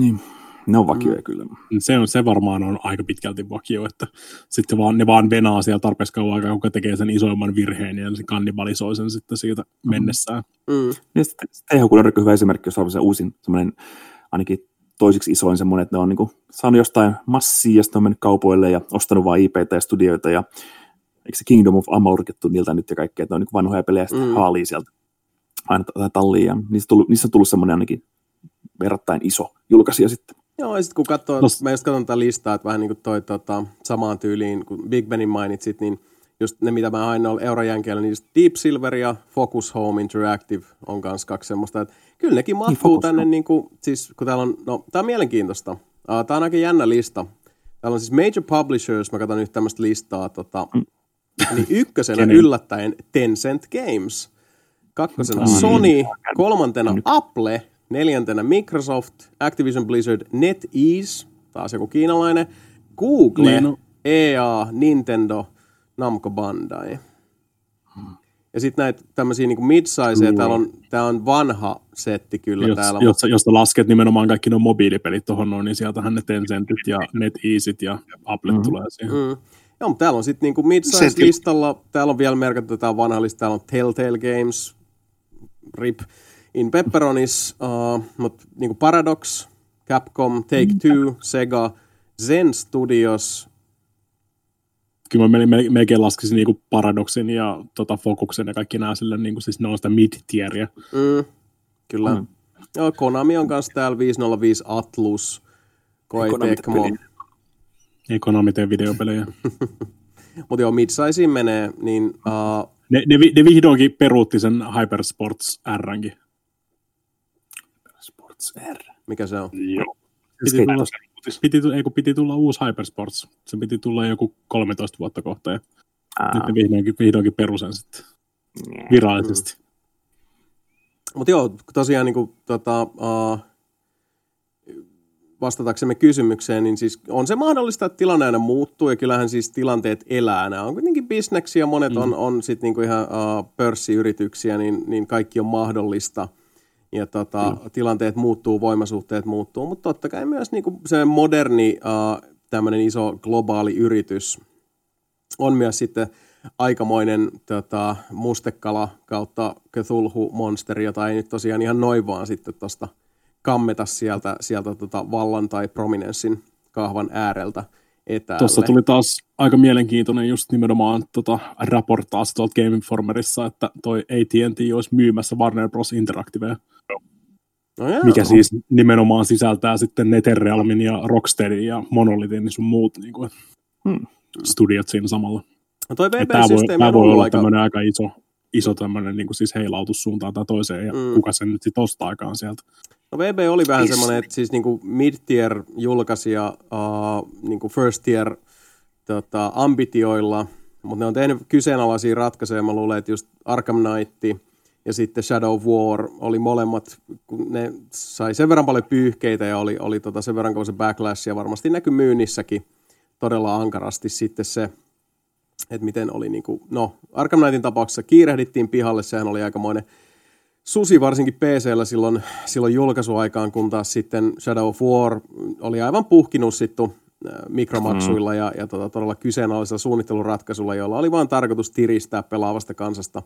niin. Ne on vakioja mm. kyllä. Se, on, se varmaan on aika pitkälti vakio, että sitten vaan, ne vaan venaa siellä tarpeeksi kauan aikaa, kuka tekee sen isoimman virheen ja se kannibalisoi sen sitten siitä mm. mennessään. Mm. Ja sitten THQ on hyvä esimerkki, jos on se uusin semmoinen ainakin toisiksi isoin semmoinen, että ne on niin kuin, saanut jostain massia ja sitten on mennyt kaupoille ja ostanut vain IPtä ja studioita ja eikö se Kingdom of Amalurkettu niiltä nyt ja kaikkea, että on niin vanhoja pelejä mm. haalii sieltä aina talliin ja niissä, tullut, niissä on tullut semmoinen ainakin verrattain iso julkaisija sitten. Joo, ja sitten kun katsoo, Tos... mä just katson tätä listaa, että vähän niin kuin toi tota, samaan tyyliin, kun Big Benin mainitsit, niin just ne, mitä mä hain noilla eurojänkeillä, niin Deep Silver ja Focus Home Interactive on kanssa kaksi semmoista, että kyllä nekin niin, mahtuu niin, tänne, niin kuin, siis kun täällä on, no, tää on mielenkiintoista. Uh, tää on aika jännä lista. Täällä on siis Major Publishers, mä katson nyt tämmöistä listaa, tota, mm. Niin ykkösenä yllättäen Tencent Games, kakkosena mm. Sony, kolmantena Apple, neljäntenä Microsoft, Activision Blizzard, NetEase, taas joku kiinalainen, Google, niin, no. EA, Nintendo, Namco Bandai. Ja sitten näitä tämmöisiä niin mid-sizeja, täällä on, tää on vanha setti kyllä jos, täällä. Jos, jos lasket nimenomaan kaikki nuo mobiilipelit tuohon noin, niin sieltähän ne Tencentit ja NetEasit ja Apple mm. tulee siihen. Mm. Joo, mutta täällä on sitten niinku mid-size-listalla, täällä on vielä merkattu tämä vanha lista, täällä on Telltale Games, RIP, In Pepperonis, uh, mutta niinku Paradox, Capcom, Take-Two, Sega, Zen Studios. Kyllä mä melkein laskisin niinku Paradoxin ja tota Focuksen ja kaikki nämä sille, niinku, siis ne on sitä mid-tieria. Mm, kyllä. Mm. Joo, Konami on kanssa täällä 505 Atlus, Koei Tecmo. Ei Konami tee videopelejä. Mutta joo, Midsizeen menee, niin... Uh... Ne, ne, ne, vihdoinkin peruutti sen Hypersports R-nkin. Hypersports R. Mikä se on? Joo. Piti tulla, piti, ei, kun piti tulla uusi Hypersports. Se piti tulla joku 13 vuotta kohta ja Aa. nyt ne vihdoinkin, vihdoinkin perusen sitten virallisesti. Mm. Mutta joo, tosiaan niin kuin, tota, uh, vastataksemme kysymykseen, niin siis on se mahdollista, että tilanne aina muuttuu, ja kyllähän siis tilanteet elää. Nämä on kuitenkin bisneksiä, monet mm. on, on sitten niinku ihan uh, pörssiyrityksiä, niin, niin kaikki on mahdollista. Ja tota, mm. tilanteet muuttuu, voimasuhteet muuttuu, mutta totta kai myös niinku se moderni uh, tämmöinen iso globaali yritys on myös sitten aikamoinen tota, mustekala kautta Cthulhu-monsteri, jota ei nyt tosiaan ihan noin vaan sitten tuosta kammeta sieltä, sieltä tota vallan tai prominenssin kahvan ääreltä etäälle. Tuossa tuli taas aika mielenkiintoinen just nimenomaan tota, raportaasi tuolta Game Informerissa, että toi AT&T olisi myymässä Warner Bros. Interactivea. No mikä siis nimenomaan sisältää sitten Netherrealmin ja Rocksteadin ja Monolithin niin sun muut niin kuin, hmm. studiot siinä samalla. No toi tämä voi, tämä voi olla aika... tämmöinen aika iso, iso tämmöinen niin kuin siis heilautus suuntaan tai toiseen, ja mm. kuka sen nyt sitten ostaakaan sieltä. No VB oli vähän Is. semmoinen, että siis niinku mid-tier julkaisija uh, niinku first tier tota, ambitioilla, mutta ne on tehnyt kyseenalaisia ratkaisuja. Mä luulen, että just Arkham Knight ja sitten Shadow of War oli molemmat, kun ne sai sen verran paljon pyyhkeitä ja oli, oli tota sen verran se backlash ja varmasti näkyi myynnissäkin todella ankarasti sitten se, että miten oli niin kuin, no Arkham Knightin tapauksessa kiirehdittiin pihalle, sehän oli aikamoinen susi varsinkin PCllä silloin, silloin julkaisuaikaan, kun taas sitten Shadow of War oli aivan puhkinut sitten mikromaksuilla mm. ja, ja tota, todella kyseenalaisella suunnitteluratkaisulla, jolla oli vain tarkoitus tiristää pelaavasta kansasta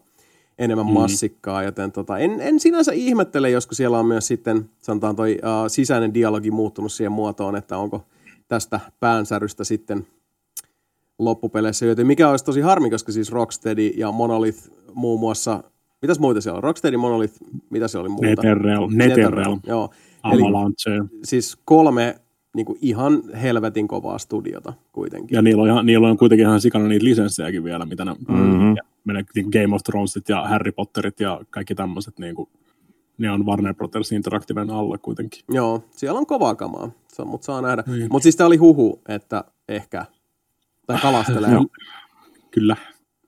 enemmän mm. massikkaa, joten tota, en, en sinänsä ihmettele, josko siellä on myös sitten, sanotaan toi uh, sisäinen dialogi muuttunut siihen muotoon, että onko tästä päänsärystä sitten loppupeleissä, joten mikä olisi tosi harmi, koska siis Rocksteady ja Monolith muun muassa Mitäs muita siellä on? Rocksteady, Monolith, mitä siellä oli muuta? Netherrealm. Netherrealm. Joo. Avalanche. Eli, siis kolme niin kuin ihan helvetin kovaa studiota kuitenkin. Ja niillä on, ihan, niillä on kuitenkin ihan sikana niitä lisenssejäkin vielä, mitä ne mm-hmm. menee, niin kuin Game of Thronesit ja Harry Potterit ja kaikki tämmöiset, niin kuin, ne on Warner Brothers Interactiven alla kuitenkin. Joo, siellä on kovaa kamaa, mutta saa nähdä. Niin. Mutta siis tämä oli huhu, että ehkä, tai kalastelee. Kyllä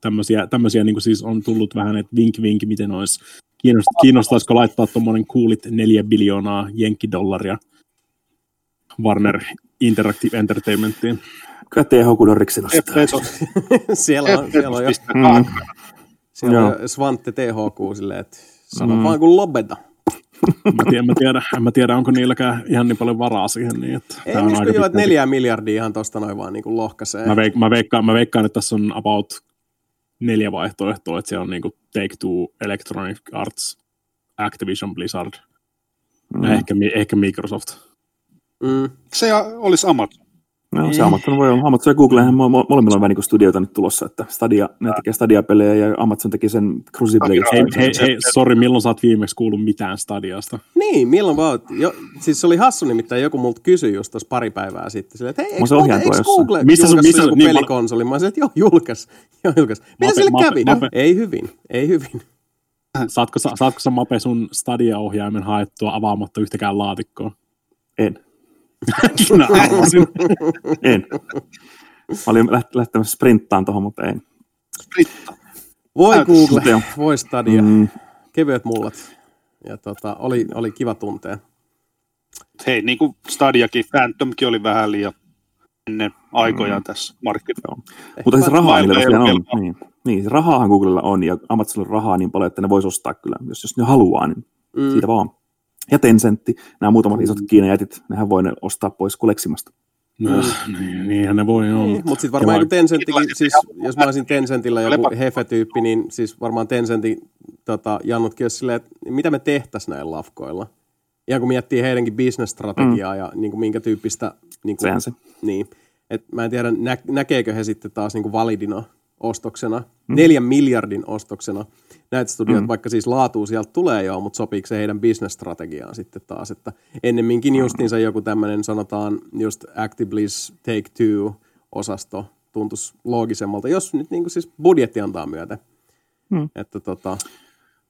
tämmöisiä, tämmöisiä niin kuin siis on tullut vähän, että vink vink, miten olisi, kiinnostaisiko laittaa tuommoinen kuulit neljä biljoonaa jenkkidollaria Warner Interactive Entertainmentiin. Kyllä TH Kudoriksi siellä on, siellä on jo, mm. siellä on Svante THQ silleen, että sano mm. vaan kuin lobeta. mä, tiedän, mä, tiedän, mä tiedä, onko niilläkään ihan niin paljon varaa siihen. Niin, että en usko jo, että neljä miljardia ihan tuosta noin vaan niin lohkaisee. Mä, veik, mä, veikkaan, mä veikkaan, että tässä on about neljä vaihtoehtoa, että siellä on niinku Take-Two, Electronic Arts, Activision Blizzard mm. ja ehkä, ehkä Microsoft. Mm. Se olisi Amazon. No, se Amazon voi olla. Amazon ja Google, mo- mo- molemmilla on vähän niin studioita nyt tulossa, että Stadia, ne tekee Stadia-pelejä ja Amazon teki sen Crucible. Hei, hei, hei, sori, milloin sä oot viimeksi kuullut mitään Stadiasta? Niin, milloin vaan. Jo, siis se oli hassu nimittäin, joku multa kysyi just tuossa pari päivää sitten, sille, että hei, eikö, eikö Google missä, julkaisi missä, joku niin, pelikonsoli? Mä sanoin, että joo, julkaisi. Joo, julkaisi. Mitä mape, sille mape, kävi? Mape. Ei hyvin, ei hyvin. Saatko, saatko sä Mape sun Stadia-ohjaimen haettua avaamatta yhtäkään laatikkoa? En. Mä arvasin. en. Mä olin lähtemässä sprinttaan tuohon, mutta en. Sprintta. Voi Äätä. Google, voi Stadia. Mm. Kevyet mullat. Ja tota, oli, oli kiva tuntea. Hei, niin kuin Stadiakin, Phantomkin oli vähän liian ennen aikoja mm. tässä markkinoilla. Mutta siis rahaa niillä on. Niin. niin, rahaahan Googlella on ja Amazonilla rahaa niin paljon, että ne voisi ostaa kyllä. Jos, jos ne haluaa, niin mm. siitä vaan ja Tencentti, nämä muutamat isot Kiinan jätit, nehän voi ne ostaa pois koleksimasta. No, niin, niinhän ne voi olla. Niin, mutta sitten varmaan joku Tencenttikin, siis jos mä olisin Tencentillä joku hefe-tyyppi, niin siis varmaan Tencentin tota, jannutkin olisi silleen, että mitä me tehtäisiin näillä lafkoilla. Ihan kun miettii heidänkin bisnesstrategiaa mm. ja niin kuin minkä tyyppistä... Niin kuin, Sehän se. Niin. Et mä en tiedä, nä, näkeekö he sitten taas niin kuin validina ostoksena, mm. neljän miljardin ostoksena näitä studioita, mm. vaikka siis laatu sieltä tulee jo, mutta sopiiko se heidän bisnesstrategiaan sitten taas, että ennemminkin justiinsa joku tämmöinen sanotaan just Actibliss Take Two-osasto tuntuisi loogisemmalta, jos nyt niin kuin siis budjetti antaa myöten. Mm. Että tota,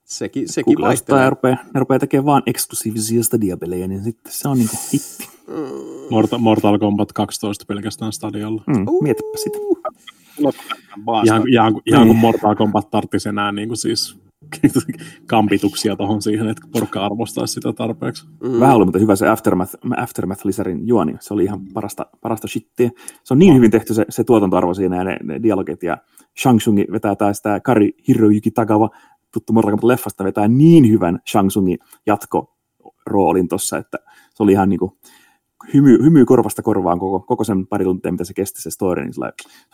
sekin, sekin Google vaihtelee. Ja rupeaa, ne rupeaa tekemään vaan eksklusiivisia Stadia-pelejä, niin sitten se on niin kuin hitti. Mm. Mortal, Mortal Kombat 12 pelkästään Stadialla. Mm, mietipä sitä. Ihan, ihan, ihan kun Mortal Kombat tarttisi enää niin kuin siis kampituksia tuohon siihen, että porukka arvostaa sitä tarpeeksi. Mm. Vähän oli mutta hyvä se Aftermath, Aftermath-lisärin juoni. Se oli ihan parasta, parasta shittiä. Se on niin hyvin tehty se, se tuotantoarvo siinä ja ne, ne dialogit ja Shang Tsungin vetää taas sitä Kari Hiroyuki Tagawa tuttu Mortal leffasta vetää niin hyvän Shang Tsungin jatko roolin tuossa, että se oli ihan niin kuin, hymy, hymy korvasta korvaan koko, koko sen pari tuntia, mitä se kesti se story, niin se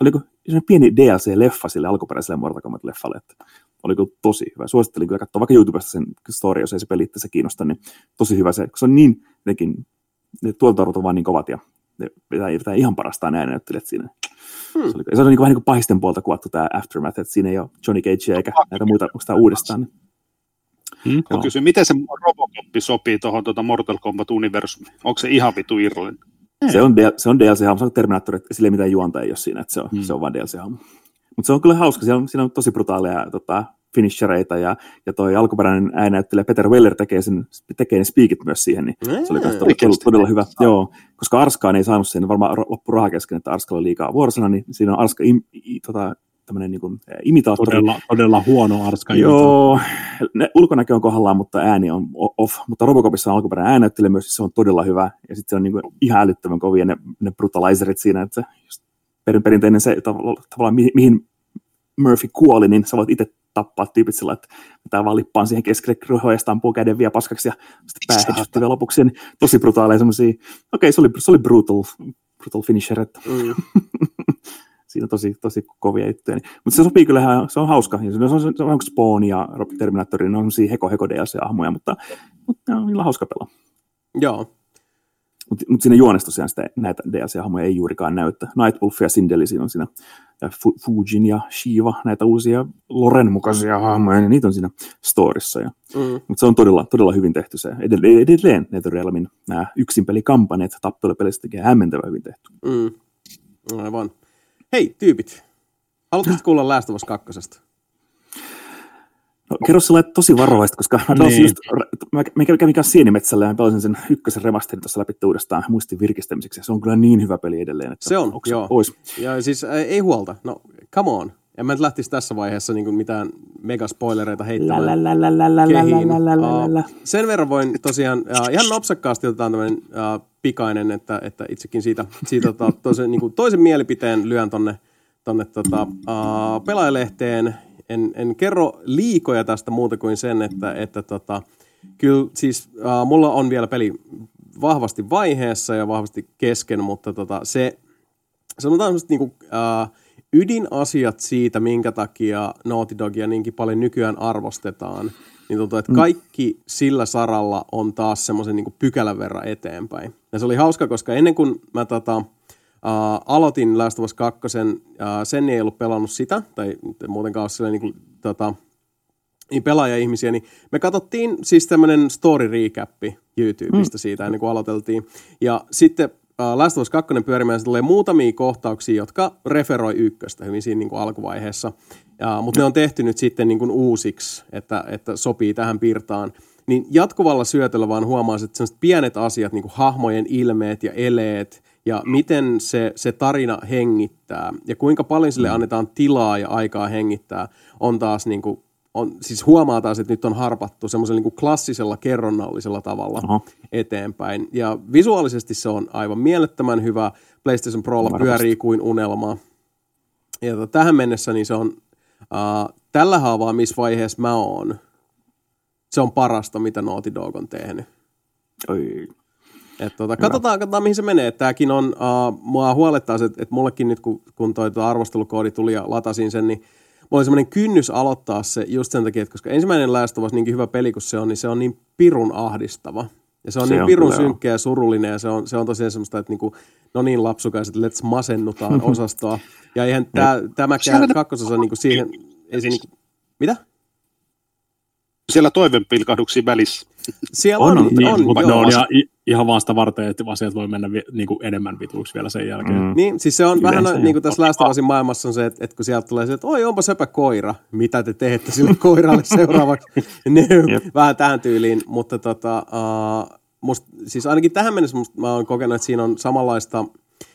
oli kuin pieni DLC-leffa sille alkuperäiselle Mortal Kombat-leffalle, että oli kyllä tosi hyvä. Suosittelin kyllä katsoa vaikka YouTubesta sen story, jos ei se peli itse kiinnosta, niin tosi hyvä se, se on niin, nekin, ne tuotantoarvot on vaan niin kovat ja ne vetää, vetää ihan parastaan äänenäyttelijät siinä. Hmm. Se oli, se oli niin kuin, vähän niin kuin pahisten puolta kuvattu tämä Aftermath, että siinä ei ole Johnny Cage eikä näitä muita uudestaan. Niin Hmm? Mä kysyn, miten se Robocop sopii tuohon tuota Mortal Kombat-universumiin? Onko se ihan vitu Irlin? Se on, se on DLC-hahmo, se on Terminator, että sille mitään juonta ei ole siinä, että se on, hmm. se on vaan DLC-hahmo. Mutta se on kyllä hauska, siellä on, siinä on tosi brutaaleja tota, finishereita ja, ja toi alkuperäinen äänäyttelijä Peter Weller tekee, sen, tekee ne speakit myös siihen, niin se oli todella, todella, todella hyvä. Joo, koska Arskaan ei saanut sen varmaan loppu raha kesken, että Arskalla oli liikaa vuorosana, niin siinä on Arska im, i, tota, tämmöinen niin kuin, imitaattori. Todella, todella huono arska. Joo, ne, ulkonäkö on kohdallaan, mutta ääni on off. Mutta Robocopissa on alkuperäinen äänäyttely myös, se on todella hyvä. Ja sitten se on niin kuin ihan älyttömän kovia ne, ne brutalizerit siinä, että se perin, perinteinen se tavallaan mihin, mihin Murphy kuoli, niin sä voit itse tappaa tyypit sillä, että pitää vaan lippaan siihen keskelle ruhoista, ampuu käden vielä paskaksi ja sitten pää lopuksi. Niin tosi brutaaleja semmoisia. Okei, okay, se oli, se oli brutal, brutal finisher. Että. Mm. Siinä on tosi, tosi kovia juttuja. Niin. Mutta se sopii kyllä, se on hauska. Ja se on, se on Spawn ja Terminator, ne on semmoisia heko heko DLC-ahmoja, mutta, mutta on hauska pelaa. Joo. Mutta mut siinä juonessa tosiaan sitä, näitä DLC-hahmoja ei juurikaan näy. Nightwolf ja Sindeli siinä on siinä, ja Fujin ja Shiva, näitä uusia Loren mukaisia hahmoja, niin niitä on siinä storissa. Ja, mm. Mutta se on todella, todella hyvin tehty se. Edelleen, edelleen NetherRealmin nämä yksin pelikampanjat tappelupelistä tekee hämmentävän hyvin tehty. Mm. Aivan. Hei, tyypit. Haluatko kuulla Last of Us 2? No, kerro sillä tosi varovaista, koska mä, niin. just, mä, mä kävin kanssa Sienimetsällä ja pelasin sen ykkösen remasterin tuossa läpi uudestaan muistin virkistämiseksi. Se on kyllä niin hyvä peli edelleen. Että se on, joo. Pois? Ja siis ei huolta. No, come on. En mä nyt lähtisi tässä vaiheessa niin mitään megaspoilereita heittämään kehiin. Sen verran voin tosiaan, uh, ihan nopsakkaasti otetaan tämmöinen uh, pikainen, että, että itsekin siitä, siitä tota, toisen, niin kuin toisen mielipiteen lyön tonne, tonne tota, uh, pelaajalehteen. En, en kerro liikoja tästä muuta kuin sen, että, että tota, kyllä siis uh, mulla on vielä peli vahvasti vaiheessa ja vahvasti kesken, mutta tota, se sanotaan semmoista niinku, uh, ydinasiat siitä, minkä takia Naughty Dogia niinkin paljon nykyään arvostetaan, niin tuntuu, että mm. kaikki sillä saralla on taas semmoisen niin pykälän verran eteenpäin. Ja se oli hauska, koska ennen kuin mä tota, uh, aloitin Last of Us 2, uh, sen ei ollut pelannut sitä, tai muutenkaan ole niin kuin, tota, niin pelaaja-ihmisiä, niin me katsottiin siis tämmöinen story recap YouTubesta mm. siitä ennen kuin aloiteltiin. Ja sitten Last of Us 2 pyörimään, tulee muutamia kohtauksia, jotka referoi ykköstä hyvin siinä niin kuin alkuvaiheessa. Ja, mutta ne on tehty nyt sitten niin kuin uusiksi, että, että sopii tähän pirtaan. Niin jatkuvalla syötöllä vaan huomaa, että sellaiset pienet asiat, niin kuin hahmojen ilmeet ja eleet, ja miten se, se tarina hengittää, ja kuinka paljon sille mm. annetaan tilaa ja aikaa hengittää, on taas niin kuin on, siis huomaa taas, että nyt on harpattu semmoisella niin klassisella kerronnallisella tavalla Aha. eteenpäin. Ja visuaalisesti se on aivan mielettömän hyvä. PlayStation Prolla pyörii kuin unelma. Ja to, tähän mennessä niin se on uh, tällä haavaa, missä vaiheessa mä oon. Se on parasta, mitä Naughty Dog on tehnyt. Oi. Et tota, katsotaan, katsotaan, mihin se menee. Tämäkin on, uh, mua huolettaa se, että, että mullekin nyt, kun, kun toi arvostelukoodi tuli ja latasin sen, niin mulla oli semmoinen kynnys aloittaa se just sen takia, että koska ensimmäinen Last of Us, niinkin hyvä peli kuin se on, niin se on niin pirun ahdistava. Ja se on se niin on pirun synkkä ja surullinen ja se on, se on tosiaan semmoista, että niinku, no niin lapsukaiset, let's masennutaan osastoa. Ja eihän tämä, tämäkään kakkososa niinku siihen, ei se niinku, mitä? Siellä toivenpilkahduksia välissä. Siellä on, on, on, niin, on mutta joo. ne on ihan, ihan vaan sitä varten, että asiat voi mennä vi, niin kuin enemmän vituiksi vielä sen jälkeen. Mm. Niin, siis se on Yleensä vähän niin kuin tässä of maailmassa on se, että, että kun sieltä tulee se, että oi, onpa sepä koira, mitä te teette sille koiralle seuraavaksi. ne, vähän tähän tyyliin, mutta tota, uh, must, siis ainakin tähän mennessä musta, mä oon kokenut, että siinä on samanlaista,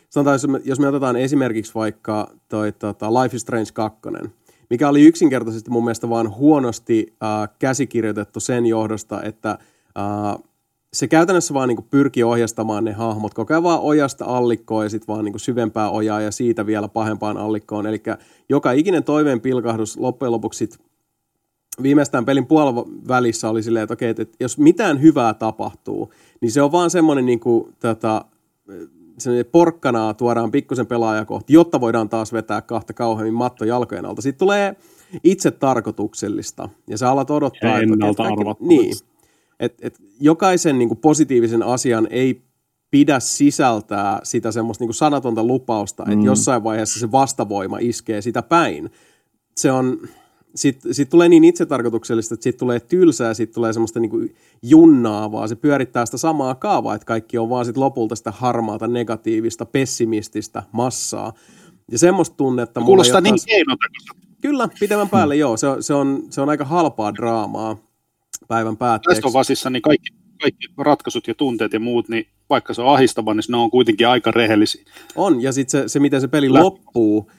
sanotaan, jos me, jos me otetaan esimerkiksi vaikka toi tota, Life is Strange 2, mikä oli yksinkertaisesti mun mielestä vaan huonosti äh, käsikirjoitettu sen johdosta, että äh, se käytännössä vaan niin pyrki ohjastamaan ne hahmot koko ajan vaan ojasta allikkoon ja sitten vaan niin syvempää ojaa ja siitä vielä pahempaan allikkoon. Eli joka ikinen toiveen pilkahdus loppujen lopuksi sit viimeistään pelin puolella välissä oli silleen, että okei, että jos mitään hyvää tapahtuu, niin se on vaan semmoinen niin kuin, tota, porkkanaa tuodaan pikkusen pelaaja kohti, jotta voidaan taas vetää kahta kauheammin matto jalkojen alta. Siitä tulee itse tarkoituksellista. Ja sä alat odottaa, ja että, kaikki, niin, et, et jokaisen niin kuin positiivisen asian ei pidä sisältää sitä semmoista niin kuin sanatonta lupausta, että mm. jossain vaiheessa se vastavoima iskee sitä päin. Se on, sitten sit tulee niin itsetarkoituksellista, että siitä tulee tylsää, siitä tulee semmoista niin kuin junnaavaa, se pyörittää sitä samaa kaavaa, että kaikki on vaan sit lopulta sitä harmaata, negatiivista, pessimististä massaa. Ja semmoista tunnetta... Kuulostaa niin keinotekoista. Kyllä, pitemmän päälle joo, se se, on, se on aika halpaa draamaa päivän päätteeksi. Vasissa niin kaikki, kaikki ratkaisut ja tunteet ja muut, niin vaikka se on ahistava, niin ne on kuitenkin aika rehellisiä. On, ja sitten se, se, miten se peli Lä- loppuu,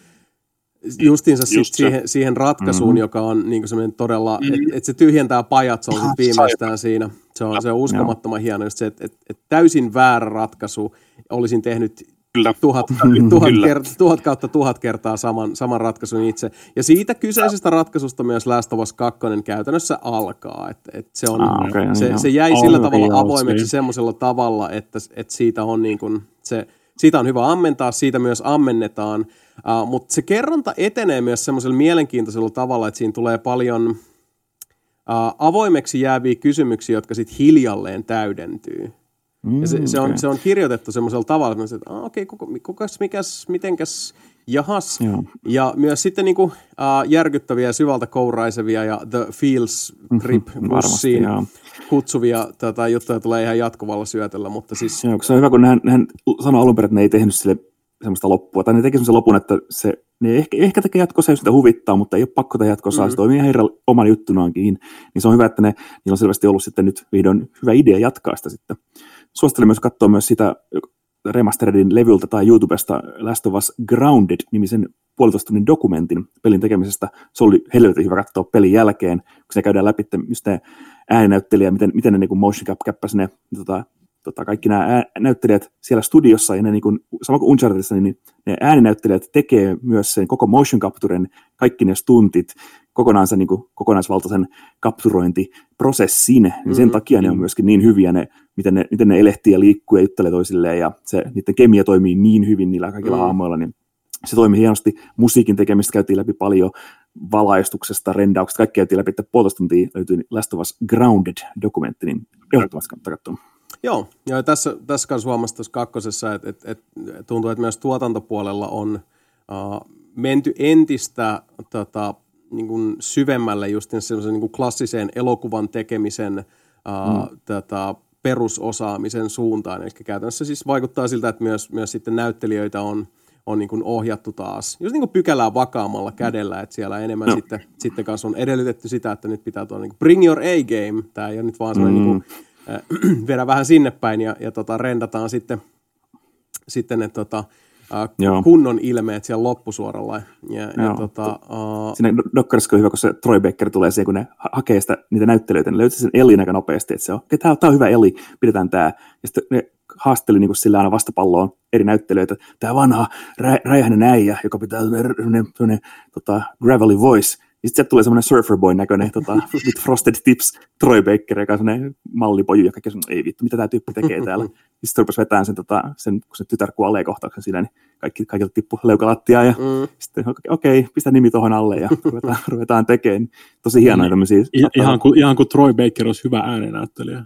justiinsa sit siihen, siihen ratkaisuun, mm-hmm. joka on niin semmoinen todella, mm-hmm. että et se tyhjentää pajat, se on sit viimeistään siinä. Se on, se on uskomattoman hieno, just se, että et, et täysin väärä ratkaisu olisin tehnyt Kyllä. Tuhat, tuhat, Kyllä. Kert, tuhat kautta tuhat kertaa saman, saman ratkaisun itse. Ja siitä kyseisestä ratkaisusta myös Last of Us 2 käytännössä alkaa. Et, et se, on, ah, okay, se, se jäi All sillä tavalla avoimeksi semmoisella tavalla, että, että siitä, on niin kuin, se, siitä on hyvä ammentaa, siitä myös ammennetaan. Uh, mutta se kerronta etenee myös semmoisella mielenkiintoisella tavalla, että siinä tulee paljon uh, avoimeksi jääviä kysymyksiä, jotka sitten hiljalleen täydentyy. Mm, ja se, se, on, okay. se on kirjoitettu semmoisella tavalla, että ah, okei, okay, kukas, mikäs, mitenkäs, jahas. Joo. Ja myös sitten niin kuin, uh, järkyttäviä, syvältä kouraisevia ja The Feels mhm, Trip-bussiin mm kutsuvia tota, juttuja tulee ihan jatkuvalla syötellä, mutta siis... Joo, se on hyvä, kun hän, hän sanoi alun perin, että ne ei tehnyt sille semmoista loppua, tai ne teki semmoisen lopun, että se, ne ehkä, ehkä tekee jatkossa, jos sitä huvittaa, mutta ei ole pakko tehdä jatkossa, mm-hmm. se toimii ihan oman juttunaankin, niin se on hyvä, että ne, niillä on selvästi ollut sitten nyt vihdoin hyvä idea jatkaa sitä sitten suosittelen myös katsoa myös sitä remasteredin levyltä tai YouTubesta Last of Us Grounded-nimisen puolitoista tunnin dokumentin pelin tekemisestä. Se oli helvetin hyvä katsoa pelin jälkeen, kun se käydään läpi just ne ääninäyttelijä, miten, miten ne niin motion cap käppäsi ne tota, tota, kaikki nämä ää, näyttelijät siellä studiossa, ja ne niin kuin, sama kuin Unchartedissa, niin ne ääninäyttelijät tekee myös sen koko motion capturen, kaikki ne stuntit, kokonaan niin kuin, kokonaisvaltaisen kapturointiprosessin, niin mm-hmm. sen takia ne on myöskin niin hyviä, ne, miten, ne, miten ne elehtii ja liikkuu ja juttelee toisilleen, ja se, niiden kemia toimii niin hyvin niillä kaikilla mm. hahmoilla, niin se toimii hienosti. Musiikin tekemistä käytiin läpi paljon, valaistuksesta, rendauksesta, kaikki käytiin läpi, että puolitoista tuntia löytyy Last of Us Grounded-dokumentti, niin ehdottomasti kannattaa katsoa. Joo, ja tässä, tässä kanssa huomasi tuossa kakkosessa, että, että, että tuntuu, että myös tuotantopuolella on uh, menty entistä tota, niin kuin syvemmälle just sellaisen niin kuin klassiseen elokuvan tekemisen uh, mm. tota, perusosaamisen suuntaan. Eli käytännössä siis vaikuttaa siltä, että myös, myös sitten näyttelijöitä on, on niin kuin ohjattu taas, just niin kuin pykälää vakaamalla kädellä, että siellä enemmän no. sitten, sitten kanssa on edellytetty sitä, että nyt pitää tuolla niin kuin bring your A-game, tämä ei ole nyt vaan sellainen mm. niin kuin, äh, viedä vähän sinne päin ja, ja tota, rendataan sitten, sitten ne tota, äh, kunnon ilmeet siellä loppusuoralla. Ja, ja tota, uh... Siinä Dokkarissa on hyvä, kun se Troy Baker tulee siihen, kun ne hakee sitä, niitä näyttelyitä, ne löytää sen Ellin aika nopeasti, että se on, okay, tämä on hyvä Eli, pidetään tämä. Ja sitten ne haasteli niin sillä aina vastapalloon eri näyttelijöitä. Tämä vanha rä, räjähden äijä, joka pitää sellainen tota, gravelly voice, niin sitten tulee semmoinen surferboy näköinen tota, with frosted tips Troy Baker, joka on semmoinen mallipoju, joka ei vittu, mitä tämä tyyppi tekee täällä. Ja sitten rupesi vetämään sen, tota, sen, kun se tytär kuolee kohtauksen siinä, niin kaikki, kaikilta tippui leukalattia ja mm. sitten okei, okay, pistä nimi tuohon alle ja ruvetaan, ruvetaan tekemään. Tosi hienoja niin, tämmöisiä. Ihan kuin, ihan kuin Troy Baker olisi hyvä äänenäyttelijä.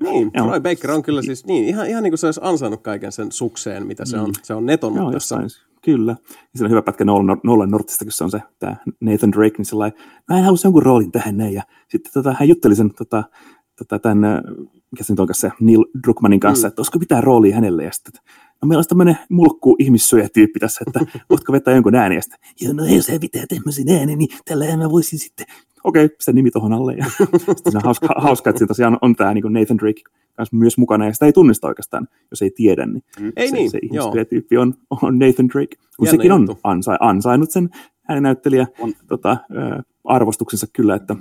Niin, Troy Baker on kyllä siis niin, ihan, ihan niin kuin se olisi ansainnut kaiken sen sukseen, mitä se on, mm. se on netonnut Joo, tässä. Jossain, kyllä. Ja se on hyvä pätkä Nolan, Nortista, kun se on se tämä Nathan Drake, niin sellainen, mä en halusi jonkun roolin tähän näin. Ja sitten tota, hän jutteli sen tota, tota, tämän, mikä se nyt onkaan se, Neil Druckmannin kanssa, mm. että olisiko mitään roolia hänelle. Ja sitten, no meillä olisi tämmöinen mulkku ihmissyöjä-tyyppi tässä, että voitko vetää jonkun ääni, ja sitten, joo, no jos he pitää tämmöisen ääni, niin tällä mä voisin sitten, okei, okay, sitä nimi tuohon alle. Ja sitten se on hauska, hauska että siinä tosiaan on, on tämä niin Nathan Drake kanssa myös mukana, ja sitä ei tunnista oikeastaan, jos ei tiedä, niin, mm. ei se, niin, se ihmissyöjä-tyyppi on, on Nathan Drake, kun sekin juttu. on ansa, ansainnut sen ääninäyttelijä on. Tota, arvostuksensa kyllä, että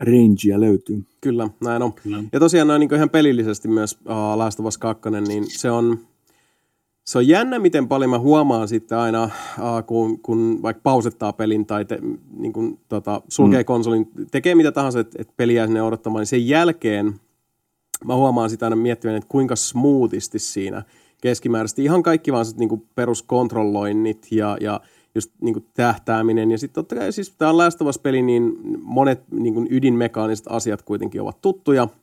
rangea löytyy. Kyllä, näin on. Kyllä. Ja tosiaan noin niin ihan pelillisesti myös uh, Last of Us 2, niin se on, se on jännä, miten paljon mä huomaan sitten aina, kun, kun vaikka pausettaa pelin tai te, niin kun, tota, sulkee mm. konsolin, tekee mitä tahansa, että et peli jää sinne odottamaan, niin sen jälkeen mä huomaan sitä aina miettivän, että kuinka smoothisti siinä keskimääräisesti ihan kaikki vaan niin peruskontrolloinnit ja, ja just niin kuin tähtääminen. Ja sitten totta kai siis tämä on Last Us-peli, niin monet niin kuin ydinmekaaniset asiat kuitenkin ovat tuttuja –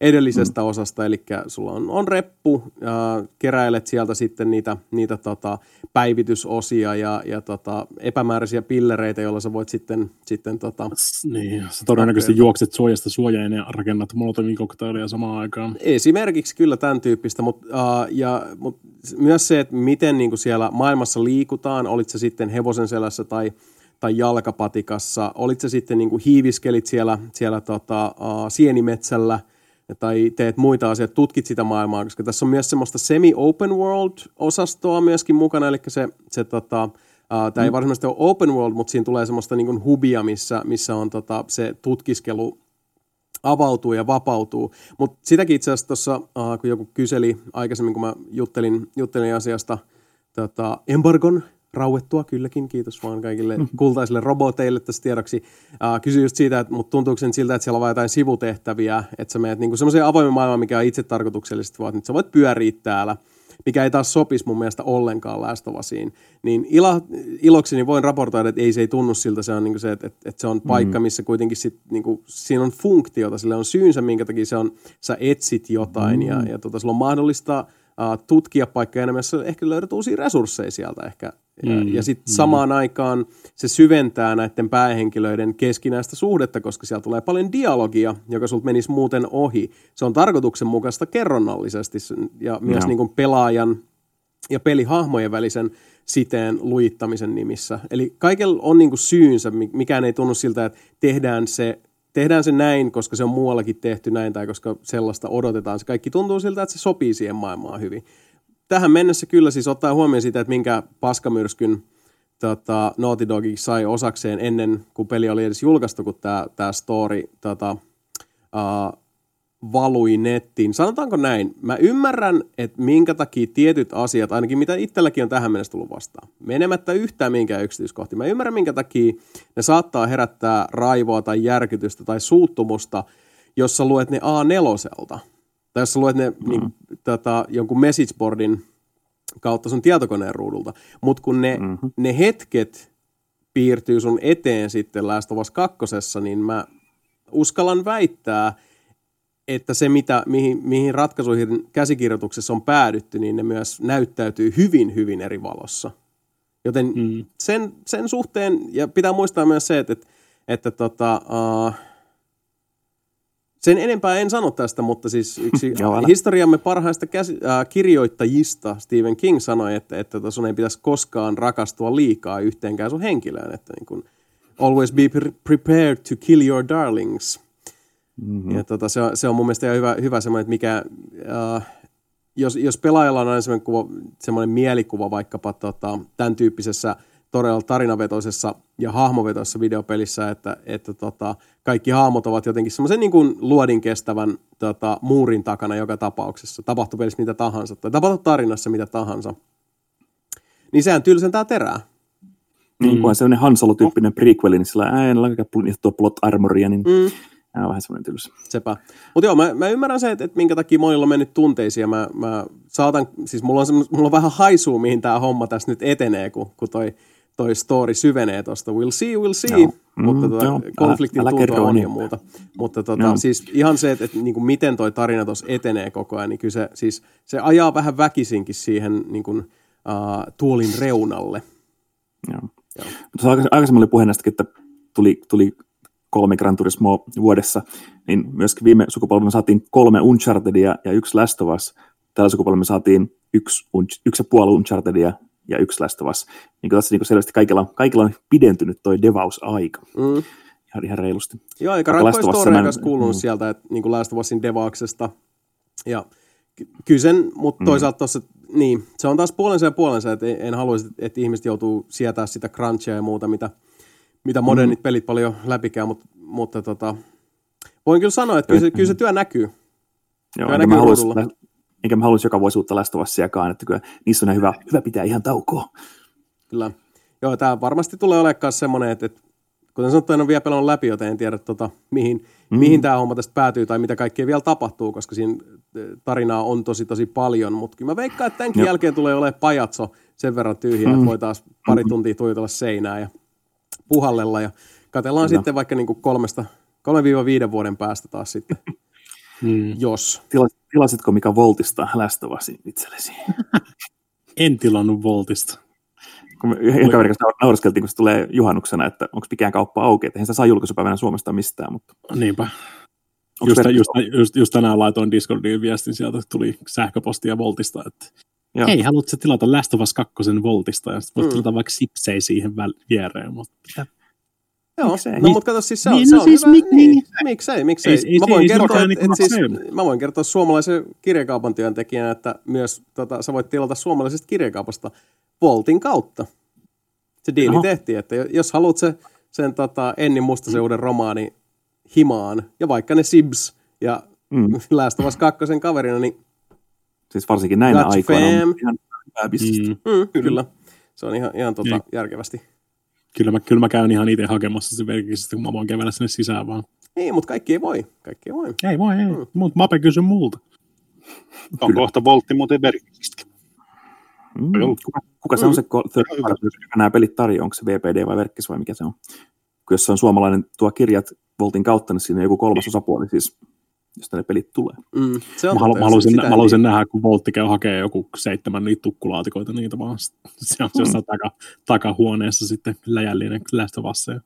edellisestä mm. osasta, eli sulla on, on reppu, ja keräilet sieltä sitten niitä, niitä tota, päivitysosia ja, ja tota, epämääräisiä pillereitä, joilla sä voit sitten... sitten tota, niin, sä todennäköisesti hakea. juokset suojasta suojaan ja rakennat molotovin koktailia samaan aikaan. Esimerkiksi kyllä tämän tyyppistä, mutta uh, ja, mut myös se, että miten niin kuin siellä maailmassa liikutaan, olit se sitten hevosen selässä tai tai jalkapatikassa, olit se sitten niin kuin hiiviskelit siellä, siellä tota, uh, sienimetsällä – tai teet muita asioita, tutkit sitä maailmaa, koska tässä on myös semmoista semi-open world-osastoa myöskin mukana, eli se, se tota, uh, tämä ei mm. varsinaisesti ole open world, mutta siinä tulee semmoista niin kuin hubia, missä, missä on tota, se tutkiskelu avautuu ja vapautuu. Mutta sitäkin itse asiassa tuossa, uh, kun joku kyseli aikaisemmin, kun mä juttelin, juttelin asiasta tota, embargon rauettua kylläkin, kiitos vaan kaikille kultaisille roboteille tässä tiedoksi. Uh, kysyin just siitä, että mutta tuntuuko sen siltä, että siellä on vain jotain sivutehtäviä, että sä menet niinku semmoiseen avoimen maailmaan, mikä on itse tarkoituksellisesti, vaan että sä voit pyöriä täällä, mikä ei taas sopisi mun mielestä ollenkaan Last Niin ilo, ilokseni voin raportoida, että ei se ei tunnu siltä, se on niinku se, että, että, että se on paikka, mm. missä kuitenkin sit, niinku, siinä on funktiota, sillä on syynsä, minkä takia se on, sä etsit jotain mm. ja, ja tota, sulla on mahdollista uh, tutkia paikkoja enemmän, jos ehkä löydät uusia resursseja sieltä ehkä mm, ja sitten mm. samaan aikaan se syventää näiden päähenkilöiden keskinäistä suhdetta, koska siellä tulee paljon dialogia, joka sulta menisi muuten ohi. Se on tarkoituksenmukaista kerronnallisesti ja myös no. niin kuin pelaajan ja pelihahmojen välisen siteen lujittamisen nimissä. Eli kaikella on niin kuin syynsä, mikään ei tunnu siltä, että tehdään se, tehdään se näin, koska se on muuallakin tehty näin tai koska sellaista odotetaan. Se kaikki tuntuu siltä, että se sopii siihen maailmaan hyvin tähän mennessä kyllä siis ottaa huomioon sitä, että minkä paskamyrskyn tota, Naughty Dog sai osakseen ennen kuin peli oli edes julkaistu, kun tämä, tämä story tota, uh, valui nettiin. Sanotaanko näin? Mä ymmärrän, että minkä takia tietyt asiat, ainakin mitä itselläkin on tähän mennessä tullut vastaan, menemättä yhtään minkään yksityiskohtiin. Mä ymmärrän, minkä takia ne saattaa herättää raivoa tai järkytystä tai suuttumusta, jos sä luet ne A4 tai jos sä luet ne mm. niin, tota, jonkun messageboardin kautta sun tietokoneen ruudulta, mutta kun ne, mm-hmm. ne hetket piirtyy sun eteen sitten Last of Us 2, niin mä uskallan väittää, että se, mitä, mihin, mihin ratkaisuihin käsikirjoituksessa on päädytty, niin ne myös näyttäytyy hyvin, hyvin eri valossa. Joten mm. sen, sen suhteen, ja pitää muistaa myös se, että, että, että tota, uh, sen enempää en sano tästä, mutta siis yksi historiamme parhaista käsi, äh, kirjoittajista Stephen King sanoi, että, että tota sun ei pitäisi koskaan rakastua liikaa yhteenkään sun henkilöön. Että niin kun, always be prepared to kill your darlings. Mm-hmm. Ja tota, se, on, se on mun mielestä hyvä, hyvä semmoinen, että mikä, äh, jos, jos pelaajalla on aina semmoinen, kuva, semmoinen mielikuva vaikkapa tota, tämän tyyppisessä – todella tarinavetoisessa ja hahmovetoisessa videopelissä, että, että tota, kaikki hahmot ovat jotenkin semmoisen niin kuin luodin kestävän tota, muurin takana joka tapauksessa. Tapahtuu pelissä mitä tahansa tai tapahtuu tarinassa mitä tahansa. Niin sehän tylsentää terää. Niin, mm. kun on sellainen Han Solo-tyyppinen prequel, niin sillä ei ole tuo plot armoria, niin mm. Tämä on vähän semmoinen tylsä. Sepä. Mutta joo, mä, mä, ymmärrän se, että, että minkä takia monilla on mennyt tunteisia. Mä, mä saatan, siis mulla on, mulla on vähän haisua, mihin tämä homma tässä nyt etenee, kun, kun toi toi story syvenee tuosta. We'll see, we'll see. Joo. Mm, mutta tota, joo. konfliktin älä, älä on ja muuta. Mutta tota, siis ihan se, että, että niin kuin miten toi tarina tuossa etenee koko ajan, niin kyllä se, siis, se ajaa vähän väkisinkin siihen niin kuin, uh, tuolin reunalle. Joo. Joo. Mutta aikaisemmin oli puhe näistä, että tuli, tuli kolme Gran Turismo vuodessa, niin myöskin viime sukupolvella saatiin kolme Unchartedia ja yksi Last of Us. Tällä sukupolvella saatiin yksi, yksi ja puoli Unchartedia ja yksi Last of Us. Niin tässä niin selvästi kaikilla, kaikilla on pidentynyt toi devausaika. Mm. Ihan, ihan reilusti. Joo, eikä rankkoja storeja myös kuulunut mm. sieltä, että niin kuin Last of Usin devauksesta. Ja kyllä sen, mutta mm. toisaalta tuossa niin, se on taas puolensa ja puolensa, että en haluaisi, että ihmiset joutuu sietää sitä crunchia ja muuta, mitä, mitä modernit mm. pelit paljon läpikään, mutta, mutta tota, voin kyllä sanoa, että kyllä se, kyllä se työ näkyy. Joo, enkä, mä haluaisi, enkä mä haluaisi joka vuosi uutta lästövassiakaan, että kyllä niissä on hyvä, hyvä pitää ihan taukoa. Kyllä. Joo, tämä varmasti tulee olemaan semmoinen, että, että kuten sanottu, en ole vielä pelannut läpi, joten en tiedä, tota, mihin, mm. mihin tämä homma tästä päätyy tai mitä kaikkea vielä tapahtuu, koska siinä eh, tarinaa on tosi tosi paljon, mutta kyllä mä veikkaan, että tämänkin Jop. jälkeen tulee olemaan pajatso sen verran tyhjä, mm. että voi taas pari tuntia tuijotella seinää ja puhallella ja katsellaan kyllä. sitten vaikka niin kuin kolmesta, 3-5 vuoden päästä taas sitten, mm. jos. Tilas, tilasitko mikä Voltista lästövasi itsellesi? en tilannut Voltista kun me yhden kaverin kanssa nauraskeltiin, kun se tulee juhannuksena, että onko mikään kauppa auki, että eihän sitä saa julkaisupäivänä Suomesta mistään. Mutta... Niinpä. Just, just, just, just, tänään laitoin Discordiin viestin, sieltä tuli sähköpostia Voltista, että Joo. hei, haluatko tilata Last of Us 2 Voltista, ja sitten voit mm. tilata vaikka sipsei siihen viereen, mutta mitä Joo, miksei? no mutta kato siis se on, niin, se no on siis hyvä. Mik, niin. Miksei, miksei. Ei, ei, mä, voin ei, kertoa, et, et siis, mä voin kertoa suomalaisen kirjakaupan työntekijänä, että myös tota, sä voit tilata suomalaisesta kirjakaupasta Voltin kautta. Se diili Oho. tehtiin, että jos haluat se, sen tota, Enni Mustasen uuden romaani himaan, ja vaikka ne Sibs ja mm. Last of Us 2 kaverina, niin Siis varsinkin näinä aikoina on ihan mm. Mm, kyllä. Se on ihan, ihan tota, järkevästi. Kyllä mä, kyllä mä käyn ihan itse hakemassa se merkiksi, kun mä voin kävellä sinne sisään vaan. Ei, mutta kaikki ei voi. Kaikki ei voi. Ei voi, ei. Mm. Mutta Mape kysy multa. On kohta voltti muuten merkiksi. Mm. Kuka, kuka se on se third party, joka nämä pelit tarjoaa? Onko se VPD vai Verkkis vai mikä se on? Kun jos se on suomalainen tuo kirjat Voltin kautta, niin siinä on joku kolmas osapuoli siis josta ne pelit tulee. Mm, se on mä, halu, mä, haluaisin, mä haluaisin nähdä, kun Voltti käy hakee joku seitsemän niitä tukkulaatikoita, niitä vaan se on mm. jossain taka, takahuoneessa sitten läjällinen lähtövassa. Ja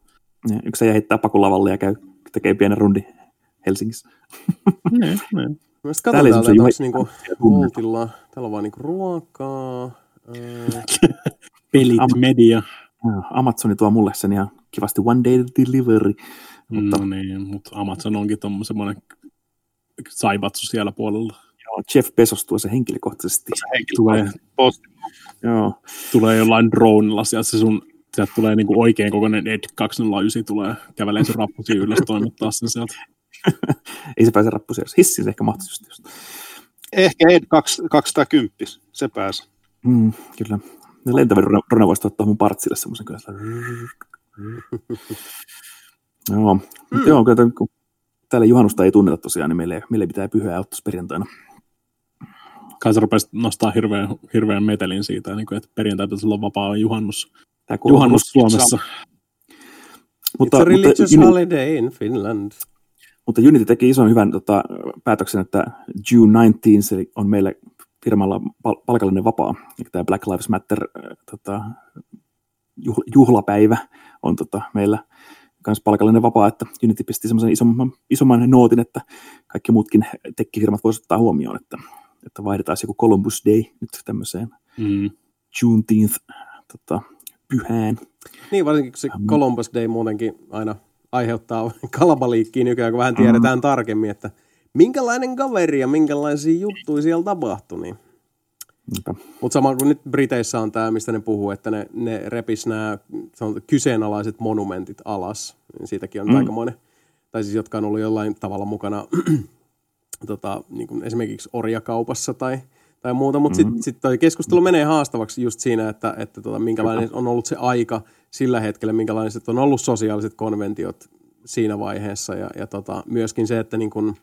yksi se heittää pakulavalle ja käy, tekee pienen rundi Helsingissä. ne, ne. Mielestäni katsotaan, että onko niinku Voltilla, täällä on vaan niinku ruokaa. Pelit, Am- media. Amazoni tuo mulle sen ihan kivasti one day delivery. Mutta... No niin, mutta Amazon onkin semmoinen saivatsu siellä puolella. Joo, Jeff Bezos tuo se henkilökohtaisesti. Se henkilökohtaisesti. Tulee, Joo. tulee jollain dronella, sieltä se sun sieltä tulee niinku oikein kokoinen Ed 209 tulee kävelee sen rappusi ylös toimittaa sen sieltä. Ei se pääse rappusi jos hissiin, se ehkä mahtaisi just. Ehkä Ed 210, se pääsee. Mm, kyllä. Lentävä Rona voisi ottaa mun partsille semmoisen kyllä. Joo, mm. joo, kyllä täällä juhannusta ei tunneta tosiaan, niin meille, meille pitää pyhää ottaa perjantaina. Kansa rupesi nostaa hirveän, hirveän metelin siitä, niin kuin, että perjantai pitäisi olla vapaa juhannus, juhannus Suomessa. Mutta, It's a religious mutta, holiday in Finland. Mutta Unity teki ison hyvän tota, päätöksen, että June 19 on meille firmalla pal- palkallinen vapaa. Tämä Black Lives Matter äh, tota, juhlapäivä on tota, meillä myös palkallinen vapaa, että Unity pisti semmoisen isomman, isomman nootin, että kaikki muutkin tekkifirmat voisivat ottaa huomioon, että, että vaihdetaan joku Columbus Day nyt tämmöiseen mm. Juneteenth tota, pyhään. Niin, varsinkin se Columbus Day muutenkin aina aiheuttaa kalabaliikkiin nykyään, kun vähän tiedetään mm. tarkemmin, että minkälainen kaveri ja minkälaisia juttuja siellä tapahtui. Niin. Mutta sama kuin nyt Briteissä on tämä, mistä ne puhuu, että ne, ne repis nämä kyseenalaiset monumentit alas. Niin siitäkin on mm. aikamoinen, tai siis jotka on ollut jollain tavalla mukana tota, niin kuin esimerkiksi orjakaupassa tai, tai muuta. Mutta mm-hmm. sitten sit keskustelu menee haastavaksi just siinä, että, että tota, minkälainen on ollut se aika sillä hetkellä, minkälaiset on ollut sosiaaliset konventiot siinä vaiheessa. Ja, ja tota, myöskin se, että niin kun,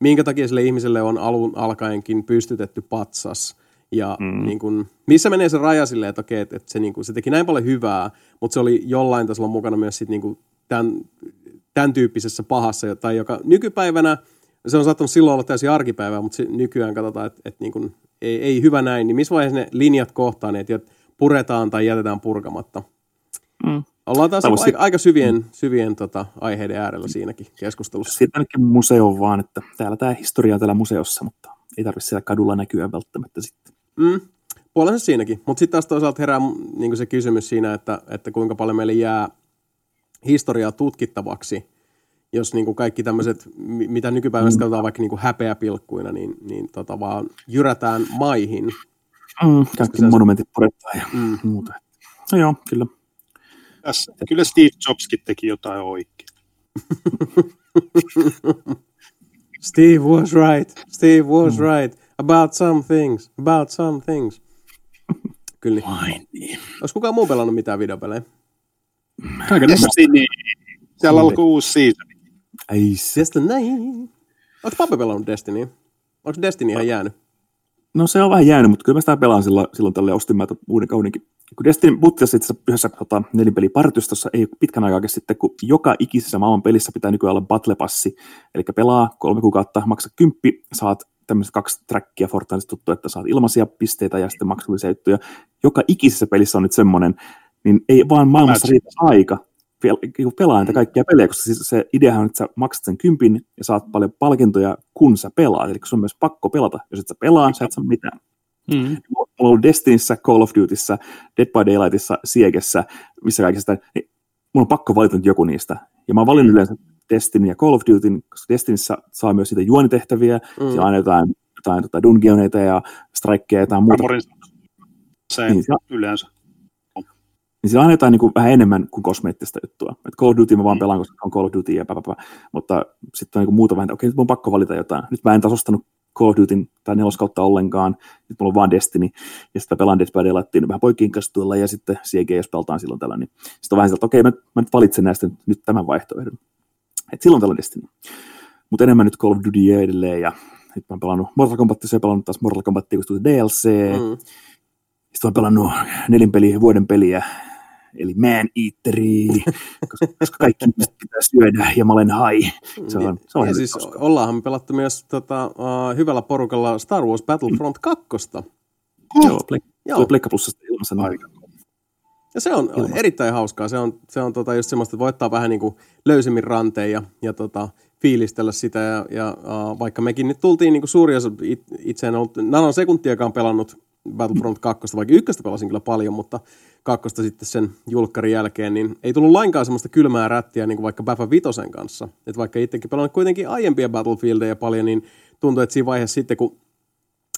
minkä takia sille ihmiselle on alun alkaenkin pystytetty patsas – ja mm. niin kun, missä menee se raja silleen, että okei, että, että se, niin kun, se teki näin paljon hyvää, mutta se oli jollain tasolla mukana myös sit, niin kun, tämän, tämän tyyppisessä pahassa, tai joka nykypäivänä, se on saattanut silloin olla täysin arkipäivää, mutta nykyään katsotaan, että, että niin kun, ei, ei hyvä näin, niin missä vaiheessa ne linjat kohtaan, niin että puretaan tai jätetään purkamatta. Mm. Ollaan taas aika, sit... aika syvien, syvien tota, aiheiden äärellä siinäkin keskustelussa. Sitten ainakin museo vaan, että täällä tämä historia on täällä museossa, mutta ei tarvitse siellä kadulla näkyä välttämättä sitten. Mm, puolensa siinäkin. Mutta sitten taas toisaalta herää niin se kysymys siinä, että, että kuinka paljon meille jää historiaa tutkittavaksi, jos niin kuin kaikki tämmöiset, mitä nykypäivänä mm. katsotaan vaikka niin kuin häpeäpilkkuina, niin, niin tota vaan jyrätään maihin. Mm, kaikki monumentit purettaa ja mm. muuta. No joo, kyllä. Tässä, kyllä Steve Jobskin teki jotain oikein. Steve was right. Steve was mm. right. About some things. About some things. Kyllä. Vai niin. Olisi kukaan muu pelannut mitään videopelejä? Destiny. Siellä alkoi uusi season. Ei Destiny. Onko Pape pelannut Destiny? Onko Destiny ihan jäänyt? No se on vähän jäänyt, mutta kyllä mä sitä pelaan silloin, silloin tälle ostin mä uuden kaudenkin. Kun Destiny putkasi itse yhdessä tota, nelinpelipartiostossa ei pitkän aikaa sitten, kun joka ikisessä maailman pelissä pitää nykyään olla battle passi. Eli pelaa kolme kuukautta, maksa kymppi, saat tämmöiset kaksi trackia Fortnite tuttu, että saat ilmaisia pisteitä ja sitten maksullisia juttuja. Joka ikisessä pelissä on nyt semmoinen, niin ei vaan maailmassa riitä aika pelaa näitä kaikkia pelejä, koska siis se ideahan on, että sä maksat sen kympin ja saat paljon palkintoja, kun sä pelaat. Eli se on myös pakko pelata. Jos et sä pelaa, sä et saa mitään. Mm. Mulla on ollut Destinissä, Call of Dutyssä, Dead by Daylightissa, Siegessä, missä kaikista, niin mulla on pakko valita joku niistä. Ja mä oon valinnut yleensä Destiny ja Call of Duty, koska Destinissä saa myös niitä juonitehtäviä, mm. siellä on jotain, jotain tota dungeoneita ja strikeja ja jotain muuta. Se niin, yleensä niin siinä on jotain niin kuin, vähän enemmän kuin kosmeettista juttua. Et Call of Duty mä vaan mm. pelaan, koska on Call of Duty ja päpäpä. Mutta sitten on niin kuin muuta vähän, okei, nyt mun on pakko valita jotain. Nyt mä en taas ostanut Call of Dutyn tai neloskautta ollenkaan. Nyt mulla on vaan Destiny. Ja sitten pelaan Dead by Daylightin vähän poikien kanssa tuolla ja sitten CG, jos pelataan silloin tällä. Niin sitten on vähän sieltä, että okei, mä, mä nyt valitsen näistä nyt tämän vaihtoehdon. Et silloin tällä Destiny. Mutta enemmän nyt Call of Duty edelleen ja nyt mä oon pelannut Mortal Kombatia, se pelannut taas Mortal Kombatia, kun tuli DLC. Mm. Sitten mä oon pelannut nelin peli, vuoden peliä eli man eateri, koska, koska kaikki pitää syödä ja mä olen hai. Se on, se on ja siis koska. ollaanhan me pelattu myös tota, uh, hyvällä porukalla Star Wars Battlefront 2. Oh. Joo, Plek- Joo. Pleikka Plusasta ilmassa aika. Ja se on Ilmasta. erittäin hauskaa. Se on, se on tota just semmoista, että voi ottaa vähän niin kuin löysemmin ranteen ja, ja tota, fiilistellä sitä. Ja, ja uh, vaikka mekin nyt tultiin niin kuin suuri osa, it, itse en ollut nanosekuntiakaan pelannut Battlefront 2, vaikka ykköstä pelasin kyllä paljon, mutta kakkosta sitten sen julkkarin jälkeen, niin ei tullut lainkaan semmoista kylmää rättiä niin kuin vaikka Baffa Vitosen kanssa. Että vaikka itsekin pelannut kuitenkin aiempia Battlefieldeja paljon, niin tuntuu, että siinä vaiheessa sitten, kun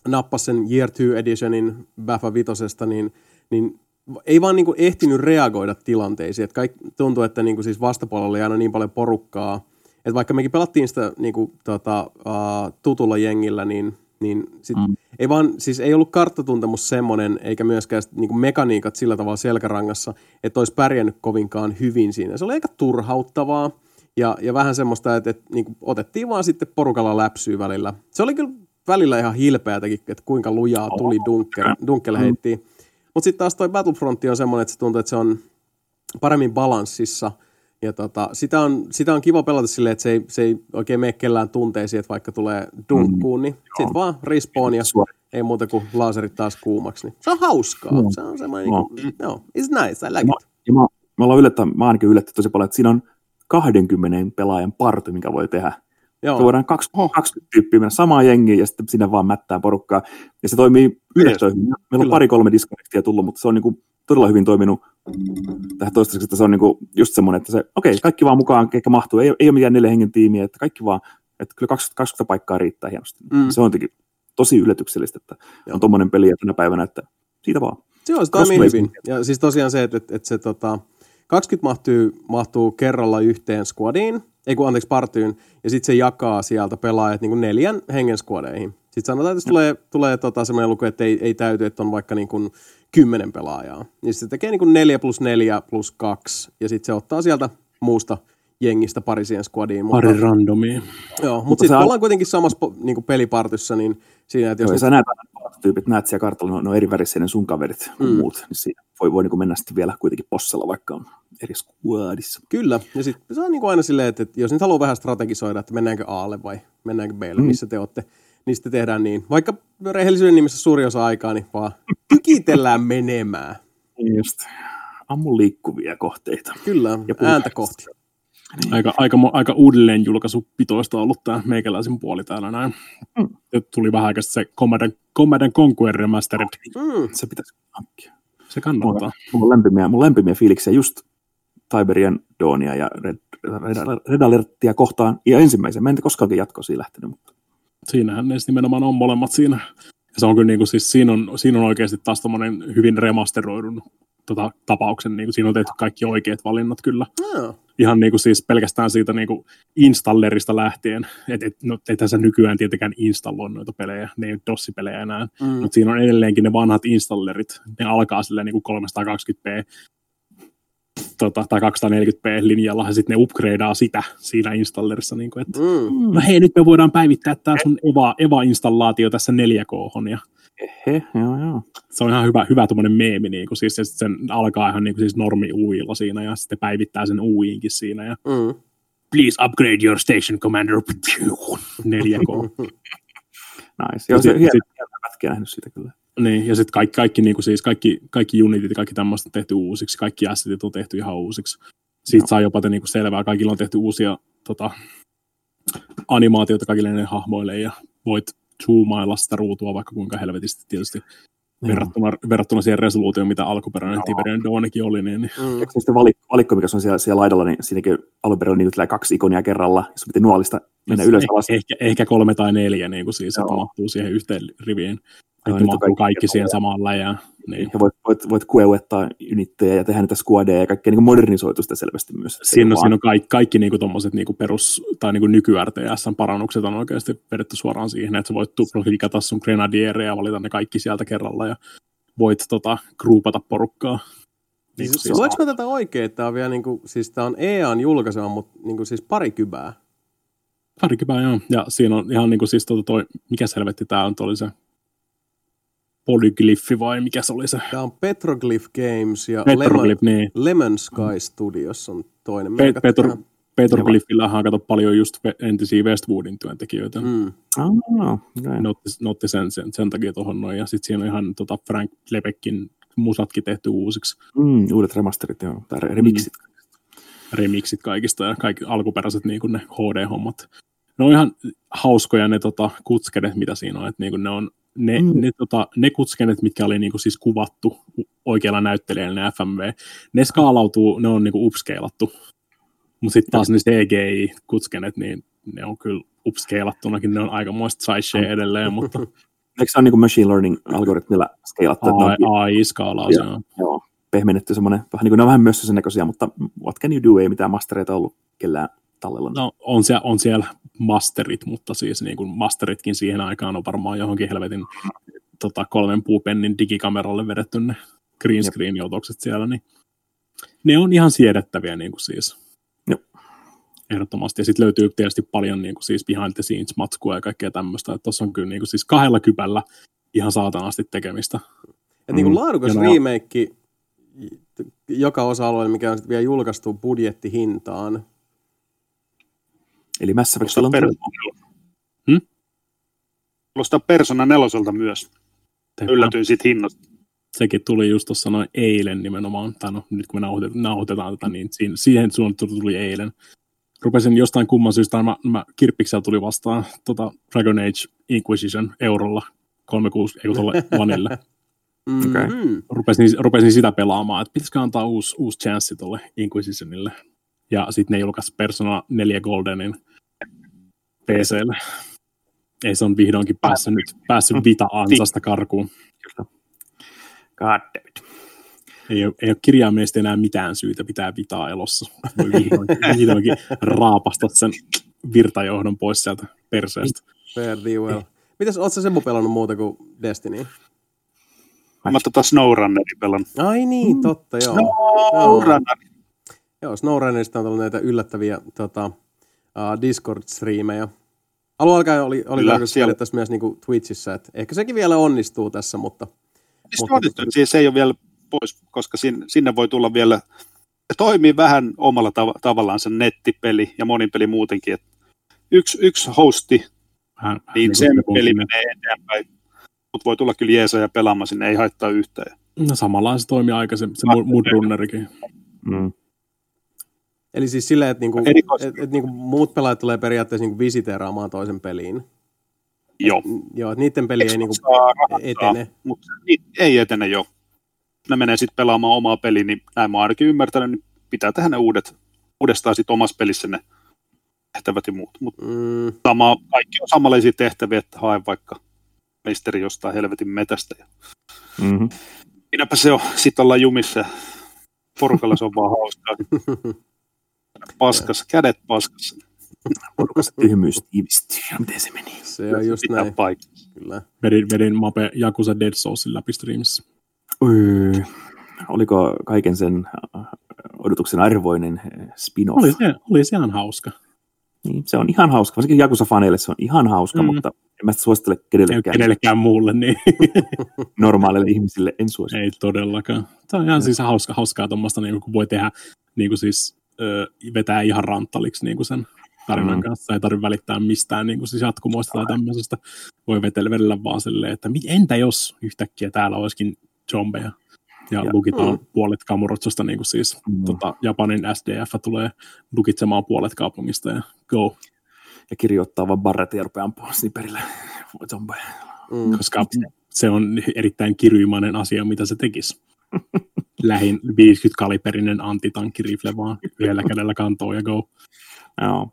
nappasi sen Year 2 Editionin Baffa Vitosesta, niin, niin ei vaan niin kuin ehtinyt reagoida tilanteisiin. Että kaikki, tuntuu, että niin kuin siis vastapuolella oli aina niin paljon porukkaa, että vaikka mekin pelattiin sitä niin kuin, tota, uh, tutulla jengillä, niin niin sit mm. ei vaan, siis ei ollut karttatuntemus semmoinen, eikä myöskään niin kuin mekaniikat sillä tavalla selkärangassa, että olisi pärjännyt kovinkaan hyvin siinä. Se oli aika turhauttavaa ja, ja vähän semmoista, että, että niin kuin otettiin vaan sitten porukalla läpsyä välillä. Se oli kyllä välillä ihan hilpeätäkin, että kuinka lujaa tuli Dunkel, Dunkel mm. Mutta sitten taas toi Battlefront on semmoinen, että se tuntuu, että se on paremmin balanssissa – ja tota, sitä, on, sitä on kiva pelata silleen, että se ei, se ei oikein mene kellään tunteisiin, että vaikka tulee dunkkuun, niin mm, sitten vaan respawn ja ei muuta kuin laserit taas kuumaksi. Niin se on hauskaa. No. Se on semmoinen, no. niin kuin, no, it's nice, I like mä, it. Ja mä, mä, olen yllättä, mä ainakin yllätty tosi paljon, että siinä on 20 pelaajan party, mikä voi tehdä. Joo. voidaan 20, 20 tyyppiä mennä samaan jengiin ja sitten sinne vaan mättää porukkaa. Ja se toimii yhdessä. Meillä on pari-kolme disconnectia tullut, mutta se on niin kuin todella hyvin toiminut tähän toistaiseksi, että se on niinku just semmoinen, että se, okei, okay, kaikki vaan mukaan, ketkä mahtuu, ei, ei ole mitään neljä hengen tiimiä, että kaikki vaan, että kyllä 20, 20 paikkaa riittää hienosti. Mm. Se on jotenkin tosi yllätyksellistä, että Joo. on tuommoinen peli tänä päivänä, että siitä vaan. Se on, se toimii hyvin. Ja siis tosiaan se, että, että, että se tota, 20 mahtuu, mahtuu kerralla yhteen squadiin, ei kun anteeksi partyyn, ja sitten se jakaa sieltä pelaajat niin kuin neljän hengen squadeihin. Sitten sanotaan, että jos tulee, tulee tota semmoinen luku, että ei, ei täyty, että on vaikka niin kuin kymmenen pelaajaa. Niin se tekee niin kuin 4 plus 4 plus 2, ja sitten se ottaa sieltä muusta jengistä pari siihen squadiin. Pari mutta, randomia. Joo, mutta, mutta sitten ollaan kuitenkin samassa niin kuin pelipartyssa, niin siinä, että jos... Joo, sä näet tyypit, näet siellä kartalla, ne on eri värisiä ne sun kaverit kuin mm. muut, niin siinä voi, voi niin mennä sitten vielä kuitenkin possella, vaikka on eri squadissa. Kyllä, ja sitten se on niin kuin aina silleen, että, että jos nyt haluaa vähän strategisoida, että mennäänkö Aalle vai mennäänkö Blle, mm. missä te olette, niin sitten tehdään niin. Vaikka rehellisyyden nimessä suuri osa aikaa, niin vaan tykitellään menemään. Just. Ammu liikkuvia kohteita. Kyllä, ja ääntä kohti. Niin. Aika, aika, aika uudelleen julkaisupitoista ollut tämä meikäläisen puoli täällä näin. Mm. Tuli vähän aikaa se Command, Command Conquer Remastered. Mm. Se pitäisi hankkia. Se kannattaa. Mulla on lämpimiä, mulla on lämpimiä fiiliksiä just Tiberian Dawnia ja Red, Red, Red Alertia kohtaan. Ja ensimmäisen, mä en koskaan jatkoisiin lähtenyt, mutta siinähän ne nimenomaan on molemmat siinä se on kyllä niin kuin, siis siinä on, siinä on oikeasti taas hyvin remasteroidun tota, tapauksen, niin kuin siinä on tehty kaikki oikeat valinnat kyllä. No. Ihan niin kuin siis pelkästään siitä niin kuin installerista lähtien, että et, no, et sä nykyään tietenkään installoi noita pelejä, ne ei ole DOS-pelejä enää, mm. mutta siinä on edelleenkin ne vanhat installerit, ne alkaa silleen niin kuin 320p tota, tai 240p-linjalla, ja sitten ne upgradeaa sitä siinä installerissa. Niin kuin, että, mm. No hei, nyt me voidaan päivittää tämä sun Eva, Eva-installaatio tässä 4K. Ja Ehe, joo, joo. Se on ihan hyvä, hyvä tuommoinen meemi, niin kuin, siis, ja sen alkaa ihan niin kuin, siis normi uilla siinä, ja sitten päivittää sen uiinkin siinä, ja mm. please upgrade your station commander, 4K. nice. Joo, se on hieno pätkiä nähnyt siitä kyllä. Niin, ja sitten kaikki, kaikki, niin kuin siis kaikki, kaikki unitit ja kaikki tämmöistä on tehty uusiksi, kaikki assetit on tehty ihan uusiksi. Siitä no. saa jopa te, niin kuin selvää, kaikilla on tehty uusia tota, animaatioita kaikille ne hahmoille, ja voit zoomailla sitä ruutua vaikka kuinka helvetisti tietysti verrattuna, verrattuna siihen resoluutioon, mitä alkuperäinen Tiberian Dawnikin oli. Niin, niin. Mm. Eikö se valikko, valikko, mikä on siellä, siellä laidalla, niin siinäkin alkuperäinen niin kaksi ikonia kerralla, ja sun piti nuolista mennä ylös alas. Ehkä, ehkä kolme tai neljä, niin kuin siis, että mahtuu siihen yhteen riviin. Että mahtuu kaikki, kaikki siihen samaan läjään. Niin. Ja voit, voit, voit kueuettaa unitteja ja tehdä niitä squadeja ja kaikkea niin modernisoitu sitä selvästi myös. Siinä, on, siinä on kaikki, kaikki niin tommoset niin perus- tai niin nyky parannukset on oikeasti vedetty suoraan siihen, että sä voit tuplikata sun grenadiereja ja valita ne kaikki sieltä kerralla ja voit tota, groupata porukkaa. Niin, siis, siis, voiko mä tätä oikein, että tämä on vielä niin kuin, siis tämä on EAN julkaisema, mutta niin kuin siis pari kybää? Pari kybää, joo. Ja siinä on ihan niin kuin siis tota toi, mikä selvetti tämä on, oli se Polyglyphi vai mikä se oli se? Tämä on Petroglyph Games ja Petroglyph, Lemon, niin. Lemon Sky Studios on toinen. Pe- Petro, Petroglyphillä on kato paljon just entisiä Westwoodin työntekijöitä. Mm. Oh, okay. ne, otti, ne otti sen, sen, sen takia tuohon noin. Ja sitten siinä on ihan tota Frank Lebeckin musatkin tehty uusiksi. Mm, uudet remasterit, joo. Tai remixit. Mm. Remixit kaikista ja kaikki alkuperäiset niin kuin ne HD-hommat. Ne on ihan hauskoja ne tota, kutskenet, mitä siinä on. Että niin kuin ne on ne, mm. ne, tota, ne kutskenet, mitkä oli niinku siis kuvattu oikealla näyttelijällä, ne FMV, ne skaalautuu, ne on niinku upscalattu. Mutta sitten taas ne CGI-kutskenet, niin ne on kyllä upscalattunakin, ne on aikamoista sci edelleen, mutta... Eikö se ole niin machine learning-algoritmilla skaalattu? AI-skaalaus, joo. joo. Pehmennetty semmoinen, vähän niin kuin ne on vähän myös sen näköisiä, mutta what can you do, ei mitään mastereita ollut kellään tallella. No on siellä, on siellä masterit, mutta siis niin kuin masteritkin siihen aikaan on varmaan johonkin helvetin tota, kolmen puupennin digikameralle vedetty ne green screen joutokset siellä, niin ne on ihan siedettäviä niin kuin siis. Ehdottomasti. Ja sitten löytyy tietysti paljon niin kuin siis behind the scenes matskua ja kaikkea tämmöistä. Tuossa on kyllä niin kuin siis kahdella kypällä ihan saatanasti tekemistä. Et niin kuin mm. laadukas ja remake joka osa-alueella, mikä on sitten vielä julkaistu budjettihintaan, Eli Mass Effect on per... hmm? Kuulostaa Persona neloselta myös. Teipä. Yllätyin siitä hinnasta. Sekin tuli just tuossa noin eilen nimenomaan, tai no nyt kun me nauhoitetaan, nauhoitetaan tätä, niin siihen, siihen tuli eilen. Rupesin jostain kumman syystä, mä, mä Kirppiksellä tuli vastaan tota Dragon Age Inquisition eurolla 36, ei tuolle vanille. Mm-hmm. Okay. Rupesin, rupesin sitä pelaamaan, että pitäisikö antaa uusi, uusi chanssi tuolle Inquisitionille. Ja sitten ne julkaisi Persona 4 Goldenin PClle. Ei se on vihdoinkin päässyt, nyt, päässyt Vita-ansasta karkuun. God damn it. Ei ole, ei ole kirjaimellisesti enää mitään syytä pitää Vitaa elossa. Voi vihdoinkin, vihdoinkin raapasta sen virtajohdon pois sieltä perseestä. Fair well. Mitäs, ootko sä Semmo pelannut muuta kuin Destiny? Mä tota SnowRunnerin pelannut. Ai niin, totta, joo. SnowRunner. Joo, SnowRunnerista on tullut näitä yllättäviä tota, uh, Discord-striimejä. Alun alkaen oli, oli tarkoitus siellä... tässä myös niin kuin Twitchissä, että ehkä sekin vielä onnistuu tässä, mutta... Siis mutta tota... siis se ei ole vielä pois, koska sinne, sinne voi tulla vielä... Se toimii vähän omalla tav- tavallaan se nettipeli ja monipeli muutenkin. Että yksi, yksi hosti, vähän, niin, niin sen peli menee eteenpäin. Mutta voi tulla kyllä jeesa ja pelaamaan sinne, ei haittaa yhtään. No samalla se toimii aikaisemmin, se Mudrunnerikin. Mm. Eli siis silleen, että niinku, et, et niinku muut pelaajat tulee periaatteessa niinku visiteeraamaan toisen peliin. Joo. Joo, että niiden peli ei niinku etene. Mutta ei etene jo. Ne menee sitten pelaamaan omaa peliä, niin näin mä ainakin ymmärtänyt, niin pitää tehdä ne uudet, uudestaan sitten omassa pelissä ne tehtävät ja muut. Mutta mm. sama, kaikki on samanlaisia tehtäviä, että hae vaikka meisteri jostain helvetin metästä. Mm-hmm. Minäpä se on, sit ollaan jumissa. Porukalla se on vaan hauskaa. Paskassa, kädet paskassa. Porukassa tyhmyys tiivistyy. Miten se meni? Se on just näin. Paikassa. Kyllä. Vedin, vedin Mape Jakusa Dead Soulsin läpi streamissa. Öö, oliko kaiken sen äh, odotuksen arvoinen äh, spin-off? Oli se, oli se ihan hauska. Niin, se on ihan hauska. Varsinkin Jakusa-faneille se on ihan hauska, mm. mutta en mä sitä suosittele kenellekään. Kenellekään muulle, niin. Normaaleille ihmisille en suosittele. Ei todellakaan. Tämä on ihan siis hauska, hauskaa tuommoista, niin kun voi tehdä, niin kuin siis ö, vetää ihan ranttaliksi niin kuin sen tarinan mm. kanssa. Ei tarvitse välittää mistään niin kuin siis jatkumoista tai tämmöisestä. Voi vetellä, vedellä vaan silleen, että entä jos yhtäkkiä täällä olisikin zombeja ja, ja lukitaan mm. puolet Kamurotsosta, niin kuin siis mm. tota, Japanin SDF tulee lukitsemaan puolet kaupungista ja go. Ja kirjoittaa vaan barret ja rupeaa ampua sniperille zombeja. Mm. Koska se on erittäin kiryimainen asia, mitä se tekisi. Lähin 50-kaliberinen antitankkirifle vaan yhdellä kädellä kantoon ja go. Joo.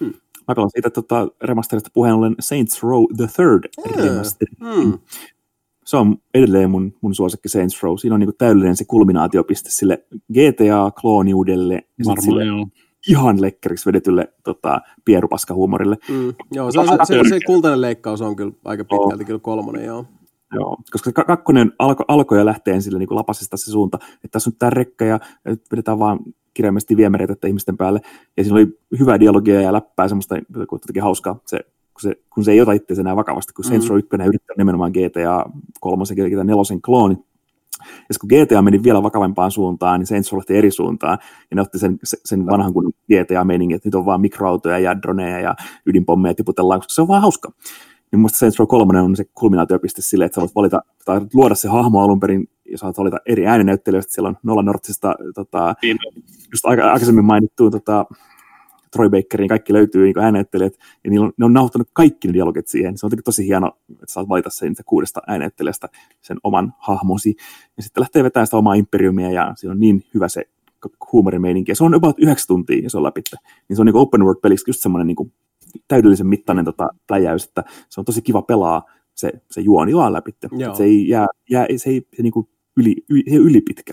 Hmm. Mä pelaan siitä tota, remasterista puheen ollen Saints Row the Third remaster. Hmm se on edelleen mun, mun suosikki Saints Row. Siinä on niin täydellinen se kulminaatiopiste sille GTA-klooniudelle Varmaan, sille joo. ihan lekkeriksi vedetylle tota, pierupaskahuumorille. Mm, joo, se, on, se, se, se, kultainen leikkaus on kyllä aika pitkälti kyllä kolmonen, joo. Joo, koska kakkonen alko, alkoi ja lähtee sille niin lapasesta se suunta, että tässä on tämä rekka ja vedetään vaan kirjaimellisesti viemäreitä ihmisten päälle. Ja siinä oli hyvää dialogia ja läppää, semmoista kuitenkin hauskaa se kun se, kun se ei ota itseänsä enää vakavasti, kun mm. Saints Row 1 yrittää nimenomaan GTA 3 ja GTA 4 klooni. Ja kun GTA meni vielä vakavempaan suuntaan, niin Saints Row lähti eri suuntaan, ja ne otti sen, sen vanhan kun GTA-meiningin, että nyt on vaan mikroautoja ja droneja ja ydinpommeja tiputellaan, koska se on vaan hauska. Niin mun Saints Row 3 on se kulminaatiopiste sille, että sä voit valita, tai luoda se hahmo alun perin, ja saat valita eri ääninäyttelijöistä. Siellä on Nolan Northista, tota, niin. just aika, aikaisemmin mainittu tota, Troy Bakerin, kaikki löytyy niin äänettelijät, ja niillä on, ne on nauhoittanut kaikki ne dialogit siihen. Se on tosi hieno, että saat valita sen kuudesta äänettelijästä sen oman hahmosi, ja sitten lähtee vetämään sitä omaa imperiumia, ja siinä on niin hyvä se huumorimeininki, ja se on about yhdeksän tuntia, ja se on läpi. Niin se on niin open world peliksi just semmoinen niin täydellisen mittainen tota, pläjäys, että se on tosi kiva pelaa se, se juoni vaan läpi. Se ei jää, jää se ei se niin kuin yli, yli, yli pitkä.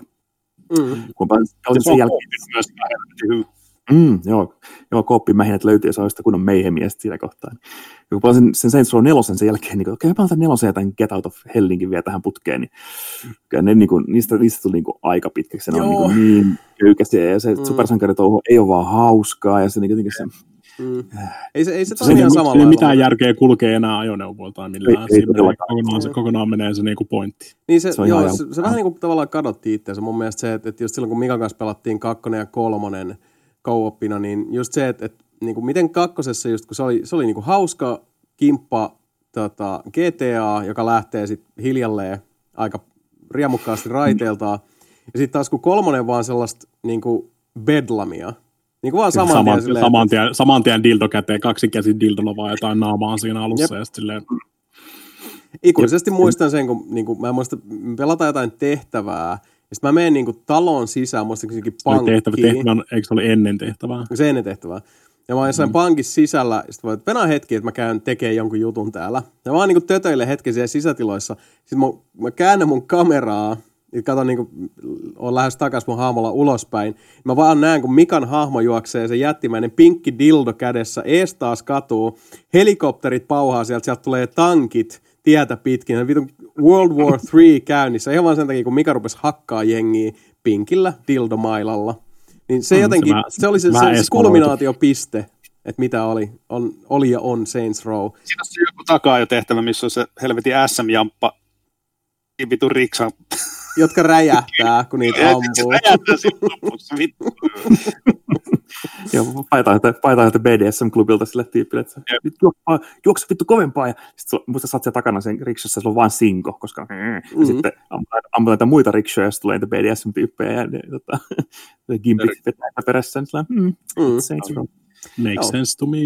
Mm. Kun se sen jälkeen... myös Mm, joo, joo kooppimähinet löytyy ja se on sitä kunnon meihemiä siinä kohtaa. Ja kun pelasin sen Saints Row 4 sen jälkeen, niin okei, okay, mä nelosen ja tämän Get Out of Hellinkin vielä tähän putkeen, niin kyllä ne, niin kuin, niistä, niistä tuli niin kuin aika pitkäksi. Ne on niin, niin köykäisiä ja se mm. supersankaritouhu ei ole vaan hauskaa ja se niin jotenkin se, Mm. Ei se, ei se, se ihan samalla Ei mitään järkeä kulkee enää ajoneuvoilla tai millään. Ei, ei kokonaan, se, kokonaan menee se niinku pointti. Niin se, se, joo, se, se vähän niin kuin tavallaan kadotti itseänsä. Mun mielestä se, että, että just silloin kun Mikan kanssa pelattiin kakkonen ja kolmonen, co niin just se, että, että niin kuin miten kakkosessa just, kun se oli, se oli niin kuin hauska kimppa tota, GTA, joka lähtee sitten hiljalleen aika riemukkaasti raiteeltaan. Ja sitten taas kun kolmonen vaan sellaista niin kuin bedlamia, niin kuin vaan saman, saman tien, silleen, saman, tien, saman tien dildo käteen, kaksi käsin dildolla vaan jotain naamaa siinä alussa Jep. ja silleen... Ikuisesti muistan sen, kun niin kuin, mä muistan, pelataan jotain tehtävää, sitten mä menen niinku talon sisään, muistaakseni pankkiin. Tehtävä, tehtävä, eikö se oli ennen tehtävää? Se ennen tehtävää. Ja mä oon jossain mm. pankissa sisällä, sitten voin, että hetki, että mä käyn tekemään jonkun jutun täällä. Ja mä oon niinku tötöille hetki siellä sisätiloissa. Sitten mä, mä käännän mun kameraa, ja katon niinku, on lähes takas mun hahmolla ulospäin. Mä vaan näen, kun Mikan hahmo juoksee se jättimäinen pinkki dildo kädessä, ees taas katuu, helikopterit pauhaa sieltä, sieltä tulee tankit tietä pitkin. Vitun World War 3 käynnissä, ihan vaan sen takia, kun Mika rupesi hakkaa jengiä pinkillä dildomailalla. Niin se mm, jotenkin, se, se oli se, se, se kulminaatiopiste, että mitä oli, on, oli ja on Saints Row. Siinä on se joku takaa jo tehtävä, missä on se helvetin SM-jamppa, vitun riksa. Jotka räjähtää, kun niitä ampuu. räjähtää sitten lopussa, vittu. Joo, paitaa että BDSM-klubilta sille tyypille, että juokse vittu kovempaa, ja sitten muista saat siellä takana sen riksossa, se on vain sinko, koska mm-hmm. ja sitten ammutaan näitä muita riksoja, ja sitten tulee niitä BDSM-tyyppejä, ja ne, tota, gimpit vetää perässä, niin mm, mm. Row. Makes sense to me.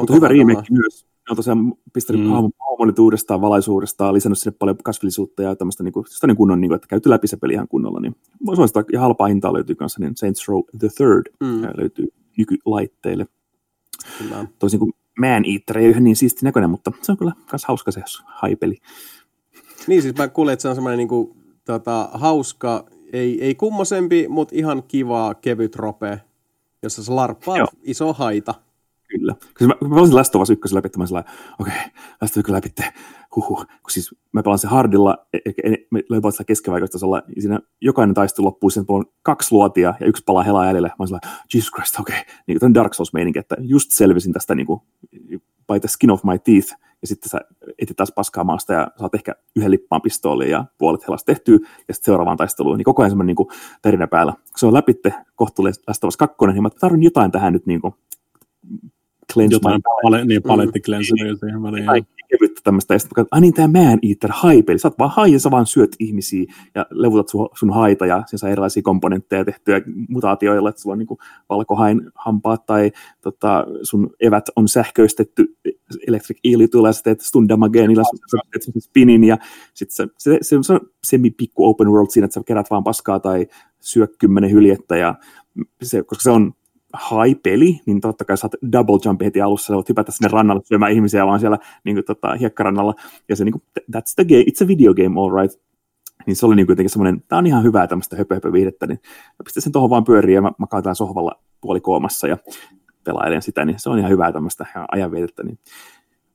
Mutta hyvä remake myös. Ne on tosiaan pistänyt mm. hahmonit uudestaan, valaisuudestaan, lisännyt sinne paljon kasvillisuutta ja tämmöistä niin kuin, niin kunnon, niin kuin, että käyty läpi se peli ihan kunnolla. Niin suosittaa, ja halpaa hintaa löytyy kanssa, niin Saints Row the Third mm. löytyy nykylaitteille. Kyllä. Toisin kuin Man Eater ei ole niin siisti näköinen, mutta se on kyllä myös hauska se haipeli. Niin siis mä kuulin, että se on semmoinen niin kuin, tota, hauska, ei, ei kummosempi, mutta ihan kiva, kevyt rope, jossa se larppaa Joo. iso haita. Kyllä. Kun mä, mä pelasin Last of Us 1 läpi, mä okei, okay, Last of Us läpi, huhu. Kun siis mä pelaan se hardilla, e, e, e, me löin vaan keskivaikoistasolla, ja siinä jokainen taistelu loppuu, siinä on kaksi luotia ja yksi palaa helaa jäljelle. Mä olin Jesus Christ, okei. Okay. Niin, on Dark Souls-meininki, että just selvisin tästä niin kuin, by the skin of my teeth, ja sitten sä etit taas paskaa maasta ja saat ehkä yhden lippaan pistooliin ja puolet helasta tehtyä, ja sitten seuraavaan taisteluun, niin koko ajan semmoinen niin tarinä päällä. Kun se on läpitte kohtuullisesti Last 2, niin mä tarvin jotain tähän nyt niin kuin, cleanse Jotain pale, niin, paletti mm. siihen väliin. kevyttä tämmöistä, ja sitten ai niin, tämä Man Eater hype, eli sä oot vaan hai, sä vaan syöt ihmisiä, ja levutat sun, sun haita, ja siinä saa erilaisia komponentteja tehtyä mutaatioilla, että sulla on niin valkohain hampaat, tai tota, sun evät on sähköistetty, Electric Eel tulee, sä teet stun damageenilla, sä teet spinin, ja sitten se, se, se, se, on semi-pikku open world siinä, että sä kerät vaan paskaa, tai syö kymmenen hyljettä, ja se, koska se on high-peli, niin totta kai saat double jump heti alussa, sä voit hypätä sinne rannalle syömään ihmisiä vaan siellä niin kuin, tota, hiekkarannalla, ja se niin kuin, that's the game, it's a video game, all right. Niin se oli niin jotenkin semmoinen, tämä on ihan hyvää tämmöistä höpö, höpö viihdettä, niin mä pistän sen tuohon vaan pyöriin ja mä makaataan sohvalla puolikoomassa ja pelailen sitä, niin se on ihan hyvää tämmöistä ajanvietettä, niin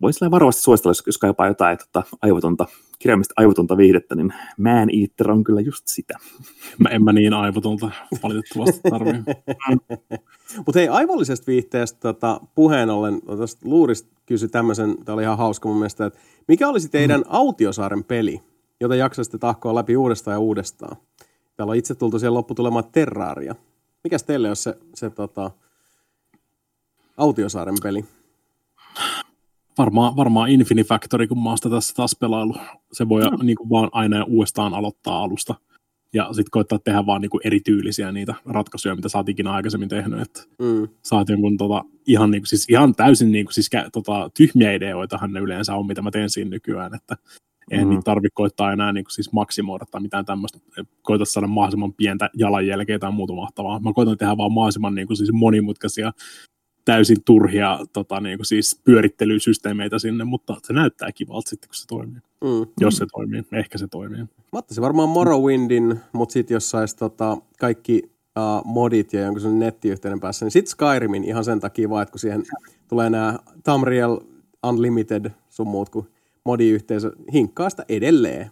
voisi varovasti suositella, jos, jos kaipaa jotain tota, aivotonta, kirjaimista aivotonta viihdettä, niin Man Eater on kyllä just sitä. Mä en mä niin aivotonta valitettavasti tarvii. Mutta hei, aivollisesta viihteestä tota, puheen ollen, tuosta Luurista kysy tämmöisen, tämä oli ihan hauska mun mielestä, että mikä olisi teidän mm. Autiosaaren peli, jota jaksaisitte tahkoa läpi uudestaan ja uudestaan? Täällä on itse tultu siihen lopputulemaan Terraria. Mikäs teille olisi se, se tota, Autiosaaren peli? Varmaan, varmaan Infinifactory, kun mä oon sitä tässä taas pelailu. Se voi no. niin kuin vaan aina uudestaan aloittaa alusta. Ja sitten koittaa tehdä vaan niin kuin erityylisiä niitä ratkaisuja, mitä sä oot ikinä aikaisemmin tehnyt. Että mm. Saat jonkun tota, ihan, niin kuin, siis ihan täysin niin kuin, siis, tota, tyhmiä ideoitahan ne yleensä on, mitä mä teen siinä nykyään. Että Eihän mm. niitä tarvitse koittaa enää niin kuin siis maksimoida tai mitään tämmöistä. Koita saada mahdollisimman pientä jalanjälkeä tai muuta mahtavaa. Mä koitan tehdä vaan mahdollisimman niin kuin siis monimutkaisia täysin turhia tota, niin kuin siis pyörittelysysteemeitä sinne, mutta se näyttää kivalta sitten, kun se toimii. Mm. Jos se toimii, ehkä se toimii. Mä ottaisin varmaan Morrowindin, mutta sitten jos saisi tota, kaikki uh, modit ja jonkun sen nettiyhteyden päässä, niin sitten Skyrimin ihan sen takia vaan, että kun siihen tulee nämä Tamriel Unlimited sun muut, kun modiyhteisö hinkkaa sitä edelleen.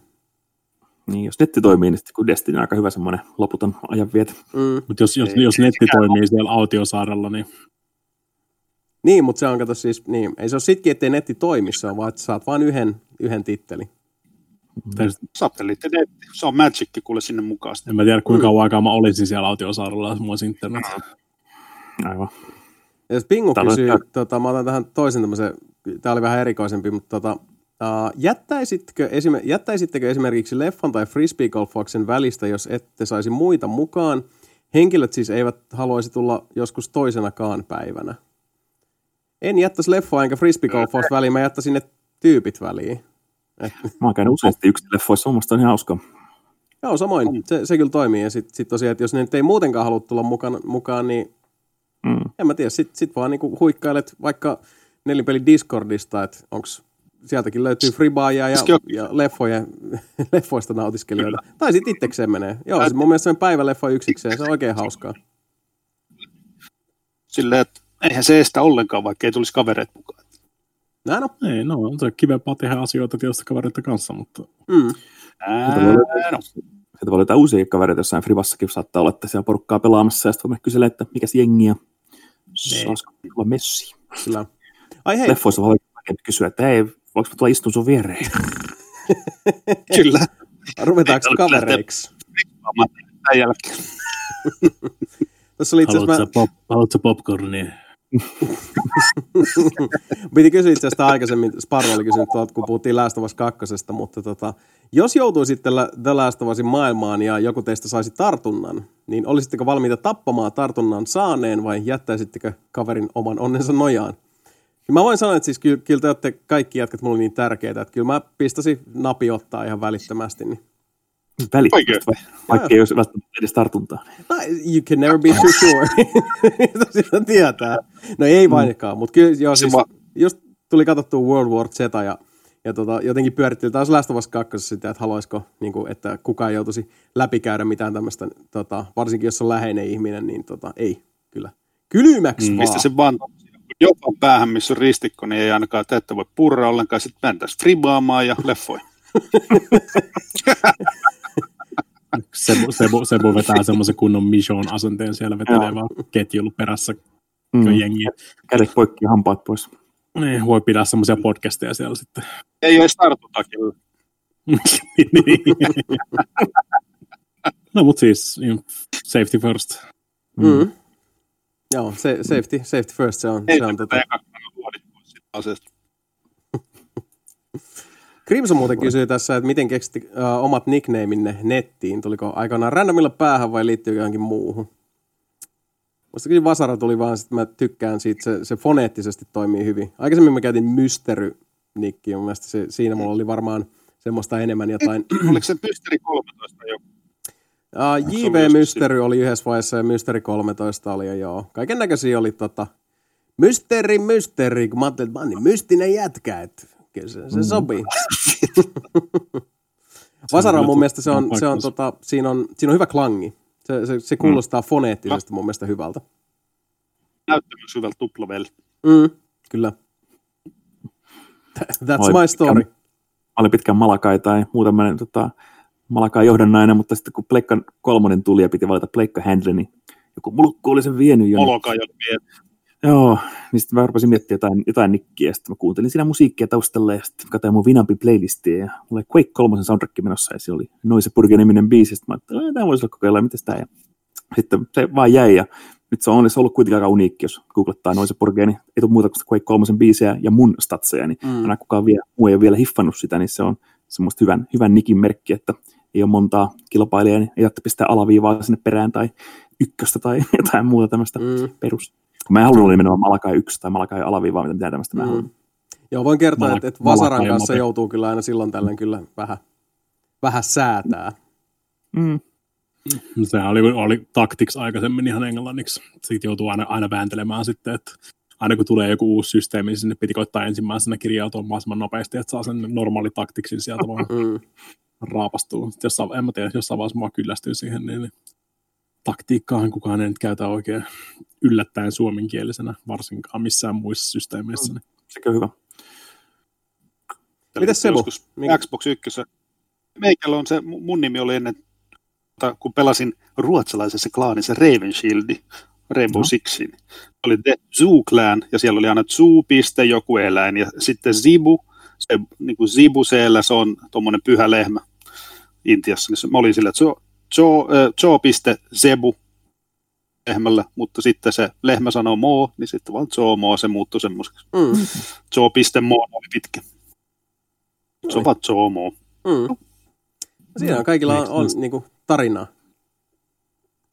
Niin, jos netti toimii, niin sitten kun Destiny on aika hyvä semmoinen loputon ajanviet. Mm. Mutta jos, jos, jos netti toimii siellä autiosaarella, niin niin, mutta se on, kato siis, niin, ei se ole sitkin, ettei netti toimi, se on vaan, että saat vain yhden, yhden tittelin. Satelliittinetti, se on Magic kuule sinne mukaan. En mä tiedä, kuinka kauan aikaa mä olisin siellä autiosaarella, jos mulla olisi internet. Aivan. Ja jos Pingu kysyy, tota, mä otan tähän toisen tämmöisen, tämä oli vähän erikoisempi, mutta tota, uh, jättäisittekö, esim- jättäisittekö esimerkiksi leffan tai frisbeegolfauksen välistä, jos ette saisi muita mukaan? Henkilöt siis eivät haluaisi tulla joskus toisenakaan päivänä. En jättäisi leffoa enkä frisbeegolfausta väliin, mä jättäisin ne tyypit väliin. Mä oon käynyt useasti yksi leffoissa, mun on ihan hauska. Joo, samoin. Se, se kyllä toimii. Ja sitten sit tosiaan, että jos ne nyt ei muutenkaan halua tulla mukaan, mukaan niin mm. en mä tiedä. Sitten sit vaan niinku huikkailet vaikka nelipeli Discordista, että onko sieltäkin löytyy fribaajia ja, ja leffoja, leffoista nautiskelijoita. Kyllä. Tai sitten itsekseen menee. Joo, siis mun mielestä se on päiväleffa yksikseen. Se on oikein hauskaa. Silleen, että eihän se estä ollenkaan, vaikka ei tulisi kavereita mukaan. Näin on. Ei, no, on se kivempaa tehdä asioita tietysti kavereiden kanssa, mutta... Mm. Sieltä voi löytää uusia kavereita jossain Frivassakin, saattaa olla, että siellä porukkaa pelaamassa, ja sitten voimme kysellä, että mikä jengi on. Saisiko olla messi? Kyllä. Ai hei. Leffoissa voi kysyä, että hei, voiko tulla istua sun viereen? Kyllä. Ruvetaanko kavereiksi? Tämän jälkeen. Tässä oli itse asiassa... Haluatko, mä... pop, haluatko popcornia? Piti kysyä itse asiassa aikaisemmin, Sparro oli kysynyt tuolta, kun puhuttiin Last of Us 2, mutta tota, jos joutuisitte The Last of Usin maailmaan ja joku teistä saisi tartunnan, niin olisitteko valmiita tappamaan tartunnan saaneen vai jättäisittekö kaverin oman onnensa nojaan? Ja mä voin sanoa, että siis kyllä, kyllä te olette kaikki jätkät mulle niin tärkeitä, että kyllä mä pistäisin napi ottaa ihan välittömästi. Niin Välittömästi vai? Vaikka ei olisi välttämättä edes tartuntaa. No, you can never be too sure. Sitä tietää. No ei vainkaan, mutta kyllä joo, siis, just tuli katsottua World War Z ja, ja tota, jotenkin pyörittiin taas Last of Us 2 sitä, että haluaisiko, niin kuin, että kukaan joutuisi läpikäydä mitään tämmöistä, tota, varsinkin jos on läheinen ihminen, niin tota, ei, kyllä. Kylmäksi mm, vaan. Mistä se vaan joka päähän, missä on ristikko, niin ei ainakaan ette voi purra ollenkaan. Sitten mentäisiin fribaamaan ja leffoin. Sebu, Sebu, Sebu vetää semmoisen kunnon mission asenteen siellä, vetelee vaan ketjulla perässä mm. jengiä. Kädet poikki hampaat pois. Niin, voi pidää semmoisia podcasteja siellä sitten. Ei edes tartutakilla. niin. no mutta siis, safety first. Mm. Mm. Joo, se, safety, safety first, se on. Ei, se on tota... asiasta. Crimson muuten kysyy tässä, että miten keksit uh, omat nicknameinne nettiin? Tuliko aikanaan randomilla päähän vai liittyykö johonkin muuhun? Musta kyllä Vasara tuli vaan, että mä tykkään siitä, se, se foneettisesti toimii hyvin. Aikaisemmin mä käytin Mystery-nikkiä, mun mielestä se, siinä mulla oli varmaan semmoista enemmän jotain. Oliko se Mystery 13 joku? Uh, JV Mystery oli yhdessä vaiheessa ja Mystery 13 oli jo joo. Kaiken näköisiä oli tota, Mystery, Mystery, kun mä ajattelin, että mä niin mystinen jätkä, että kyllä se, se sopii. Vasara mun mielestä se on, se on, tota, siinä, on, siinä on hyvä klangi. Se, se, se kuulostaa mm. foneettisesti mun mielestä hyvältä. Näyttää myös hyvältä tuplavel. Mm, kyllä. That's my story. Pitkän, mä olin pitkään Malakai tai muu tämmöinen tota, Malakai johdannainen, mutta sitten kun Pleikka kolmonen tuli ja piti valita Pleikka Handle, niin joku mulkku oli sen vienyt jo. Molokai on vienyt. Joo, niin sitten mä rupesin miettimään jotain, jotain nikkiä, sitten mä kuuntelin siinä musiikkia taustalla, ja sitten katsoin mun Vinampi playlistia, ja mulla oli Quake 3 soundtrack menossa, ja siellä oli Noise Purge-niminen biisi, ja sitten mä ajattelin, tämä voisi olla kokeilla, miten tämä, ja sitten se vaan jäi, ja nyt se on olisi ollut kuitenkin aika uniikki, jos googlettaa Noise Purge, niin ei tule muuta kuin Quake 3 biisejä ja mun statseja, niin mm. aina kukaan vielä, muu ei ole vielä hiffannut sitä, niin se on semmoista hyvän, hyvän nikin merkki, että ei ole montaa kilpailijaa, niin ei tarvitse pistää alaviivaa sinne perään tai ykköstä tai jotain muuta tämmöistä mm. perus kun mä en halunnut nimenomaan Malakai 1 tai Malakai alaviivaa, mitä mitään tämmöistä mm. mä haluan. Joo, voin kertoa, että, että Vasaran kanssa mope. joutuu kyllä aina silloin tällöin kyllä vähän, vähän säätää. Mm. Sehän oli, oli taktiksi aikaisemmin ihan englanniksi. Siitä joutuu aina, aina vääntelemään sitten, että aina kun tulee joku uusi systeemi, niin sinne piti koittaa ensimmäisenä kirjautua mahdollisimman nopeasti, että saa sen normaali taktiksin sieltä vaan mm. raapastua. Jossain, en mä tiedä, jossain vaiheessa mä kyllästyin siihen, niin, niin taktiikkaahan kukaan ei nyt käytä oikein yllättäen suomenkielisenä, varsinkaan missään muissa systeemeissä. Mm. Sekä hyvä. Mitäs se Xbox 1. Meikällä on se, mun nimi oli ennen, kun pelasin ruotsalaisessa klaanissa Raven Shield, Rainbow no. Sixin. Oli The Zoo Clan, ja siellä oli aina Zoo, piste, joku eläin, ja sitten Zibu, se, niin kuin Zibu siellä, se on tuommoinen pyhä lehmä Intiassa. Niin mä olin sillä, että se on Joe, Joe piste Zebu lehmällä, mutta sitten se lehmä sanoo moo, niin sitten vaan Joe moo, se muuttui semmoiseksi. Mm. Joe piste moo oli pitkä. Se on vaan Joe moo. Mm. Siinä on kaikilla on, on niin kuin, tarinaa.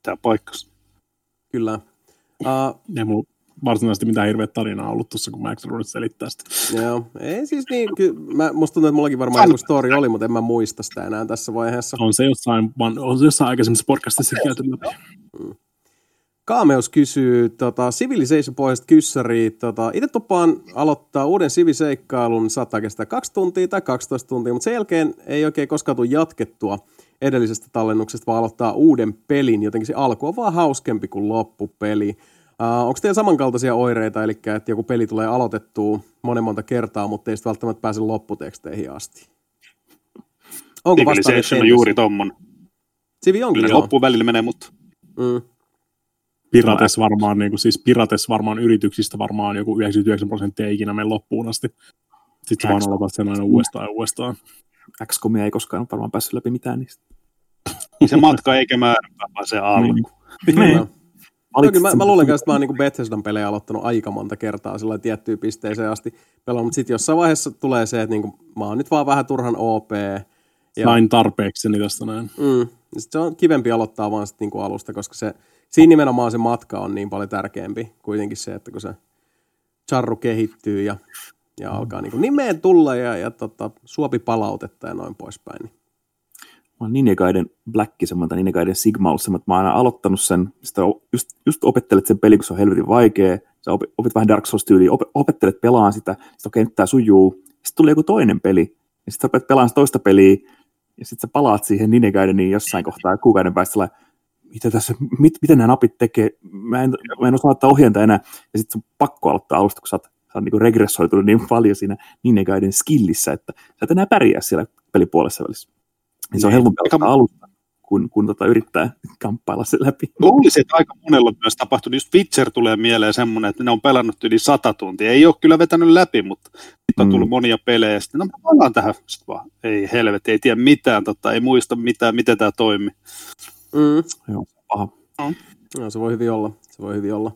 Tämä paikkas. Kyllä. Uh, ja mulla varsinaisesti mitään hirveä tarinaa ollut tuossa, kun Max Ruudit selittää sitä. Joo, ei siis niin, kyllä, mä, musta tuntuu, että mullakin varmaan joku story oli, mutta en mä muista sitä enää tässä vaiheessa. On se jossain, on se jossain aikaisemmassa podcastissa käyty läpi. Mm. Kaameus kysyy tota, Civilization-pohjasta kyssäriä. Tota, itse tupaan aloittaa uuden siviseikkailun, saattaa kestää kaksi tuntia tai 12 tuntia, mutta sen jälkeen ei oikein koskaan tule jatkettua edellisestä tallennuksesta, vaan aloittaa uuden pelin. Jotenkin se alku on vaan hauskempi kuin loppupeli. Uh, onko teillä samankaltaisia oireita, eli että joku peli tulee aloitettua monen monta kertaa, mutta ei sitten välttämättä pääse lopputeksteihin asti? Onko Civilization on juuri tommon. Sivi onkin, Kyllä loppuun välillä menee, mutta... Mm. Pirates varmaan, niin kuin, siis Pirates varmaan yrityksistä varmaan joku 99 prosenttia ikinä mene loppuun asti. Sitten vaan aloitat sen aina uudestaan ja uudestaan. XCOMia ei koskaan varmaan päässyt läpi mitään niistä. se matka eikä määrä, vaan se alku. Niin. Niin. Joo, kyllä mä, mä luulen että mä oon niin Bethesdan pelejä aloittanut aika monta kertaa sillä tiettyyn pisteeseen asti pelannut, mutta sitten jossain vaiheessa tulee se, että niin kuin, mä oon nyt vaan vähän turhan OP. Ja... Sain tarpeeksi niin tästä näin. Mm, sit se on kivempi aloittaa vaan sit niin kuin alusta, koska se, siinä nimenomaan se matka on niin paljon tärkeämpi kuitenkin se, että kun se charru kehittyy ja, ja alkaa niin kuin nimeen tulla ja, ja tota, suopi palautetta ja noin poispäin. Niin mä oon Ninjagaiden Black, semmoinen Ninjagaiden Sigma ollut semmoinen, että mä oon aina aloittanut sen, sitä just, just opettelet sen pelin, kun se on helvetin vaikea, sä opit vähän Dark Souls-tyyliä, op, opettelet pelaan sitä, sitten okei, okay, nyt tämä sujuu, sitten tulee joku toinen peli, ja sitten opet pelaan toista peliä, ja sitten sä palaat siihen Ninegaideniin jossain kohtaa kuukauden päästä sellainen, mitä tässä, mit, miten nämä napit tekee, mä en, mä en osaa ottaa ohjenta enää, ja sitten sun pakko aloittaa alusta, kun sä oot, sä oot niin regressoitunut niin paljon siinä Ninegaiden skillissä, että sä et enää pärjää siellä pelipuolessa välissä. Niin se on niin. helpompi aloittaa alusta kun, kun tota yrittää kamppailla se läpi. Luulisin, että aika monella on myös tapahtunut. Just Witcher tulee mieleen semmoinen, että ne on pelannut yli sata tuntia. Ei ole kyllä vetänyt läpi, mutta sitten on tullut mm. monia pelejä. Sitten, no mä palaan tähän. Sitten vaan, ei helvetti, ei tiedä mitään, tota, ei muista mitään, miten tämä toimii. Mm. Joo, paha. No. no. se voi hyvin olla. Se voi hyvin olla.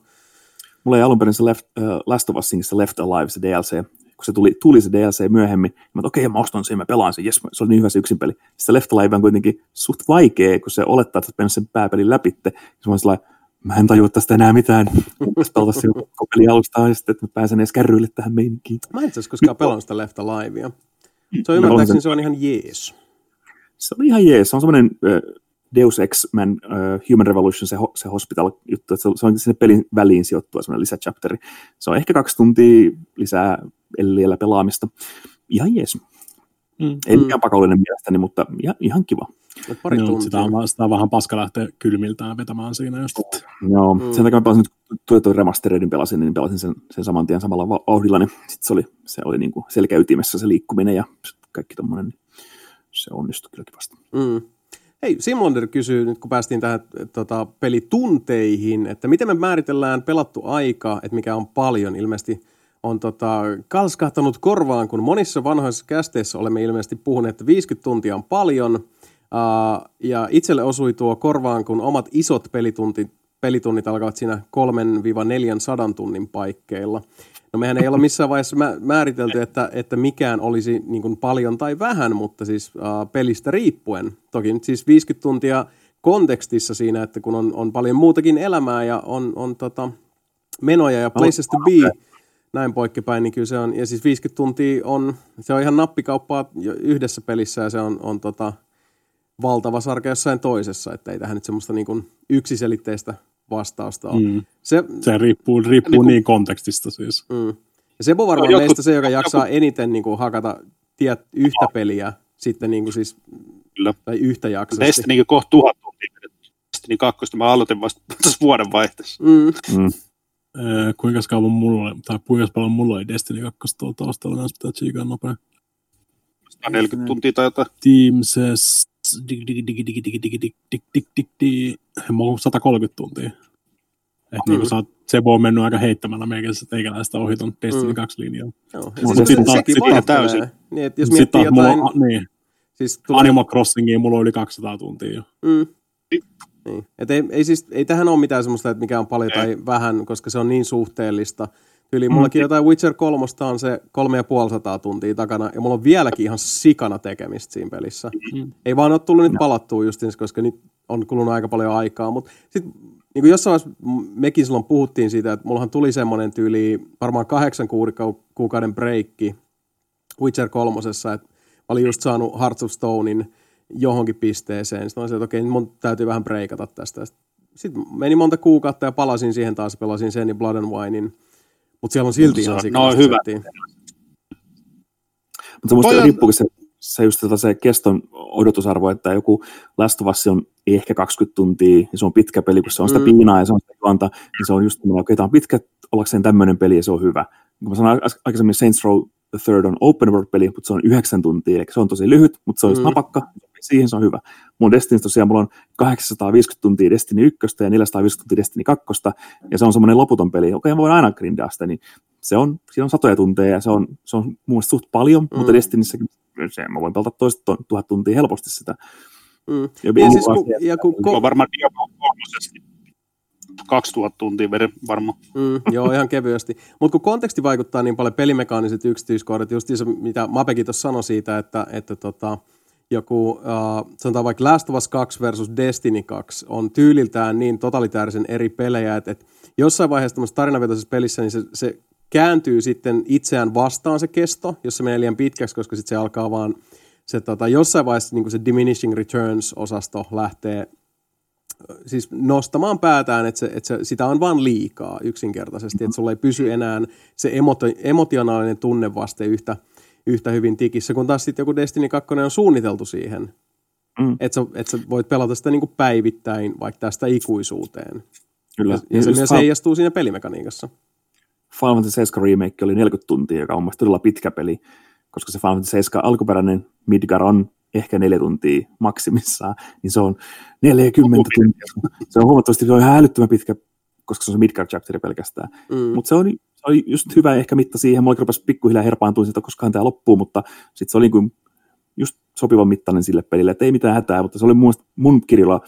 Mulla ei alun perin se Left, uh, Last of Us se Left Alive, se DLC, kun se tuli, tuli se DLC myöhemmin, mä okei, okay, mä ostan sen, mä pelaan sen, jes, se oli niin hyvä se yksin peli. Sitten Left Alive on kuitenkin suht vaikea, kun se olettaa, että sä sen pääpelin läpitte. Se on sellainen, mä en tajua tästä enää mitään. Pelata se koko peli alusta ja sitten, että mä pääsen edes kärryille tähän meininkiin. Mä en itse asiassa koskaan pelannut sitä Left Alivea. Se on ymmärtääkseni se on ihan jees. Se on ihan jees. Se on semmoinen Deus Ex Man uh, Human Revolution, se, se hospital-juttu, että se on sinne pelin väliin sijoittua semmoinen lisächapteri. Se on ehkä kaksi tuntia lisää Elliellä pelaamista. Ihan jees. Mm. Ei mm. mikään pakollinen mielestäni, mutta ihan, ihan kiva. Pari Joo, sitä, on, sitä on vähän paska lähteä kylmiltään vetämään siinä just. Että... Joo, mm. sen takia mä pelasin nyt remastereidin pelasin, niin pelasin sen, sen saman tien samalla vauhdilla, niin sit se oli, se oli niin kuin selkäytimessä se liikkuminen ja kaikki tommonen, niin se onnistui kyllä kivasti. Mm. Hei, Simlander kysyy nyt, kun päästiin tähän tota, pelitunteihin, että miten me määritellään pelattu aika, että mikä on paljon. Ilmeisesti on tota, kalskahtanut korvaan, kun monissa vanhoissa kästeissä olemme ilmeisesti puhuneet, että 50 tuntia on paljon. Uh, ja itselle osui tuo korvaan, kun omat isot pelitunnit, pelitunnit alkavat siinä 3-400 tunnin paikkeilla. No mehän ei ole missään vaiheessa määritelty, että, että mikään olisi niin kuin paljon tai vähän, mutta siis uh, pelistä riippuen. Toki nyt siis 50 tuntia kontekstissa siinä, että kun on, on paljon muutakin elämää ja on, on tota, menoja ja places to be, näin poikkipäin, niin kyllä se on, ja siis 50 tuntia on, se on ihan nappikauppaa yhdessä pelissä ja se on, on tota, valtava sarka jossain toisessa, että ei tähän nyt semmoista niin kuin yksiselitteistä vastausta ole. Mm. Se, se riippuu, riippuu niin, kuin, niin kontekstista siis. Mm. Ja Sebo varmaan no, meistä se, joka jaksaa joku. eniten niin kuin, hakata tiet, yhtä peliä sitten niin kuin siis, Kyllä. tai yhtä jaksoa. Destiny kohta tuhat tuntia. Destiny 2, mä aloitin vasta tässä vuoden vaihteessa. Mm. Mm. Äh, kuinka kauan mulla oli, tai kuinka paljon mulla oli Destiny 2 tuolla taustalla, näistä pitää tsiikaa nopea. 40 tuntia tai jotain. Teamses, dig, dig, dig, dig, dig, dig, dig, dig, dig, dig, dig, dig, 130 tuntia. Et mm. niin sä oot, se voi mennyt aika heittämällä meikässä teikäläistä ohiton Destiny mm. 2 linjaa. Joo, ja siis sitten sekin vaihtelee. Täysin. Niin, että jos miettii jotain... Mulla, niin. Siis tulee... Animal Crossingia mulla on yli 200 tuntia jo. Mm. Niin. Et ei, ei, siis, ei tähän ole mitään semmoista, että mikä on paljon tai vähän, koska se on niin suhteellista. Yli mm. mullakin jotain Witcher 3 on se 3500 tuntia takana, ja mulla on vieläkin ihan sikana tekemistä siinä pelissä. Mm. Ei vaan ole tullut nyt palattua justiin, koska nyt on kulunut aika paljon aikaa, mutta sitten niin kuin jossain vaiheessa mekin silloin puhuttiin siitä, että mullahan tuli semmoinen tyyli varmaan kahdeksan kuukauden breikki Witcher 3, että olin just saanut Hearts of Stonein johonkin pisteeseen. Sitten mä että okei, mun täytyy vähän breikata tästä. Sitten meni monta kuukautta ja palasin siihen taas, pelasin sen ja Blood and Winein. Mutta siellä on silti ihan No hyvä. Mutta musta on... riippuukin se, se, just tota se keston odotusarvo, että joku Last on ehkä 20 tuntia, ja se on pitkä peli, kun se on sitä mm. piinaa ja se on sitä juonta, niin se on just, okei, okay, tämä on pitkä ollakseen tämmöinen peli ja se on hyvä. Kun mä sanoin aikaisemmin Saints Row The Third on open world-peli, mutta se on yhdeksän tuntia, eli se on tosi lyhyt, mutta se on mm. napakka, siihen se on hyvä. Mun Destiny tosiaan, mulla on 850 tuntia Destiny 1 ja 450 tuntia Destiny 2, ja se on semmoinen loputon peli. Okei, mä voin aina grindaa sitä, niin se on, siinä on satoja tunteja, ja se on, se on mun mielestä suht paljon, mm. mutta Destinyssä se, mä voin pelata toista tuhat tuntia helposti sitä. Mm. Ja, ja, siis, kun, ja kun, kun, varmaan Diablo 3 2000 tuntia veri varmaan. Mm, joo, ihan kevyesti. Mutta kun konteksti vaikuttaa niin paljon pelimekaaniset yksityiskohdat, just se, mitä Mapekin tuossa sanoi siitä, että, että tota, joku, uh, sanotaan vaikka Last of Us 2 versus Destiny 2 on tyyliltään niin totalitäärisen eri pelejä, että, että jossain vaiheessa tämmöisessä tarinavetoisessa pelissä niin se, se kääntyy sitten itseään vastaan se kesto, jos se menee liian pitkäksi, koska sitten se alkaa vaan se tota, jossain vaiheessa niin se diminishing returns-osasto lähtee siis nostamaan päätään, että, se, että se, sitä on vaan liikaa yksinkertaisesti, että sulla ei pysy enää se emoti, emotionaalinen tunnevaste yhtä, yhtä hyvin tikissä, kun taas sitten joku Destiny 2 on suunniteltu siihen, mm. että, sä, että sä voit pelata sitä niin kuin päivittäin vaikka tästä ikuisuuteen. Kyllä. Ja, ja se myös heijastuu siinä pelimekaniikassa. Final Fantasy 7 Remake oli 40 tuntia, joka on mielestäni todella pitkä peli, koska se Final Fantasy 7 alkuperäinen Midgar on ehkä neljä tuntia maksimissaan, niin se on 40 tuntia. Se on huomattavasti se on ihan älyttömän pitkä, koska se on se Midgar chapteri pelkästään. Mm. Mutta se oli, se oli just hyvä ehkä mitta siihen. Mulla rupesi pikkuhiljaa herpaantua siitä, koska tämä loppuu, mutta sitten se oli kuin just sopivan mittainen sille pelille, että ei mitään hätää, mutta se oli mun, mun kirjalla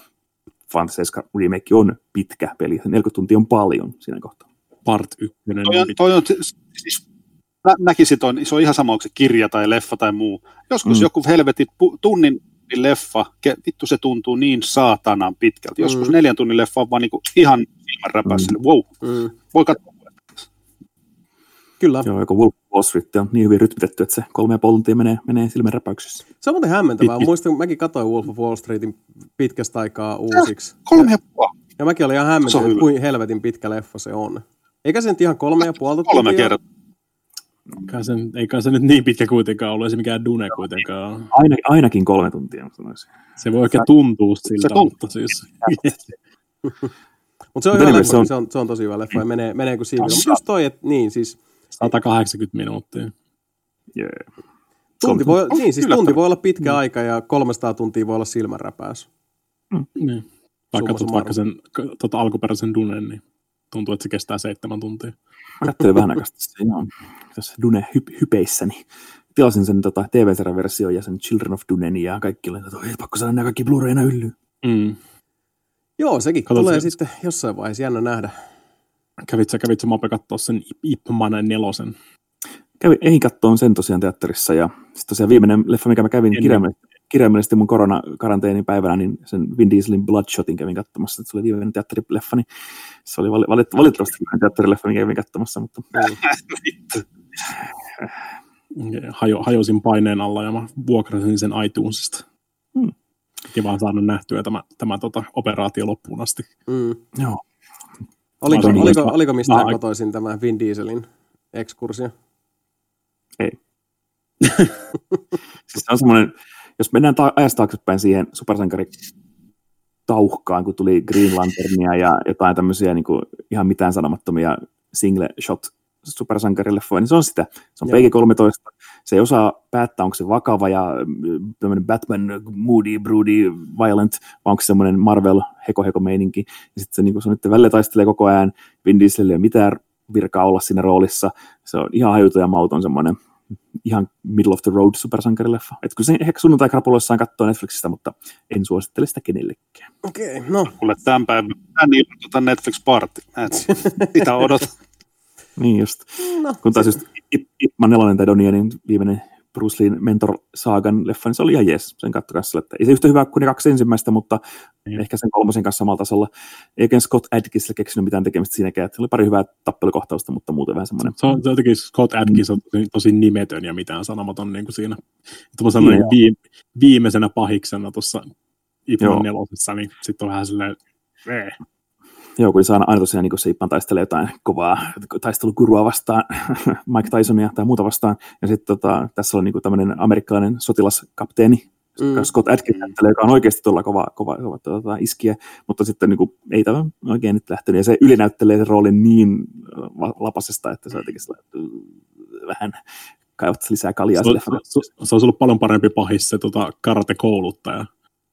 Fantasy Remake on pitkä peli. 40 tuntia on paljon siinä kohtaa. Part 1. Toi on, toi on, siis mä näkisin ton, se on ihan sama, onko se kirja tai leffa tai muu. Joskus mm. joku helvetin pu, tunnin leffa, ke, vittu se tuntuu niin saatanan pitkältä. Joskus mm. neljän tunnin leffa on vaan niinku ihan ilman räpässä. Mm. Wow, mm. voi katsoa. Kyllä. Joo, joku Wolf Wall Street on niin hyvin rytmitetty, että se kolme ja puoli tuntia menee, menee silmän räpäyksessä. Se on muuten hämmentävää. Pit- Muistan, mäkin katsoin Wolf of Wall Streetin pitkästä aikaa uusiksi. Ja, kolme ja puoli. Ja mäkin olin ihan hämmentynyt, kuinka helvetin pitkä leffa se on. Eikä se nyt ihan kolme ja puolta Kolme kertaa. Kai sen, ei kai se nyt niin pitkä kuitenkaan ollut, ei se mikään dune kuitenkaan. Aina, ainakin kolme tuntia, sanoisin. Se voi oikein tuntua siltä, se mutta siis... mutta se on hyvä leffa, se on... Se, on, se on tosi hyvä leffa ja menee, menee kuin siivi. Mutta just toi, että niin siis... 180 minuuttia. Yeah. Tunti voi, niin, siis tunti voi olla pitkä mm. aika ja 300 tuntia voi olla silmänräpäys. Mm. Niin. Vaikka, tuot, vaikka sen tota alkuperäisen Dunen, niin tuntuu, että se kestää seitsemän tuntia. Mä katsoin vähän aikaa joo, tässä Dune-hypeissäni. Niin tilasin sen tota, TV-sarjan-versio ja sen Children of Dunen ja kaikki oli, että ei pakko saada nämä kaikki Blu-rayna yllyyn. Mm. Joo, sekin Katsot tulee se... sitten jossain vaiheessa jännä nähdä. Kävitsä, kävitsä Mape katsoa sen Ip Man nelosen? Kävin, ei katsoa sen tosiaan teatterissa ja sitten tosiaan viimeinen leffa, mikä mä kävin kirjaimellisesti, kirjaimellisesti mun koronakaranteenin päivänä, niin sen Vin Dieselin Bloodshotin kävin katsomassa, se oli viimeinen teatterileffa, niin se oli valit- valitettavasti viimeinen teatterileffa, mikä kävin katsomassa, mutta... Hajo, hajosin paineen alla ja mä vuokrasin sen iTunesista. Hmm. Kiva saanut nähtyä tämä, tämä tota, operaatio loppuun asti. Mm. Joo. Oliko, oliko, oliko, oliko mistään kotoisin tämä Vin Dieselin ekskursio? Ei. siis on semmoinen, jos mennään ta- ajasta taaksepäin siihen supersankari tauhkaan, kun tuli Green Lanternia ja jotain tämmöisiä niin kuin ihan mitään sanomattomia single shot supersankarileffoja, niin se on sitä. Se on PG-13. Se ei osaa päättää, onko se vakava ja mm, tämmöinen Batman, moody, broody, violent, vai onko se semmoinen Marvel heko-heko-meininki. Ja sitten se, niin se on nyt välillä taistelee koko ajan. Vin Diesel ei ole mitään virkaa olla siinä roolissa. Se on ihan hajuton ja mauton semmoinen ihan middle of the road supersankarileffa. Että kyllä se ehkä sunnuntai-krapuloissaan katsoo Netflixistä, mutta en suosittele sitä kenellekään. Okei, okay, no. Kuule, tämän päivän tämän ilman tuota Netflix party. Sitä odot. niin just. No, Kun taas just Ipman nelonen tai Donienin viimeinen Bruce Lee Mentor Saagan leffa, niin se oli ihan jees, sen katto kanssa. Että ei se yhtä hyvä kuin ne kaksi ensimmäistä, mutta mm. ehkä sen kolmosen kanssa samalla tasolla. Eikä Scott Adkisille keksinyt mitään tekemistä siinäkään, että oli pari hyvää tappelukohtausta, mutta muuten vähän semmoinen. Se on, jotenkin Scott Adkins on tosi, tosi nimetön ja mitään sanomaton niin kuin siinä. Tuolla niin, viime, viimeisenä pahiksena tuossa Ipman nelosessa, niin sitten on vähän silleen, ee. Joo, kun saa aina tosiaan niin Siippan taistelee jotain kovaa taistelukurua vastaan, Mike Tysonia tai muuta vastaan. Ja sitten tota, tässä on niin tämmöinen amerikkalainen sotilaskapteeni, mm. Scott Atkins, joka on oikeasti tuolla kova, kova, kova tuota, iskiä, mutta sitten niin kuin, ei tämä oikein nyt lähtenyt. Ja se ylinäyttelee sen roolin niin lapasesta, että se on jotenkin vähän kaivat lisää kaljaa. Se, se, se olisi ollut paljon parempi pahis se tota, karate-kouluttaja.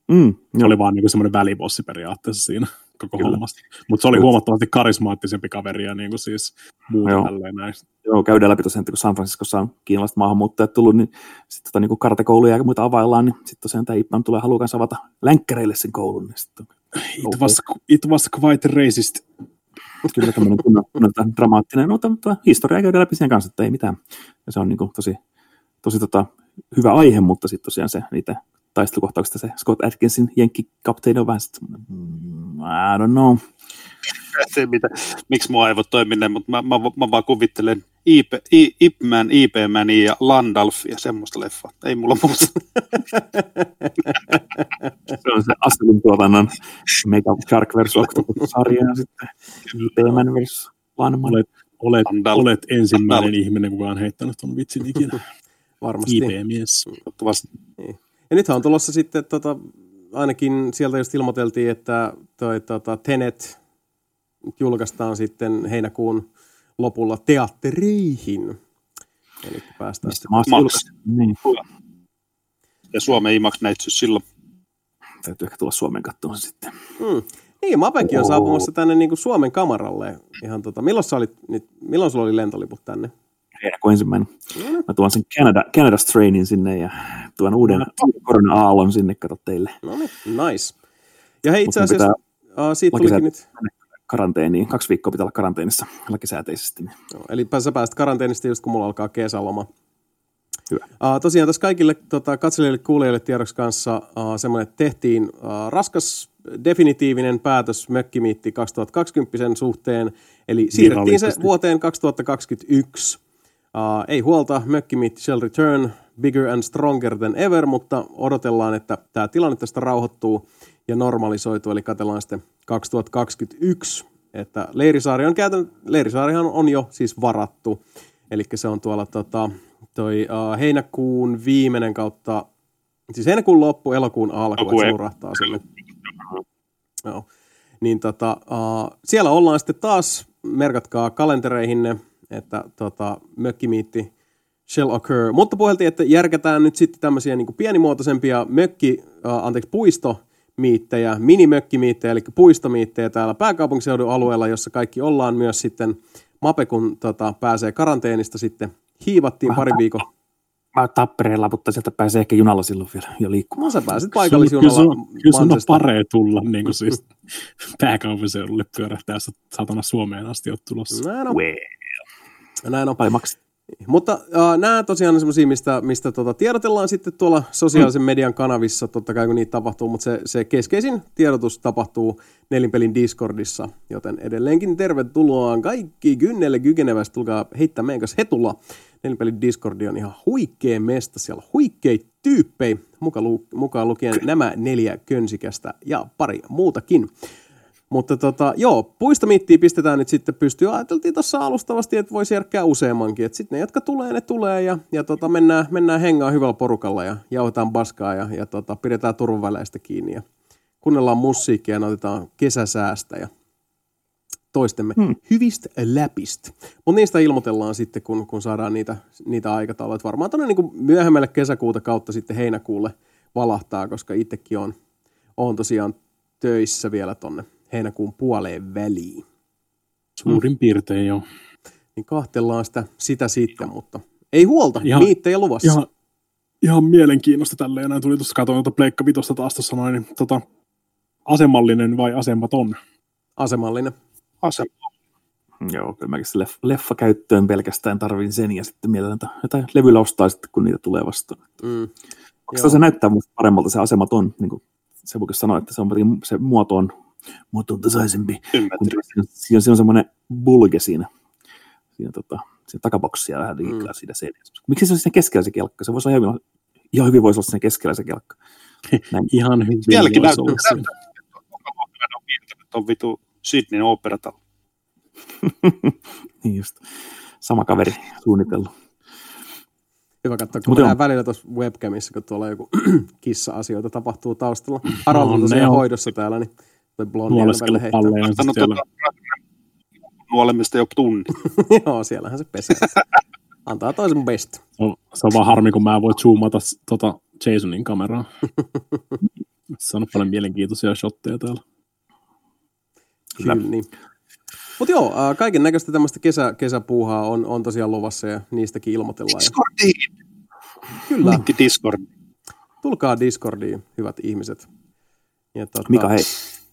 Mm, se oli vaan niin semmoinen välibossi periaatteessa siinä koko Kyllä. hommasta. Mutta se oli huomattavasti karismaattisempi kaveri ja niin kuin siis muuta Joo. tälleen näin. Joo, käydään läpi tosiaan, kun San Franciscossa on kiinalaiset maahanmuuttajat tullut, niin sitten tota, niin kartekouluja ja muita availlaan, niin sitten tosiaan tämä Ipman tulee haluaa avata länkkäreille sen koulun. Niin sitten, it, was, it was quite racist. Kyllä tämmöinen kunnon, kunnon dramaattinen, no, mutta historia käydään läpi sen kanssa, että ei mitään. Ja se on niin kuin, tosi, tosi tota, hyvä aihe, mutta sitten tosiaan se, niitä taistelukohtauksesta se Scott Atkinsin jenkkikapteeni on vähän mm, I don't know. Se, mitä, miksi mua ei voi toimia, mutta mä, mä, mä, vaan kuvittelen IP, Ip Man, IP Man ja Landalf ja semmoista leffaa. Ei mulla muuta. se on se Asselin tuotannon Mega Shark vs. Octopus-sarja ja sitten IP Man vs. Lanman. Olet, olet, olet ensimmäinen Landalf. ihminen, kuka on heittänyt tuon vitsin ikinä. Varmasti. IP-mies. Niin. Ja nythän on tulossa sitten, tota, ainakin sieltä just ilmoiteltiin, että toi, tota, Tenet julkaistaan sitten heinäkuun lopulla teattereihin. Eli päästään sitten Max. Niin. Ja Suomen IMAX näytty silloin. Täytyy ehkä tulla Suomen katsomaan sitten. Mm. Niin, Mapekin on saapumassa tänne niin kuin Suomen kamaralle. Ihan tota, milloin, sä olit, milloin sulla oli lentoliput tänne? Heinäkuun ensimmäinen. Mm. Mä tuon sen Canada, Canada Strainin sinne ja tuon uuden, no. korona-aallon sinne, kato teille. No niin, nice. Ja hei itse asiassa, uh, siitä tulikin nyt karanteeniin. Kaksi viikkoa pitää olla karanteenissa lakisääteisesti. No, eli sä pääset karanteenista just kun mulla alkaa kesäloma. Hyvä. Uh, tosiaan tässä kaikille tota, katselijoille kuulijoille tiedoksi kanssa uh, semmoinen, että tehtiin uh, raskas definitiivinen päätös Mökkimiitti 2020 suhteen, eli siirrettiin se vuoteen 2021. Uh, ei huolta, Mökkimiitti shall return bigger and stronger than ever, mutta odotellaan, että tämä tilanne tästä rauhoittuu ja normalisoitu, eli katsellaan sitten 2021, että Leirisaari on käytännön, Leirisaarihan on jo siis varattu, eli se on tuolla tota, toi uh, heinäkuun viimeinen kautta, siis heinäkuun loppu, elokuun alku, että se urahtaa sinne. Joo. Niin tota, uh, siellä ollaan sitten taas, merkatkaa kalentereihinne, että tota, mökkimiitti shall occur. Mutta puheltiin, että järkätään nyt sitten tämmöisiä niin pienimuotoisempia mökki, uh, anteeksi, puisto miittejä, minimökkimiittejä, eli puistomiittejä täällä pääkaupunkiseudun alueella, jossa kaikki ollaan myös sitten Mape, kun tota, pääsee karanteenista sitten hiivattiin pari viikon. Mä tappereella, mutta sieltä pääsee ehkä junalla silloin vielä jo liikkumaan. No sä pääsit paikallisjunalla. Kyllä sun, kyllä sun on paree tulla niin kuin siis pääkaupunkiseudulle pyörähtää, jos satana Suomeen asti oot tulossa. Näin on. Well. Näin on. Vai maksit mutta äh, nämä tosiaan on semmoisia, mistä, mistä tota, tiedotellaan sitten tuolla sosiaalisen median kanavissa, totta kai kun niitä tapahtuu, mutta se, se keskeisin tiedotus tapahtuu Nelinpelin Discordissa, joten edelleenkin tervetuloa kaikki kynnelle kykenevästi, tulkaa heittää meidän kanssa hetulla. Nelinpelin Discordi on ihan huikea mesta, siellä on huikea tyyppejä, mukaan lukien nämä neljä könsikästä ja pari muutakin. Mutta tota, joo, puistomittiä pistetään nyt sitten pystyyn. Ajateltiin tuossa alustavasti, että voisi järkkää useammankin. Että sitten ne, jotka tulee, ne tulee ja, ja tota, mennään, mennään hengaan hyvällä porukalla ja jauhetaan baskaa ja, ja tota, pidetään turvaväleistä kiinni ja kuunnellaan musiikkia ja nautitaan kesäsäästä ja toistemme hmm. hyvistä läpistä. Mutta niistä ilmoitellaan sitten, kun, kun saadaan niitä, niitä aikatauluja. Varmaan tuonne niin myöhemmälle kesäkuuta kautta sitten heinäkuulle valahtaa, koska itsekin on, on tosiaan töissä vielä tonne heinäkuun puoleen väliin. Suurin mm. piirtein jo. Niin kahtellaan sitä, sitä sitten, mutta ei huolta, ihan, niittejä luvassa. Ihan, ihan mielenkiinnosta tälleen. Näin tuli tuossa katsoin tuota Pleikka Vitosta taas tuossa noin, niin tota, asemallinen vai asematon? Asemallinen. Asema. Joo, kyllä mäkin leff, leffa käyttöön pelkästään tarvin sen ja sitten mielellään jotain levyllä ostaa sitten, kun niitä tulee vastaan. Mm. se näyttää musta paremmalta se asematon, niin kuin se voi sanoa, että se, on, se muoto on muoto on tasaisempi. Siinä on, siinä on semmoinen bulge siinä, siinä, tota, siinä takaboksia vähän liikaa mm. siinä seinässä. Miksi se on siinä keskellä se kelkka? Se voisi olla ihan, ihan hyvin voisi olla siinä keskellä se kelkka. Näin. ihan hyvin Vieläkin voisi olla siinä. on vitu Sydneyn operatalo. niin just. Sama kaveri suunnitellut. Hyvä katsoa, kun mä välillä tuossa webcamissa, kun tuolla joku kissa-asioita tapahtuu taustalla. Harald on tosiaan hoidossa täällä, niin toi blondi aina heittää. Nuolemista jo tunni. Joo, siellähän se pesee. Antaa toisen best. Se on, se on vaan harmi, kun mä voin zoomata tota Jasonin kameraa. se on paljon mielenkiintoisia shotteja täällä. Kyllä, Kyllä. niin. Mutta joo, äh, kaiken näköistä tämmöistä kesä, kesäpuuhaa on, on tosiaan luvassa ja niistäkin ilmoitellaan. Discordiin! Kyllä. Linkki Discord. Tulkaa Discordiin, hyvät ihmiset. Ja tota... Mika, hei.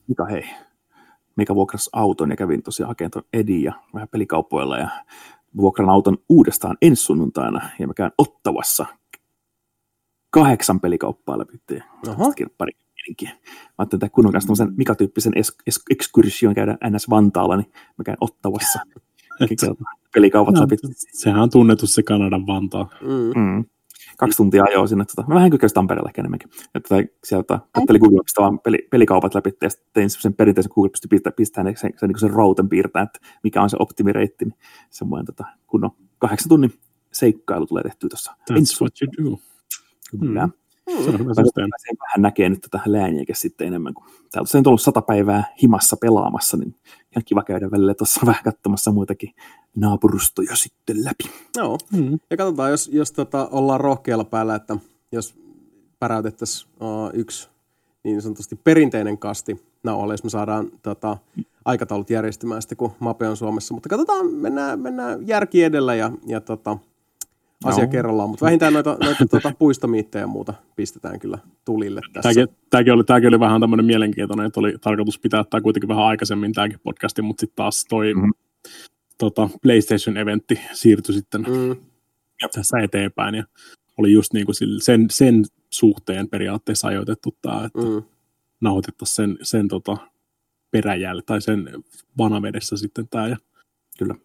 Mika, hei. Mika vuokrasi auton ja kävin tosiaan hakemaan tuon Edin ja vähän pelikauppoilla ja vuokran auton uudestaan ensi sunnuntaina ja mä käyn Ottavassa kahdeksan pelikauppaa läpi. Pari Mä ajattelin, että kun on kanssa Mika-tyyppisen es- es- ekskursion käydä NS Vantaalla, niin mä käyn Ottavassa. pelikaupat no, läpi. Sehän on tunnettu se Kanadan Vantaa. Mm. Mm. Kaksi tuntia ajoa sinne. Tota, mä vähän kyllä Tampereella enemmänkin. Että sieltä katselin Google vaan peli, pelikaupat läpi ja tein sen perinteisen Google pystyi pistää, pistää sen, sen, sen, sen routen piirtää, että mikä on se optimireitti. Niin semmoinen tota, kunnon kahdeksan tunnin seikkailu tulee tehtyä tuossa. That's what you do. Kyllä. Mm. Se on hyvä Vähän näkee nyt tätä lääniäkin sitten enemmän, kun täältä on ollut sata päivää himassa pelaamassa, niin ihan kiva käydä välillä tuossa vähän katsomassa muitakin naapurustoja sitten läpi. Joo, mm. ja katsotaan, jos, jos tota, ollaan rohkealla päällä, että jos päräytettäisiin uh, yksi niin sanotusti perinteinen kasti nauhalle, jos me saadaan tota, aikataulut järjestymään sitten, kun Mape on Suomessa. Mutta katsotaan, mennään, mennään järki edellä ja, ja tota, asia no. kerrallaan, mutta vähintään noita, noita tuota, puistomiittejä ja muuta pistetään kyllä tulille tässä. Tämäkin, tämäkin, oli, tämäkin oli vähän tämmöinen mielenkiintoinen, että oli tarkoitus pitää tämä kuitenkin vähän aikaisemmin tämäkin podcasti, mutta sitten taas toi mm-hmm. tota, PlayStation-eventti siirtyi sitten mm. tässä eteenpäin ja oli just niin kuin sen, sen suhteen periaatteessa ajoitettu tämä, että mm. nauhoitettaisiin sen, sen tota, peräjälle tai sen vanavedessä sitten tämä ja Kyllä.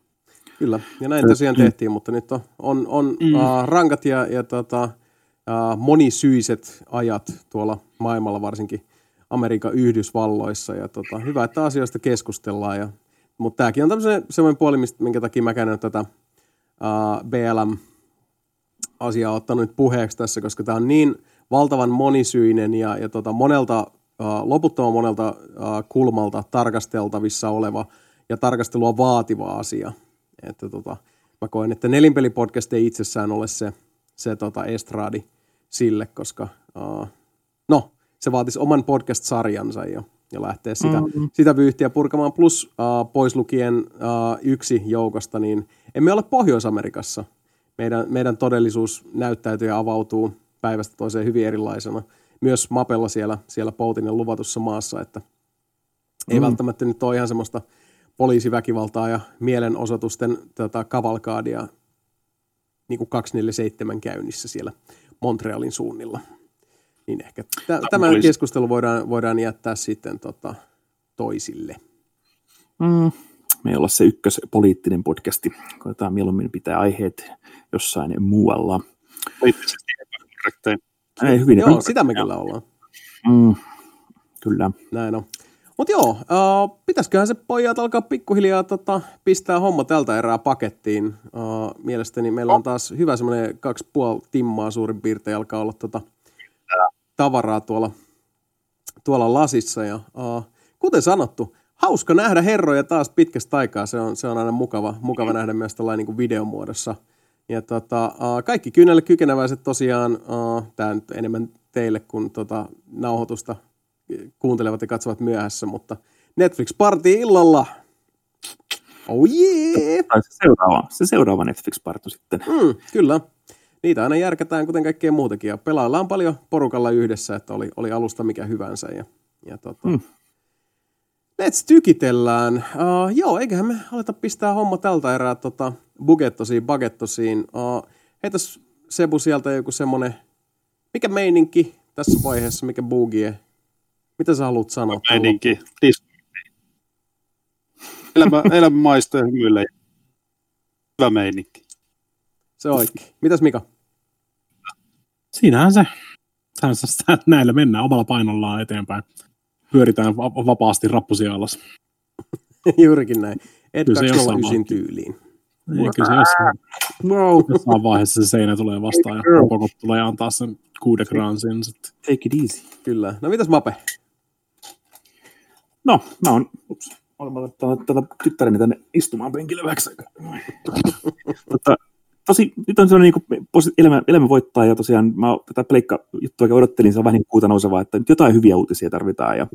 Kyllä, ja näin tosiaan tehtiin, mutta nyt on, on, on mm. uh, rankat ja, ja tota, uh, monisyiset ajat tuolla maailmalla, varsinkin Amerikan Yhdysvalloissa. Ja tota, hyvä, että asioista keskustellaan. Ja, mutta tämäkin on tämmöinen semmoinen puoli, mistä, minkä takia mä käyn tätä uh, BLM-asiaa ottanut puheeksi tässä, koska tämä on niin valtavan monisyinen ja, ja tota, monelta, uh, loputtoman monelta uh, kulmalta tarkasteltavissa oleva ja tarkastelua vaativa asia – että tota, mä koen, että nelinpelipodcast ei itsessään ole se, se tota estraadi sille, koska uh, no, se vaatisi oman podcast-sarjansa jo ja lähteä sitä, mm-hmm. sitä vyyhtiä purkamaan. Plus uh, pois lukien uh, yksi joukosta, niin emme ole Pohjois-Amerikassa. Meidän, meidän todellisuus näyttäytyy ja avautuu päivästä toiseen hyvin erilaisena. Myös Mapella siellä, siellä Poutinen luvatussa maassa, että ei mm. välttämättä nyt ole ihan semmoista – poliisiväkivaltaa ja mielenosoitusten tota, kavalkaadia niin kuin 247 käynnissä siellä Montrealin suunnilla. Niin ehkä t- tämä olisi... keskustelu voidaan, voidaan jättää sitten tota, toisille. Mm, me ei olla se ykkös poliittinen podcasti. Koetaan mieluummin pitää aiheet jossain muualla. Poliittisesti Ei, hyvin. Joo, sitä me kyllä ollaan. Mm, kyllä. Näin on. Mutta joo, uh, pitäisiköhän se pojat alkaa pikkuhiljaa tota, pistää homma tältä erää pakettiin. Uh, mielestäni meillä on taas hyvä semmoinen kaksi puoli timmaa suurin piirtein alkaa olla tota, tavaraa tuolla, tuolla lasissa. Ja, uh, kuten sanottu, hauska nähdä herroja taas pitkästä aikaa. Se on, se on aina mukava, mukava nähdä myös tällainen niin videomuodossa. Ja tota, uh, kaikki kyynelle kykeneväiset tosiaan, uh, tämä nyt enemmän teille kuin tota, nauhoitusta – kuuntelevat ja katsovat myöhässä, mutta Netflix Party illalla. Oh yeah! Tai se seuraava, se seuraava Netflix Party sitten. Mm, kyllä. Niitä aina järkätään, kuten kaikkea muutakin. Ja pelaillaan paljon porukalla yhdessä, että oli, oli alusta mikä hyvänsä. Ja, ja tota, mm. Let's tykitellään. Uh, joo, eiköhän me aleta pistää homma tältä erää tota, bugettosiin, bagettosiin. Uh, heitäs Sebu sieltä joku semmonen, mikä meininki tässä vaiheessa, mikä bugie, mitä sä haluat sanoa? Meininki. Elämä, elämä maistuu ja hymyille. Hyvä meininki. Se oikein. Mitäs Mika? Siinähän se. Näillä mennään omalla painollaan eteenpäin. Pyöritään vapaasti rappusia alas. Juurikin näin. Ed 209 tyyliin. Ei, kyllä se jossain, wow. jossain vaiheessa se seinä tulee vastaan ja Robocop tulee antaa sen kuuden gransin. Take it easy. Kyllä. No mitäs Mape? No, mä oon, ups, olen ottanut tätä tyttäreni tänne istumaan penkille vähäksi Mutta tosi, nyt on sellainen niin kuin, elämä, elämä voittaa ja tosiaan mä tätä pleikka juttua odottelin, se on vähän niin kuuta nousevaa, että nyt jotain hyviä uutisia tarvitaan ja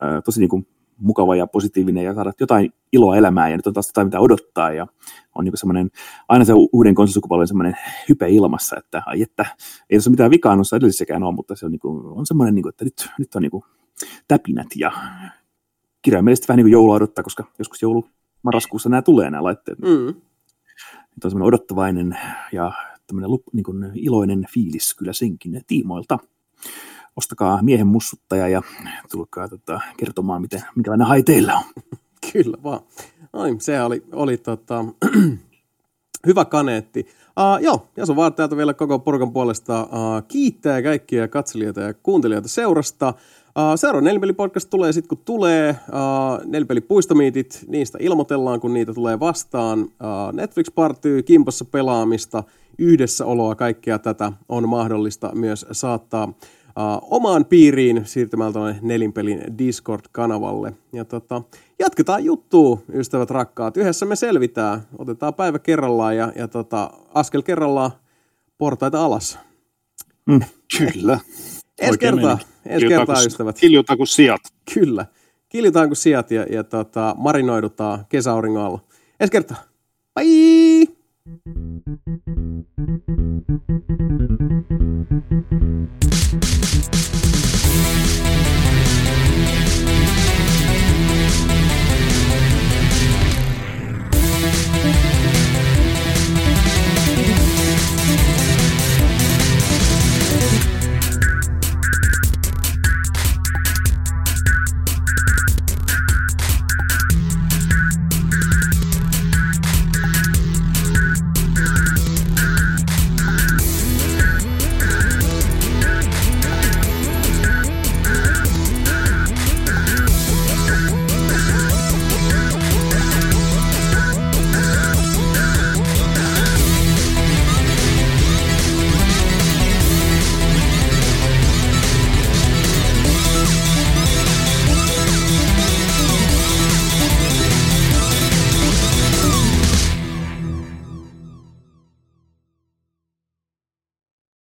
ää, tosi niin kuin, mukava ja positiivinen ja saada jotain iloa elämään ja nyt on taas jotain mitä odottaa ja on niin semmoinen, aina se uuden konsolisukupolven semmoinen hype ilmassa, että ai että ei tässä mitään vikaa noissa edellisessäkään ole, mutta se on, niin kuin, on semmoinen, niin kuin, että nyt, nyt on niin kuin, täpinät ja kirjaimellisesti vähän niin kuin joulua odottaa, koska joskus joulu marraskuussa nämä tulee nämä laitteet. Mm. Nyt on semmoinen odottavainen ja tämmöinen niin kuin iloinen fiilis kyllä senkin tiimoilta. Ostakaa miehen mussuttaja ja tulkaa tota, kertomaan, miten, minkälainen hai teillä on. Kyllä vaan. Ai, se oli, oli tota, Hyvä kaneetti. Uh, joo, ja se vaan täältä vielä koko porukan puolesta uh, kiittää kaikkia katselijoita ja kuuntelijoita seurasta. Seuraava Nelipeli-podcast tulee sitten, kun tulee. Nelipeli-puistomiitit, niistä ilmoitellaan, kun niitä tulee vastaan. Netflix partyy, kimpossa pelaamista, yhdessäoloa, kaikkea tätä on mahdollista myös saattaa omaan piiriin siirtymällä tuonne Nelinpelin Discord-kanavalle. Ja tota, jatketaan juttua, ystävät rakkaat. Yhdessä me selvitään. Otetaan päivä kerrallaan ja, ja tota, askel kerrallaan portaita alas. Mm, kyllä. Ensi kertaa, ensi kertaa ystävät. Kiljutaan kuin sijat. Kyllä. Kiljutaan kuin sijat ja, ja tota, marinoidutaan kesäauringon alla. Ensi kertaa. Bye!